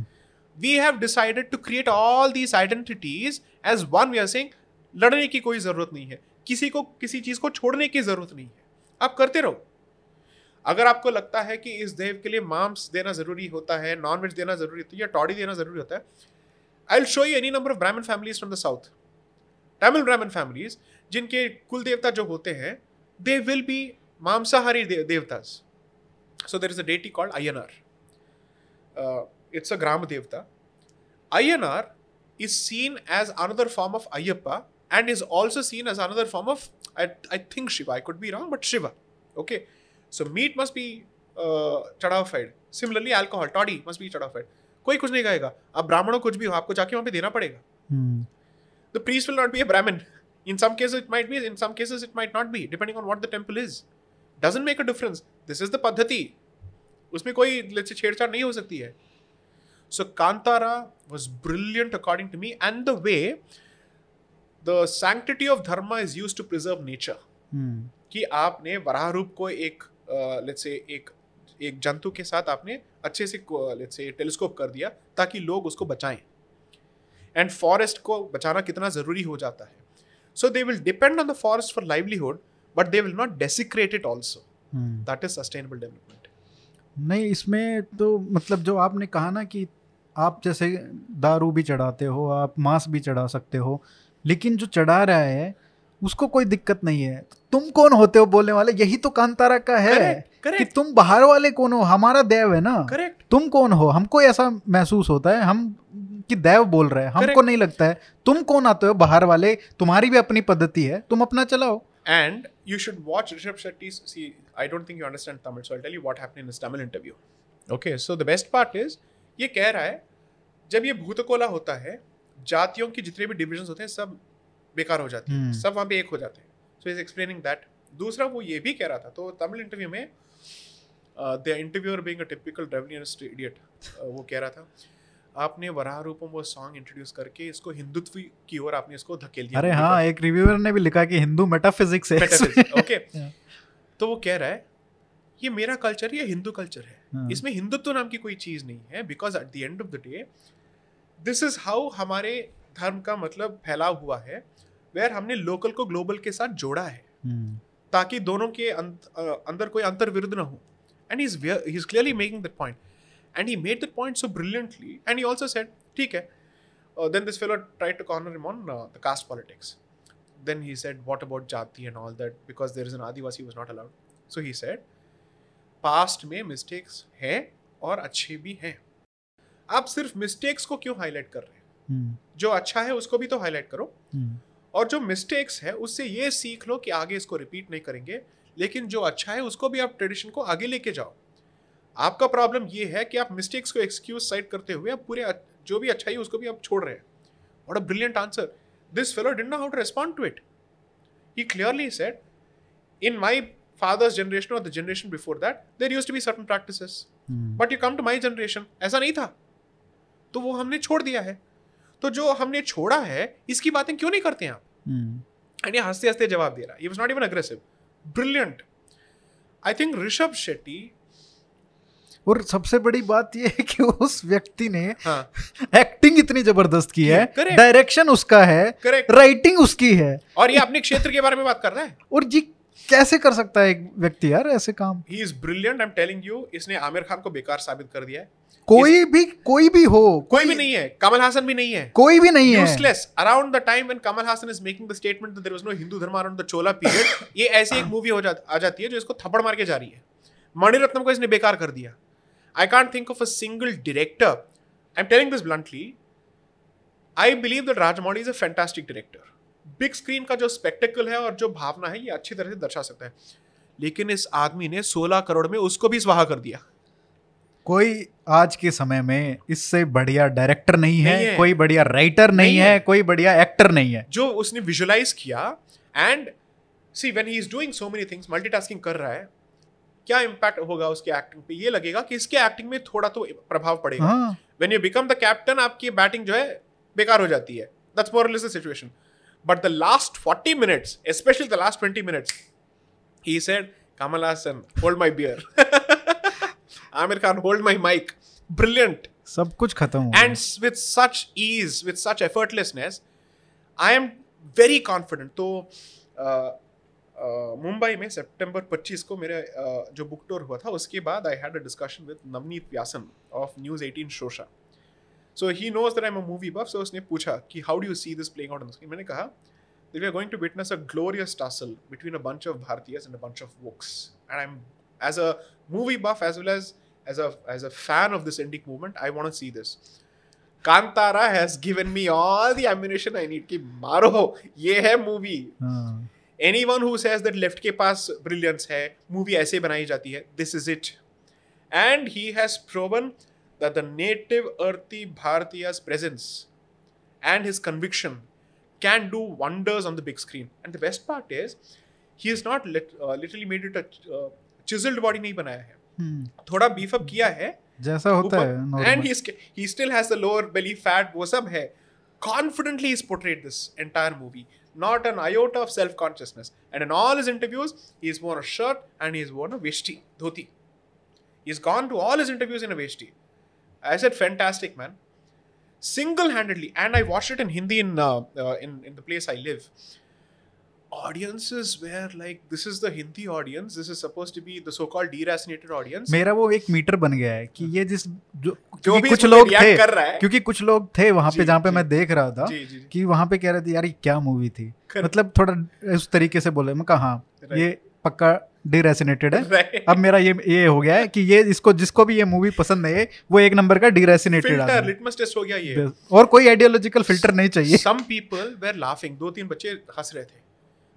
we have decided to create all these identities as one we are saying लड़ने की कोई ज़रूरत नहीं है किसी को किसी चीज़ को छोड़ने की ज़रूरत नहीं है आप करते रहो अगर आपको लगता है कि इस देव के लिए मांस देना ज़रूरी होता है नॉन वेज देना ज़रूरी होता है, या टॉडी देना ज़रूरी होता है I will show you any number of Brahmin families from the south Tamil Brahmin families जिनके कुल देवता जो होते हैं दे विल बी मांसाहारी देवताज so there is a deity called Ayyanar it's a gram devata Ayyanar is seen as another form of Ayyappa and is also seen as another form of I think Shiva I could be wrong but Shiva okay okay? So meat must be चढ़ाफेड similarly alcohol toddy must be चढ़ाफेड कोई कुछ नहीं कहेगा आप ब्राह्मणों कुछ भी हो आपको जाके वहाँ पे देना पड़ेगा। The priest will not be a Brahmin in some cases it might be in some cases it might not be depending on what the temple is doesn't make a difference this is the पद्धति उसमें कोई let's छेड़छाड़ नहीं हो सकती है। So Kantara was brilliant according to me and the way the sanctity of dharma is used to preserve nature कि आपने वराह रूप को एक लेट्स से एक एक जंतु के साथ आपने अच्छे से लेट्स से टेलीस्कोप कर दिया ताकि लोग उसको बचाएँ। एंड फॉरेस्ट को बचाना कितना ज़रूरी हो जाता है। So they will depend on the forest for livelihood but they will not desecrate it also. That is sustainable development नहीं इसमें तो मतलब जो आपने कहा ना कि आप जैसे दारू भी चढ़ाते हो आप मांस भी चढ़ा सकते हो लेकिन जो चढ़ा रहा है उसको कोई दिक्कत नहीं है। तुम कौन होते हो बोलने वाले? यही तो कांतारा का है Correct, कि तुम बाहर वाले कौन हो? हमारा देव है ना। करेक्ट तुम कौन हो? हमको ऐसा महसूस होता है हम कि देव बोल रहे हैं। हमको Correct. नहीं लगता है। तुम कौन आते हो बाहर वाले? तुम्हारी भी अपनी पद्धति है तुम अपना चलाओ। And you should watch Rishabh Shetty's. See, I don't think you understand Tamil, so I'll tell you what happened in his Tamil interview. Okay, so the best part is ये कह रहा है जब ये भूतकोला होता है जातियों की जितने भी डिविजन्स होते हैं सब बेकार हो जाते हैं। हम्म। सब वहाँ पे एक हो जाते हैं। सो इज़ एक्सप्लेनिंग दैट दूसरा वो ये भी कह रहा था तो तमिल इंटरव्यू में the interviewer being a typical revisionist idiot वो कह रहा था आपने वराह रूपम वो सॉन्ग इंट्रोड्यूस करके इसको हिंदुत्व की ओर आपने इसको धकेल दिया। अरे हाँ एक रिव्यूअर ने भी लिखा कि हिंदू मेटाफिजिक्स है। Okay Yeah. तो वो कह रहा है ये मेरा कल्चर ये हिंदू कल्चर है। हाँ। इसमें हिंदुत्व नाम की कोई चीज़ नहीं है because at the end of the day this is how हमारे धर्म का मतलब फैलाव हुआ है वेयर हमने लोकल को ग्लोबल के साथ जोड़ा है। हम्म, ताकि दोनों के अंत, अंदर कोई अंतर विरुद्ध ना हो। And he is clearly making that point and he made that point so brilliantly and he also said ठीक है then this fellow try to corner him on the caste politics then he said what about jati and all that? Because there is an adivasi who was not allowed. So he said past में mistakes हैं और अच्छे भी हैं। आप सिर्फ़ mistakes को क्यों हाईलाइट कर रहे हैं? जो अच्छा है उसको भी तो हाईलाइट करो। हम्म, और जो मिस्टेक्स है उससे ये सीख लो कि आगे इसको रिपीट नहीं करेंगे। लेकिन जो अच्छा है उसको भी आप ट्रेडिशन को आगे लेके जाओ। आपका प्रॉब्लम ये है कि आप मिस्टेक्स को एक्सक्यूज साइड करते हुए आप पूरे जो भी अच्छाई है उसको भी आप छोड़ रहे हैं। What a brilliant answer this fellow did know how to respond to it he clearly said in my father's generation और the generation before that there used to be certain practices hmm, but you come to my generation ऐसा नहीं था। तो वो हमने छोड़ दिया है। तो जो हमने छोड़ा है इसकी बातें क्यों नहीं करते हैं आप एंड ये हँसते हँसते जवाब दे रहा ही। Was not even aggressive brilliant I think Rishab Shetty और सबसे बड़ी बात यह है कि उस व्यक्ति ने हाँ। एक्टिंग इतनी ज़बरदस्त की है. डायरेक्शन उसका है। राइटिंग उसकी है। और ये अपने क्षेत्र के बारे में बात कर रहा है? और जी कैसे कर सकता है एक व्यक्ति यार ऐसे काम? He is brilliant I am telling you इसने आमिर खान को बेकार साबित कर दिया है। कोई इस... भी कोई भी हो कोई कोई भी नहीं है कमल हासन भी नहीं है। कोई भी नहीं है। Useless around the time when Kamal Haasan is making the statement that there was no Hindu dharma around the Chola period ये ऐसी एक मूवी हो जा आ जाती है जो इसको थप्पड़ मार के जा रही है। मणिरत्नम को इसने बेकार कर दिया। I can't think of a single director I am telling this bluntly I believe that Rajamouli is a fantastic director big screen का जो स्पेक्टिकल है और जो भावना है ये अच्छी तरह से दर्शा सकता है। लेकिन इस आदमी ने 16 करोड़ में उसको भी स्वाहा कर दिया। कोई आज के समय में इससे बढ़िया डायरेक्टर नहीं, नहीं है, है। कोई बढ़िया राइटर नहीं, नहीं है, है। कोई बढ़िया एक्टर नहीं है। जो उसने विजुलाइज किया and see when he is doing so many things multitasking कर रहा है क्या इम्पैक्ट होगा उसके एक्टिंग पे? ये लगेगा कि इसके एक्टिंग में थोड़ा तो प्रभाव पड़ेगा। When you become the captain आपकी बैटिंग जो है बेकार हो जाती है। That's more the situation but the last 40 minutes specially the last 20 minutes he said kamal hassan hold my beer amir khan hold my mic brilliant सब कुछ खत्म हो s- with such ease with such effortlessness i am very confident तो uh, uh, Mumbai में सितंबर 25 को मेरे uh, जो बुक टूर हुआ था उसके बाद I had a discussion with Navneet Vyasan of news 18 Showsha so he knows that I am a movie buff सो उसने पूछा कि how do you see this playing out on the screen मैंने कहा that we are going to witness a glorious tussle between a bunch of Bhartiyas and a bunch of wokes. And I'm, as a movie buff as well as as a as a fan of this indie movement, I want to see this. Kantara has given me all the ammunition I need. कि मारो ये है movie. हाँ, Anyone who says that left के पास brilliance है, movie ऐसे बनाई जाती है, this is it. And he has proven that the native earthy Bharatiya's presence and his conviction can do wonders on the big screen. And the best part is, he has not lit, uh, literally made it a uh, chiseled body नहीं बनाया है हम्म, थोड़ा beef up किया है जैसा होता है and normal। He he still has the lower belly fat वो सब है confidently he's portrayed this entire movie not an iota of self consciousness and in all his interviews he's worn a shirt and he's worn a veshti dhoti he's gone to all his interviews in a veshti I said fantastic man single handedly and I watched it in Hindi in uh, uh, in in the place I live audiences were like this is the Hindi audience this is supposed to be the so-called deracinated audience मेरा वो एक metre बन गया है कि ये जिस जो जो भी कुछ लोग थे कर रहा है क्योंकि कुछ लोग थे वहाँ पे जहाँ पे मैं देख रहा था जी जी कि वहाँ पे कह रहे थे यार ये क्या मूवी थी मतलब थोड़ा उस तरीके से बोले मैं कहा हाँ ये पक्का डिरेसिनेटेड है। अब मेरा ये ये हो गया है कि ये इसको जिसको भी ये मूवी पसंद है वो एक नंबर का डीरेसिनेटेड फ़िल्टर लिटमस टेस्ट हो गया ये। और कोई आइडियोलॉजिकल फ़िल्टर नहीं चाहिए। सम पीपल वेर लाफिंग दो तीन बच्चे हंस रहे थे।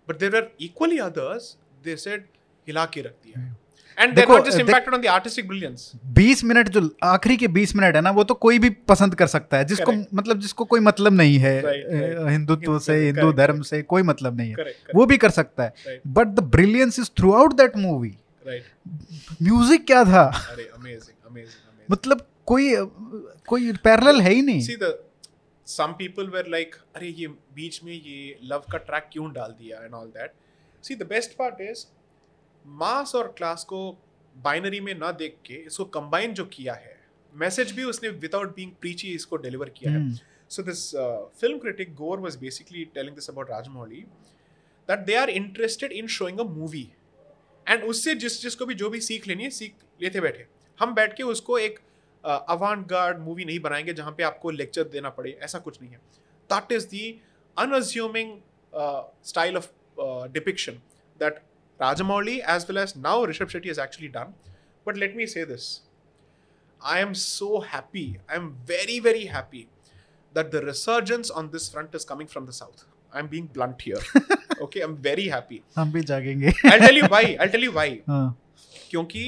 But there are equally others they said हिला के रख दिया। And they're देखो, not just देख- impacted on the artistic 20 minute जो आखिरी के 20 मिनट है ना वो तो कोई भी पसंद कर सकता है। जिसको Correct. मतलब जिसको कोई मतलब नहीं है हिंदुत्व से हिंदू धर्म से कोई मतलब नहीं है। वो भी कर सकता है। But the brilliance is throughout that movie music क्या था? अरे amazing amazing मतलब कोई कोई पैरेलल है ही नहीं। See the some people were like अरे ये बीच में ये लव का ट्रैक क्यों डाल दिया? and all that. See the best part is मास और क्लास को बाइनरी में ना देख के इसको कंबाइन जो किया है मैसेज भी उसने विदाउट बीइंग प्रीची इसको डिलीवर किया है। सो So this uh, film critic Gore was basically telling this about Rajamouli that they are interested in showing a movie. And उससे जिस जिसको भी जो भी सीख लेनी है सीख लेते बैठे। हम बैठ के उसको एक अवान गार्ड मूवी नहीं बनाएँगे जहाँ पे आपको लेक्चर देना पड़े ऐसा कुछ नहीं है। That is the unassuming style of depiction that Rajamouli as well as now Rishabh Shetty has actually done. But let me say this. I am so happy. I am very, very happy that the resurgence on this front is coming from the south. I'm being blunt here. okay, I'm very happy. हम भी जागेंगे I'll tell you why. I'll tell you why. हाँ, क्योंकि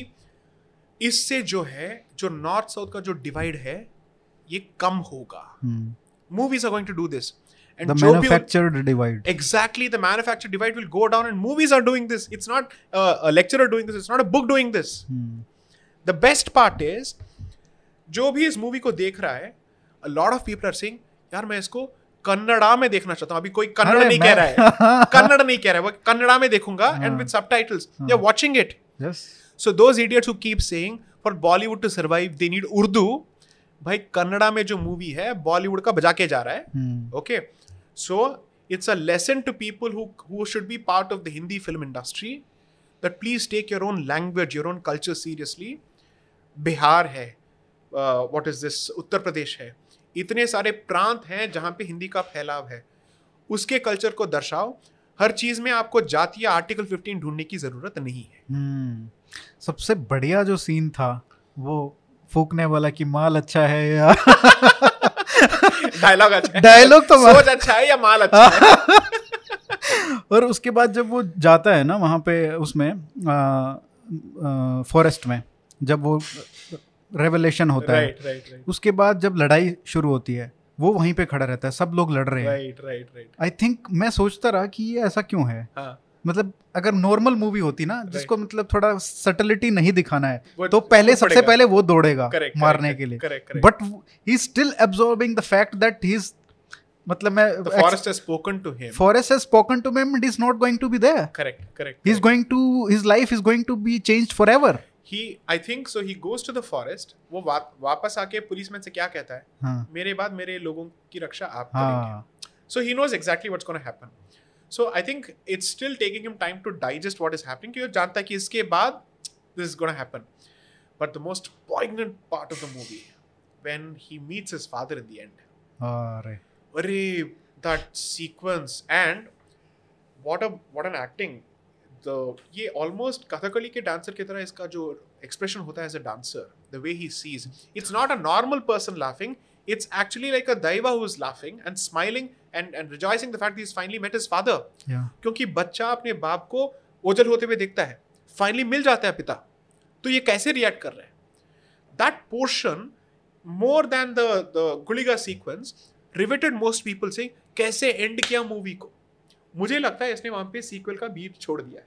इससे जो है जो north south का जो डिवाइड है ये कम होगा हम्म, movies are going to do this the manufactured divide exactly the manufactured divide will go down and movies are doing this it's not uh, a lecturer doing this it's not a book doing this hmm, the best part is जो भी इस movie को देख रहा है a lot of people are saying यार मैं इसको कन्नड़ा में देखना चाहता हूँ अभी कोई कन्नड़ नहीं कह रहा है कन्नड़ नहीं कह रहा है वो कन्नड़ा में देखूँगा एंड हाँ। With subtitles they are watching it So those idiots who keep saying for Bollywood to survive they need Urdu, भाई कन्नड़ा में जो मूवी है बॉलीवुड का बजा के जा रहा है हम्म, okay so it's a lesson to people who who should be part of the Hindi film industry that please take your own language, your own culture seriously. Bihar है what is this Uttar Pradesh है इतने सारे प्रांत हैं जहाँ पे हिंदी का फैलाव है। उसके कल्चर को दर्शाओ। हर चीज़ में आपको जातीय आर्टिकल 15 ढूँढने की ज़रूरत नहीं है। हम्म, सबसे बढ़िया जो सीन था वो फूकने वाला कि माल अच्छा है या डायलॉग अच्छा डायलॉग तो सोच अच्छा है या माल अच्छा है? और उसके बाद जब वो जाता है ना वहाँ पे उसमें फॉरेस्ट में जब वो रेवलेशन होता है राइट राइट राइट उसके बाद जब लड़ाई शुरू होती है वो वहीं पे खड़ा रहता है सब लोग लड़ रहे हैं। Right right right I think मैं सोचता रहा कि ये ऐसा क्यों है? हाँ। मतलब अगर नॉर्मल मूवी होती ना जिसको मतलब थोड़ा सटलिटी नहीं दिखाना है तो पहले सबसे पहले वो दौड़ेगा मारने के लिए। But he still absorbing the fact that he मतलब मैं forest has spoken to him forest has spoken to him and is not going to be there correct correct he is going to his life is going to be changed forever he I think so he goes to the forest वो वापस आके policeman से क्या कहता है? हाँ। मेरे बाद मेरे लोगों की रक्षा आप हाँ। करेंगे। So he knows exactly what's gonna happen so I think it's still taking him time to digest what is happening क्योंकि जानता है कि इसके बाद this is gonna happen but the most poignant part of the movie when he meets his father in the end that sequence and what a what an acting ये almost Kathakali के dancer की तरह इसका जो एक्सप्रेशन होता है as a dancer the way he sees it's not a normal person laughing it's actually like a daiva who's laughing and smiling and and rejoicing the fact that he's finally met his father. या क्योंकि बच्चा अपने बाप को ओझल होते हुए देखता है। फाइनली मिल जाता है पिता। तो ये कैसे रिएक्ट कर रहे हैं? That portion more than the the Guliga sequence riveted most people से कैसे एंड किया मूवी को? मुझे लगता है इसने वहाँ पे सीक्वल का बीट छोड़ दिया है।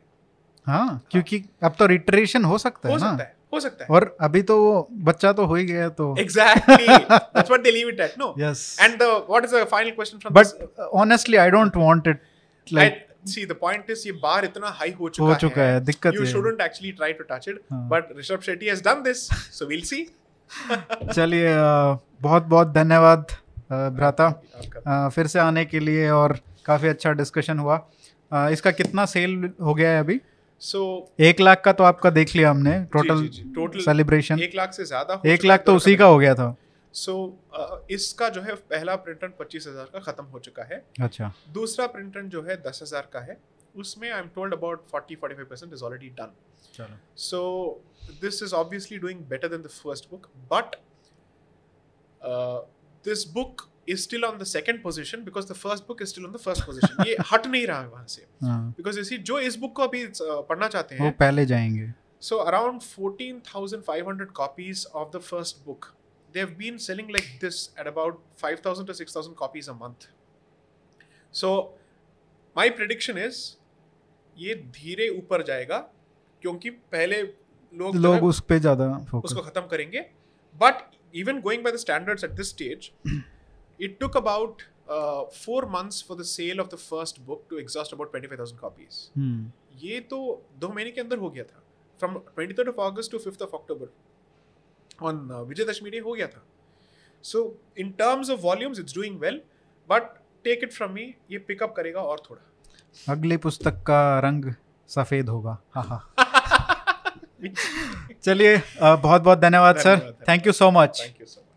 हाँ हाँ क्योंकि अब तो रिटरेशन हो सकता हो है सकता है। हो सकता है। और अभी तो वो बच्चा तो हो ही गया तो। Exactly that's what they leave it at no yes and the what is the final question from but honestly I don't want it like see the point is ये बार इतना हाई हो चुका हो चुका है। दिक्कत you ये है। shouldn't actually try to touch it हाँ। but rishabh shetty has done this so we'll see. चलिए बहुत बहुत धन्यवाद भ्राता। फिर से आने के लिए और काफ़ी अच्छा डिस्कशन हुआ। इसका कितना सेल हो गया है अभी? So एक लाख का तो आपका देख लिया हमने टोटल जी, सेलिब्रेशन एक लाख से ज़्यादा एक लाख तो उसी का हो गया था। सो इसका जो है पहला प्रिंट रन पच्चीस हज़ार का खत्म हो चुका है। अच्छा। दूसरा प्रिंट रन जो है दस हज़ार का है। उसमें I am told about forty forty five percent is already done चलो। So this is obviously doing better than the first book, but uh, is still on the second position because the first book is still on the first position. ये हट नहीं रहा है वहाँ से हाँ because you see जो इस book को अभी uh, पढ़ना चाहते वो हैं पहले जाएँगे so around 14,500 copies of the first book they've been selling like this at about 5,000 to 6,000 copies a month. So my prediction is ये धीरे ऊपर जाएगा क्योंकि पहले लोग है लोग उस पे ज़्यादा उसको खत्म करेंगे but even going by the standards at this stage took about four months for the sale of the first book to exhaust about twenty five thousand copies hmm ये तो दो महीने के अंदर हो गया था। From twenty third of August to fifth of October on Vijayadashami day हो गया था। So in terms of volumes it's doing well but take it from me ये पिकअप करेगा और थोड़ा। अगली पुस्तक का रंग सफ़ेद होगा। हाँ हाँ। चलिए बहुत बहुत धन्यवाद sir. Thank you so much thank you so much